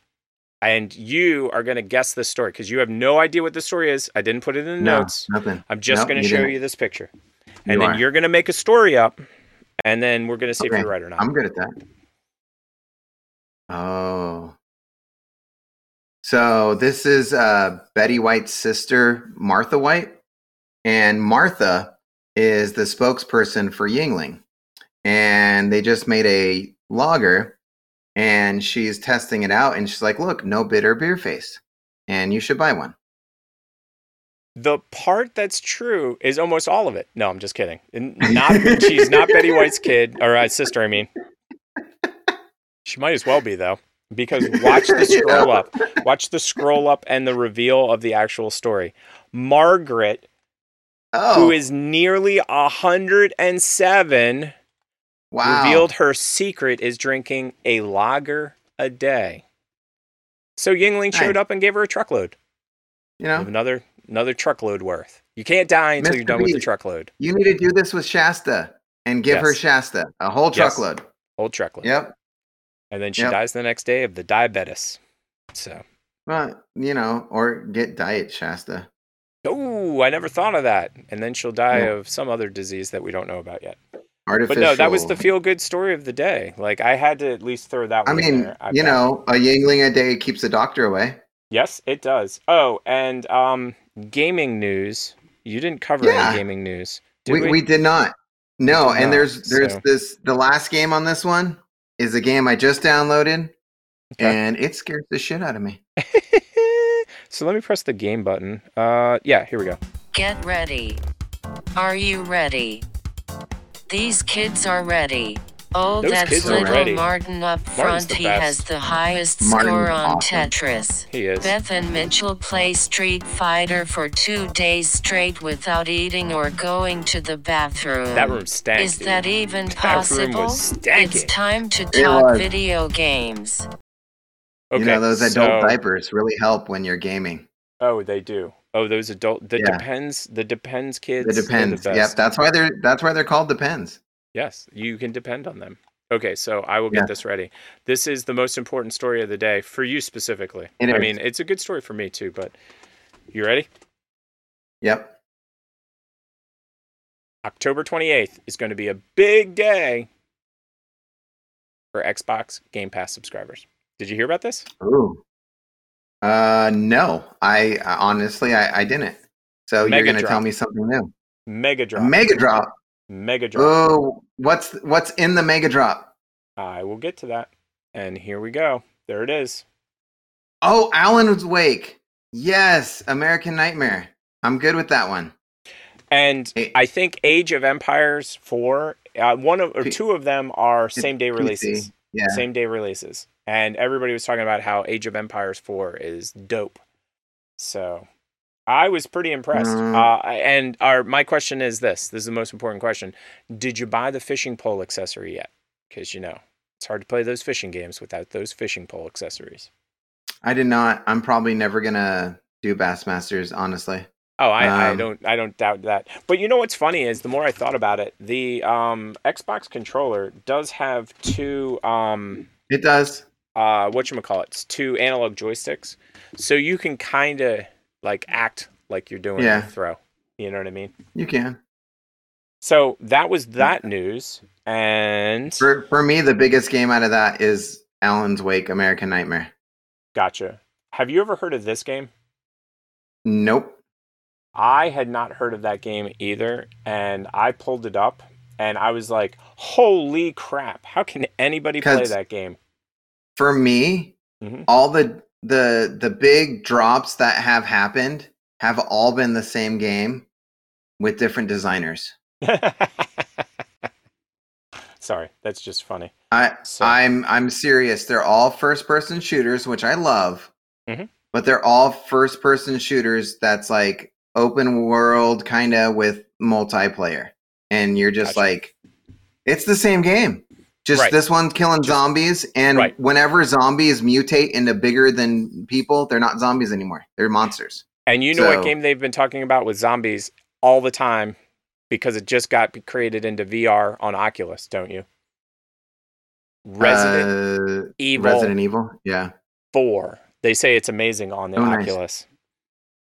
and you are going to guess this story because you have no idea what the story is. I didn't put it in the No, notes. nothing. I'm just Nope, going to show didn't. you this picture, You and then are. you're going to make a story up, and then we're going to see if you're right or not. I'm good at that. Oh. So this is uh, Betty White's sister, Martha White. And Martha is the spokesperson for Yuengling. And they just made a lager and she's testing it out. And she's like, look, no bitter beer face. And you should buy one. The part that's true is almost all of it. No, I'm just kidding. Not she's not Betty White's kid or uh, sister. I mean, she might as well be though, because watch the scroll up, watch the scroll up and the reveal of the actual story. Margaret, Oh, who is nearly a hundred and seven, wow. revealed her secret is drinking a lager a day. So Yuengling showed up and gave her a truckload. You know, Another another truckload worth. You can't die until you're Mr. done with the truckload. you need to do this with Shasta and give her Shasta a whole Yes. truckload. Old truckload. Yep. And then she Yep. dies the next day of the diabetes. So, Well, you know, or get diet Shasta. oh, I never thought of that. And then she'll die Yeah. of some other disease that we don't know about yet. Artificial. But no, that was the feel good story of the day. Like I had to at least throw that I one in mean, there. I you bet. know, a Yuengling a day keeps the doctor away. Yes, it does. Oh, and um gaming news. You didn't cover Yeah. any gaming news. Did We, we did not. No, did and not, there's there's so- this the last game on this one is a game I just downloaded Okay. and it scares the shit out of me. so let me press the game button. Uh yeah, here we go. Get ready. Are you ready? These kids are ready. Oh, Those that's kids little ready. Martin up front. the He best. has the highest Martin's score on awesome. Tetris. He is. Beth and Mitchell play Street Fighter for two days straight without eating or going to the bathroom. That room stank, Is dude. that even That room possible? was It's time to It talk was. video games. Okay. you know, those adult so- diapers really help when you're gaming. Oh, they do. Oh, those adult the Yeah. depends the depends kids. The depends. The yep, that's why they're that's why they're called depends. Yes, you can depend on them. Okay, so I will get Yeah. this ready. This is the most important story of the day for you specifically. I mean, it's a good story for me too, but you ready? Yep. October 28th is going to be a big day for Xbox Game Pass subscribers. Did you hear about this? Ooh. Uh no. I honestly I, I didn't. So Mega you're gonna tell me something new. Mega A drop. mega drop. Mega drop. Oh, what's what's in the mega drop? I will get to that. And here we go. There it is. Oh, Alan's Wake. Yes, American Nightmare. I'm good with that one. And Hey. I think Age of Empires 4, uh, one of or two of them are same day releases. Yeah. Same day releases. And everybody was talking about how Age of Empires 4 is dope. So I was pretty impressed. Mm. Uh, and our my question is this. This is the most important question. Did you buy the fishing pole accessory yet? Because you know, it's hard to play those fishing games without those fishing pole accessories. I did not. I'm probably never gonna do Bassmasters, honestly. Oh, I, I Um, don't I don't doubt that. But you know what's funny is the more I thought about it, the um, Xbox controller does have two um, It does. uh, what you call it, two analog joysticks, so you can kind of like act like you're doing Yeah. a throw. You know what I mean? You can. So that was that news, and For for me, the biggest game out of that is Alan's Wake, American Nightmare. gotcha. Have you ever heard of this game? Nope. I had not heard of that game either, and I pulled it up, and I was like, "Holy crap! How can anybody play that game?" For me, Mhm. all the the the big drops that have happened have all been the same game with different designers. Sorry, that's just funny. I I'm I'm serious. They're all first person shooters, which I love. Mhm. But they're all first person shooters that's like open world kind of with multiplayer. And you're just like it's the same game. Just Right. this one's killing zombies and Right. whenever zombies mutate into bigger than people, they're not zombies anymore. They're monsters. And you know So- what game they've been talking about with zombies all the time because it just got created into VR on Oculus, don't you? Resident Uh, Evil Resident Evil. Yeah. 4. They say it's amazing on the Oh, nice. Oculus.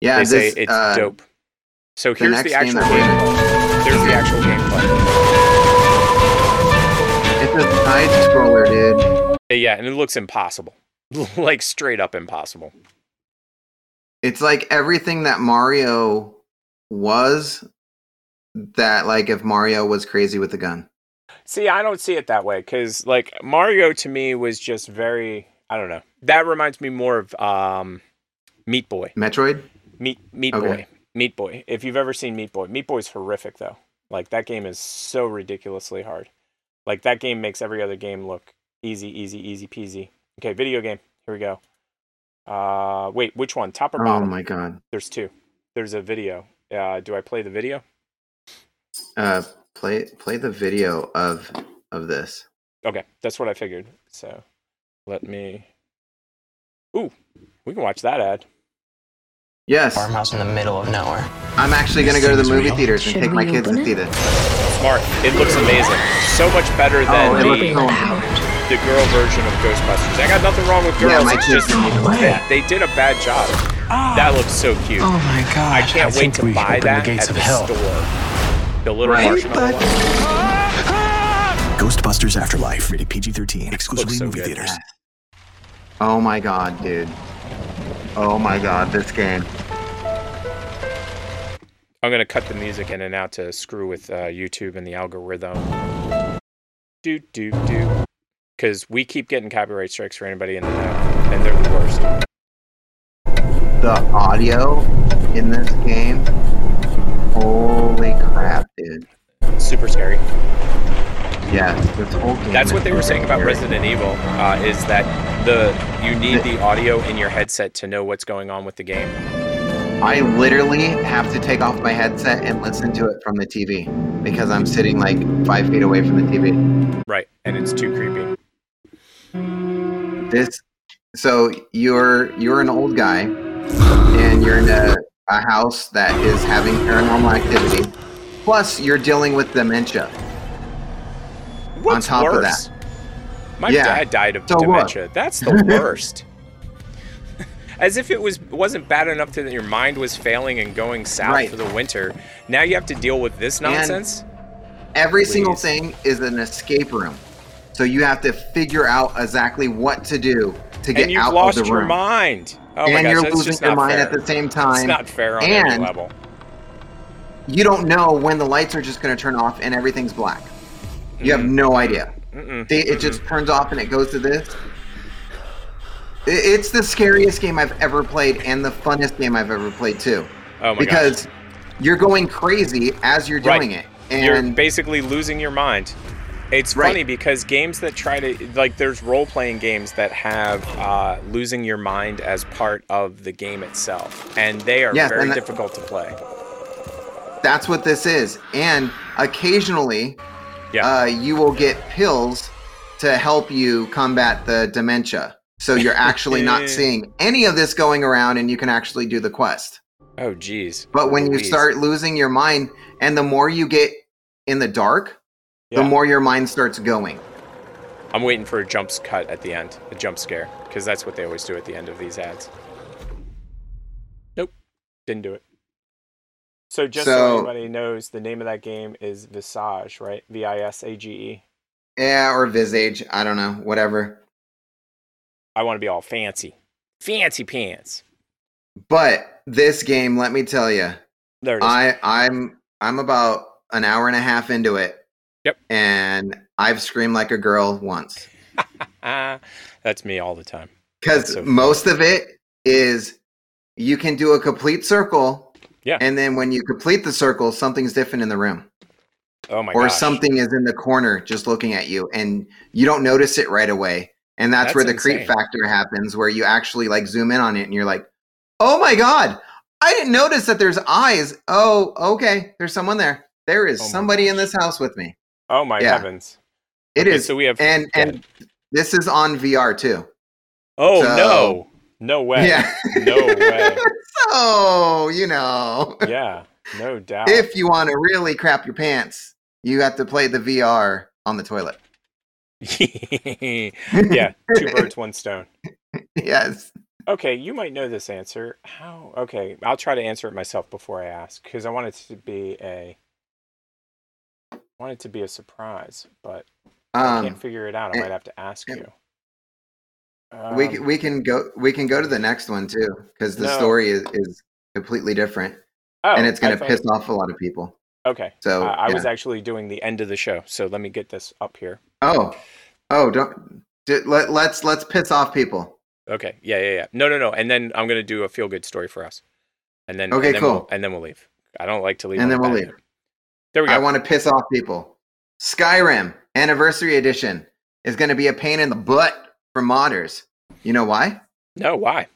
Yeah, they this, say it's uh, dope. So the here's the actual game. gameplay. Here's the actual gameplay. A side scroller, dude. Yeah, and it looks impossible. like straight up impossible. It's like everything that Mario was that like if Mario was crazy with the gun. See, I don't see it that way because, like, Mario to me was just very. I don't know. That reminds me more of um, Meat Boy. Metroid? Meat Meat Okay. Boy. Meat Boy. If you've ever seen Meat Boy, Meat Boy's horrific though. Like that game is so ridiculously hard. Like that game makes every other game look easy, easy, easy peasy. Okay, video game. Here we go. Uh, wait, which one? Top or Oh my god. There's two. There's a video. Uh, do I play the video? Uh play play the video of of this. Okay, that's what I figured. So let me. Ooh, we can watch that ad. Yes. Farmhouse in the middle of nowhere. I'm actually gonna go to the movie real. theaters and Should take my we kids open to it? see this. Smart. It looks amazing. So much better than Oh, it looks the, so- the girl version of Ghostbusters. I got nothing wrong with girls. Yeah, my it's kids just can even play they, they did a bad job. That looks so cute. Oh my god. I can't I wait think to we should buy open the that gates at of the hell. store. The little Right. marshmallow. one. Ghostbusters Afterlife, rated PG-13, exclusively so in movie good. theaters. Oh my god, dude. Oh my god, this game. I'm gonna cut the music in and out to screw with uh, YouTube and the algorithm. Do do do. Because we keep getting copyright strikes for anybody in the know, and they're the worst. The audio in this game. Holy crap, dude. Super scary. Yeah, this whole game. That's what they were saying about. Resident Evil. Uh, is that the you need the audio in your headset to know what's going on with the game. I literally have to take off my headset and listen to it from the TV because I'm sitting like five feet away from the TV. Right, and it's too creepy. This, so you're you're an old guy, and you're in a, a house that is having paranormal activity. Plus, you're dealing with dementia. What's on top worse? of that, My Yeah. dad died of So what? dementia. That's the worst. As if it was wasn't bad enough that your mind was failing and going south Right. for the winter. Now you have to deal with this And nonsense. every single thing is an escape room, so you have to figure out exactly what to do to get out of the room. and you've lost your mind. Oh my and gosh, you're losing just your mind fair. at the same time. It's not fair on and every level. you don't know when the lights are just going to turn off and everything's black. You have mm-hmm. no idea. They, it just turns off and it goes to this. It's the scariest game I've ever played and the funnest game I've ever played too. Oh my because you're going crazy as you're Right. doing it, And You're basically losing your mind. It's Right. funny because games that try to like there's role playing games that have uh, losing your mind as part of the game itself, and they are Yes, very that- difficult to play. that's what this is. And occasionally, Yeah. uh, you will get pills to help you combat the dementia. So you're actually not seeing any of this going around, and you can actually do the quest. Oh geez. But when you Louise. start losing your mind, and the more you get in the dark, the more your mind starts going. I'm waiting for a jump cut at the end, a jump scare, because that's what they always do at the end of these ads. Nope, didn't do it. So just so, So- everybody knows, the name of that game is Visage, right? V I S A G E. Yeah, or Visage. I don't know. Whatever. I want to be all fancy, fancy pants. But this game, let me tell you, There it is. I I'm I'm about an hour and a half into it. Yep. And I've screamed like a girl once. That's me all the time. Because So- most of it is you can do a complete circle. Yeah. And then when you complete the circle, something's different in the room. Oh my or gosh. something is in the corner just looking at you and you don't notice it right away. And that's, That's where the creep factor happens where you actually like zoom in on it and you're like, "Oh my god, I didn't notice that there's eyes. Oh, okay, there's someone there. There is Oh somebody in this house with me." Oh my Yeah. heavens. It is. Okay, so we have- and and this is on VR too. Oh So- no. No way. Yeah. No way. So, you know, Yeah. No doubt. if you want to really crap your pants, you have to play the VR on the toilet. yeah, two birds, one stone. Yes. Okay, you might know this answer. How? Okay, I'll try to answer it myself before I ask because I want it to be a I want it to be a surprise, but I Um, can't figure it out. I eh, might have to ask eh, you. we Um, c- we can go we can go to the next one too because the No. story is, is completely different oh, and it's going to piss off a lot of people. Okay, So, I, I was actually doing the end of the show, so let me get this up here. Oh, oh, don't let let's let's piss off people. Okay, yeah, yeah, yeah. No, no, no. And then I'm gonna do a feel good story for us, and then Okay, and then cool. We'll, and then we'll leave. I don't like to leave. And then we'll leave. note. There we go. I want to piss off people. Skyrim Anniversary Edition is going to be a pain in the butt for modders. You know why? No, why?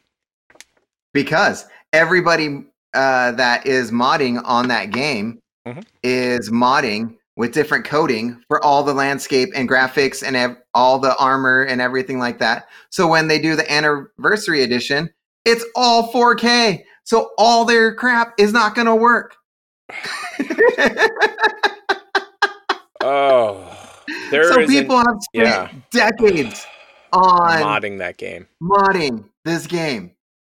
Because everybody uh, that is modding on that game Mhm. is modding with different coding for all the landscape and graphics and ev- all the armor and everything like that. So when they do the Anniversary Edition, it's all 4K. So all their crap is not going to work. Oh, there so people have spent yeah. decades on modding that game. modding this game.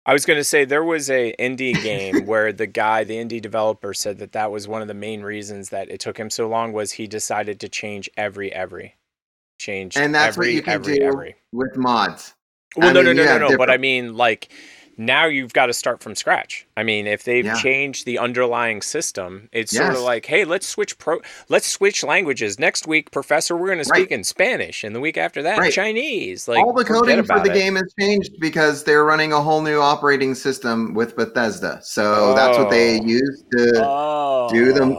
I was going to say there was a indie game where the guy, the indie developer, said that that was one of the main reasons that it took him so long was he decided to change every every, change And that's every what you can every do every. with mods. Well, I no, mean, no, no, no, no. But I mean, like now you've got to start from scratch. I mean, if they've Yeah. changed the underlying system, it's sort of like, hey, let's switch pro, let's switch languages. Next week, professor, we're going to Right. speak in Spanish, and the week after that, Right. Chinese. Like all the coding for the it. game has changed because they're running a whole new operating system with Bethesda. So that's what they Oh. use to Oh. do them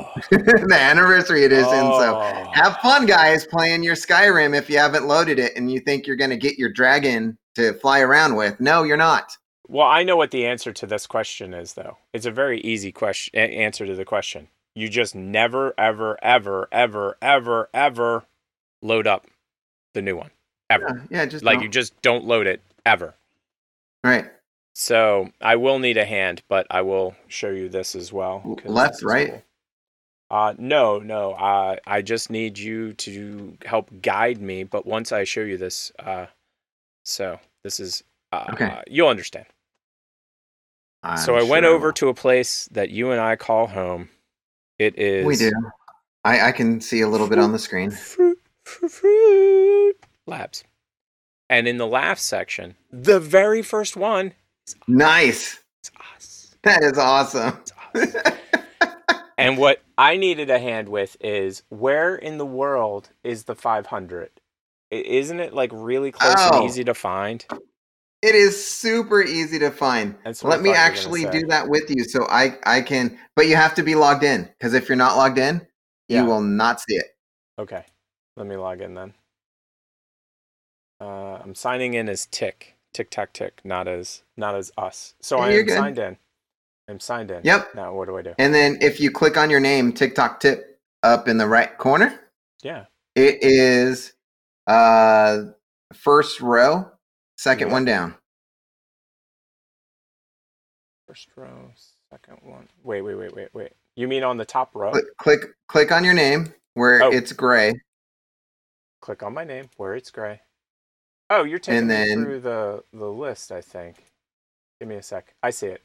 the anniversary edition. So Oh. have fun, guys, playing your Skyrim if you haven't loaded it and you think you're going to get your dragon to fly around with. No, you're not. Well, I know what the answer to this question is, though. It's a very easy question. Answer to the question. You just never, ever, ever, ever, ever, ever load up the new one, ever. Yeah, just like don't. you just don't load it ever. right. So I will need a hand, but I will show you this as well. Left, right? cool. Uh, no, no. Uh, I just need you to help guide me. But once I show you this, uh, so this is, uh, Okay. you'll understand. So I I'm went sure over to a place that you and I call home. It is We do. I, I can see a little bit on the screen. Fruit, fruit, fruit Labs. And in the laugh section, the very first one, Nice. It's us. That is awesome. and what I needed a hand with is where in the world is the 500? Isn't it like really close Oh. and easy to find? It is super easy to find. That's what I Let me thought you were gonna actually do that with you so I I can but you have to be logged in because if you're not logged in, Yeah. you will not see it. Okay, let me log in then. Uh, I'm signing in as Tick, Tick Tack Tick, not as not as us. So I am good. signed in. I'm signed in. Yep. Now what do I do? And then if you click on your name, TikTok tip up in the right corner, Yeah. it is uh first row, second Yeah. one down. First row, second one. Wait, wait, wait, wait, wait. You mean on the top row? Click click, click on your name where Oh. it's gray. Click on my name where it's gray. Oh, you're taking And me then- through the the list. I think. Give me a sec. I see it.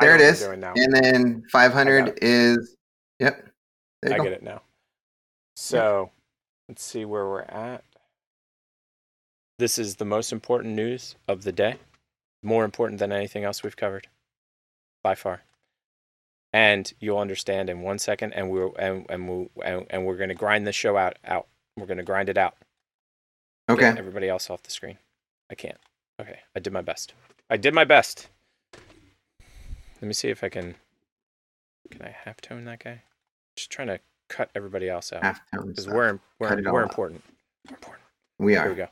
There know it what is. you're doing now. And then 500 is yep. There you I go. get it now. So let's see where we're at. This is the most important news of the day, more important than anything else we've covered, by far. And you'll understand in one second, and we're and and we and, and we're gonna grind this show out out. We're gonna grind it out. Get Okay. everybody else off the screen. I can't. Okay, I did my best. I did my best. Let me see if I can. Can I half tone that guy? Just trying to cut everybody else out because we're we're, Cut it we're important. We are. Here we go.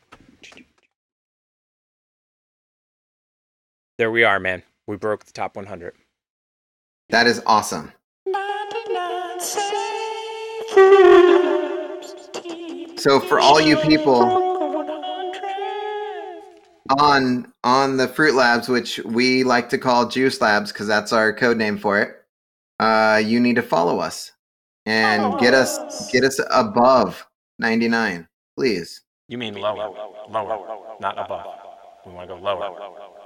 There we are, man. We broke the top 100. That is awesome. So for all you people on on the Fruit Labs, which we like to call Juice Labs because that's our code name for it, uh, you need to follow us and get us get us above 99, please. You mean lower, lower, not above. We want to go lower.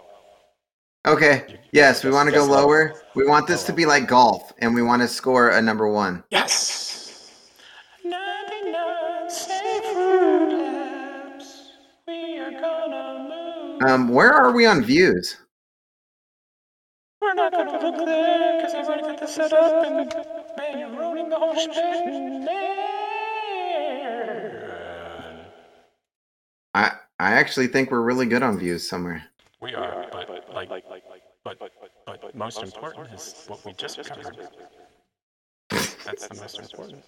Okay. Yes, we want to go Just lower. lower. We want this to be like golf, and we want to score a number one. Yes. Um, where are we on views? We're not gonna look there because I've already got this set up and man, you're ruining the whole shebang. I I actually think we're really good on views somewhere. We are, but like, but but but most important is what we just covered. That's the most important.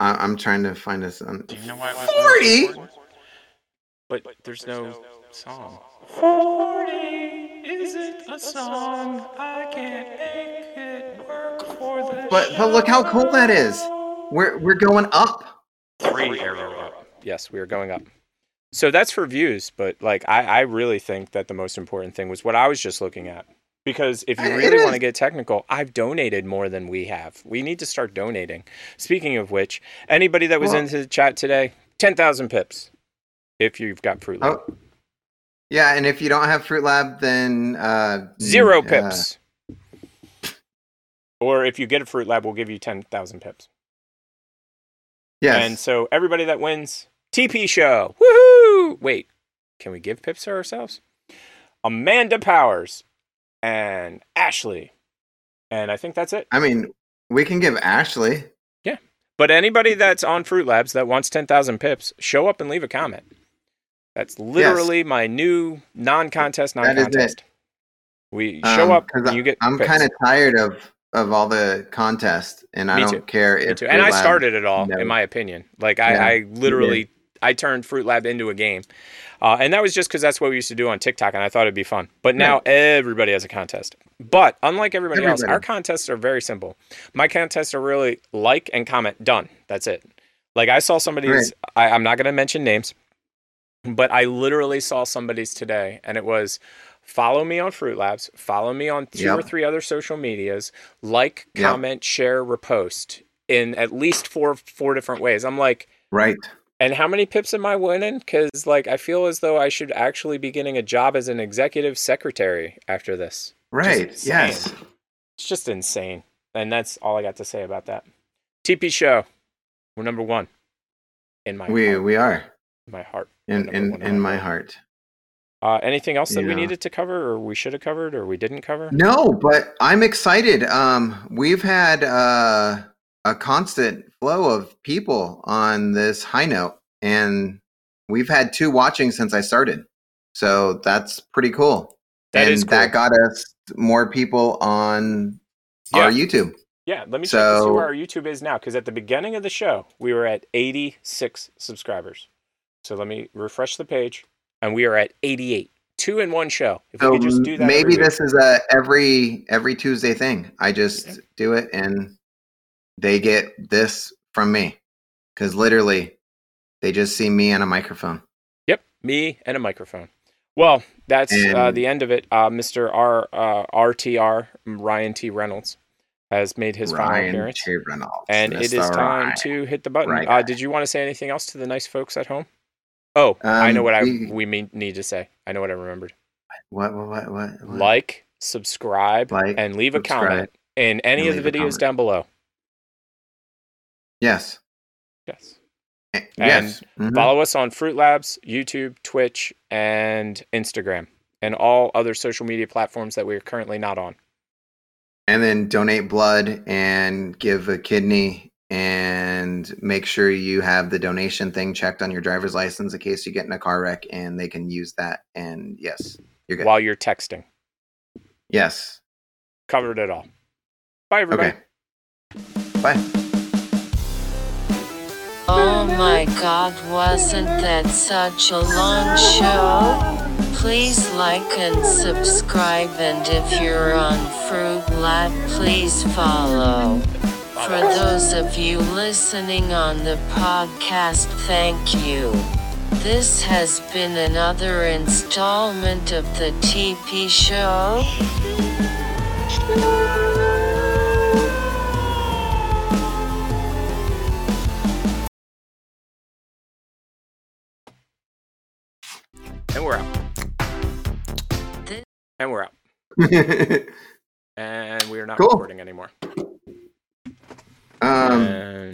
I, I'm trying to find us on. Do you know why it was 40? But there's no song. 40, is it a song? I can't make it work for the But but look how cool that is. We're we're going up. Three arrow up. Yes, we are going up. So that's for views, but like I, I really think that the most important thing was what I was just looking at. Because if you really want to get technical, I've donated more than we have. We need to start donating. Speaking of which, anybody that was Well- into the chat today, ten thousand pips. If you've got Fruit Lab. Oh, yeah. And if you don't have Fruit Lab, then uh, Zero uh, pips. or if you get a Fruit Lab, we'll give you ten thousand pips. Yes. And so everybody that wins, TP show. Woohoo! Wait, can we give pips to ourselves? Amanda Powers and Ashley. And I think that's it. I mean, we can give Ashley. Yeah. But anybody that's on Fruit Labs that wants 10,000 pips, show up and leave a comment. That's literally my new non contest, non-contest. it. We show Um, up 'cause and you get I'm kind of tired of of all the contests, and I Me don't too. care Me if. too. And I Lab started it all, never- in my opinion. Like I, Yeah, I literally. I turned Fruit Lab into a game, uh, and that was just because that's what we used to do on TikTok, and I thought it'd be fun. But now everybody has a contest. But unlike everybody else, our contests are very simple. My contests are really like and comment, done. That's it. Like I saw somebody's. I, I'm not going to mention names, but I literally saw somebody's today, and it was. Follow me on Fruit Labs. Follow me on two or three other social medias. Like, Yep. comment, share, repost in at least four four different ways. I'm like, Right. and how many pips am I winning? Because like I feel as though I should actually be getting a job as an executive secretary after this. Right. Yes. It's just insane, and that's all I got to say about that. TP show, we're number one in my We heart. we are my heart. In in in my heart. Uh, anything else that You we needed to cover, or we should have covered, or we didn't cover? No, but I'm excited. Um, we've had uh, a constant flow of people on this high note, and we've had two watching since I started. So that's pretty cool. That and is that got us more people on our YouTube. Yeah, let me check to see where our YouTube is now. Because at the beginning of the show, we were at 86 subscribers. So let me refresh the page, and we are at 88. Two in one show. If So we could just do that, maybe every week. this is a every every Tuesday thing. I just do it, and they get this from me because literally, they just see me and a microphone. Yep, me and a microphone. Well, that's uh, the end of it. Uh, Mr. R uh, RTR Ryan T Reynolds has made his final appearance, T. Reynolds, and it is time Ryan. to hit the button. Right Uh, did you want to say anything else to the nice folks at home? Oh, I know Um, what I we- we mean, need to say. I know what I remembered. What what what what? what? Like, subscribe, Like, and leave a comment in any of the videos down below. Yes. Yes. And Yes. Mhm. follow us on Fruit Labs, YouTube, Twitch, and Instagram, and all other social media platforms that we are currently not on. And then donate blood and give a kidney and make sure you have the donation thing checked on your driver's license in case you get in a car wreck and they can use that. And yes, you're good. While you're texting. Yes. Covered it all. Bye, everybody. Okay. Bye. Oh my god, wasn't that such a long show? Please like and subscribe, and if you're on Fruit Lab, please follow. For those of you listening on the podcast, thank you. This has been another installment of the TP Show. And we're out. And we're out. and we are not Cool. recording anymore. Um,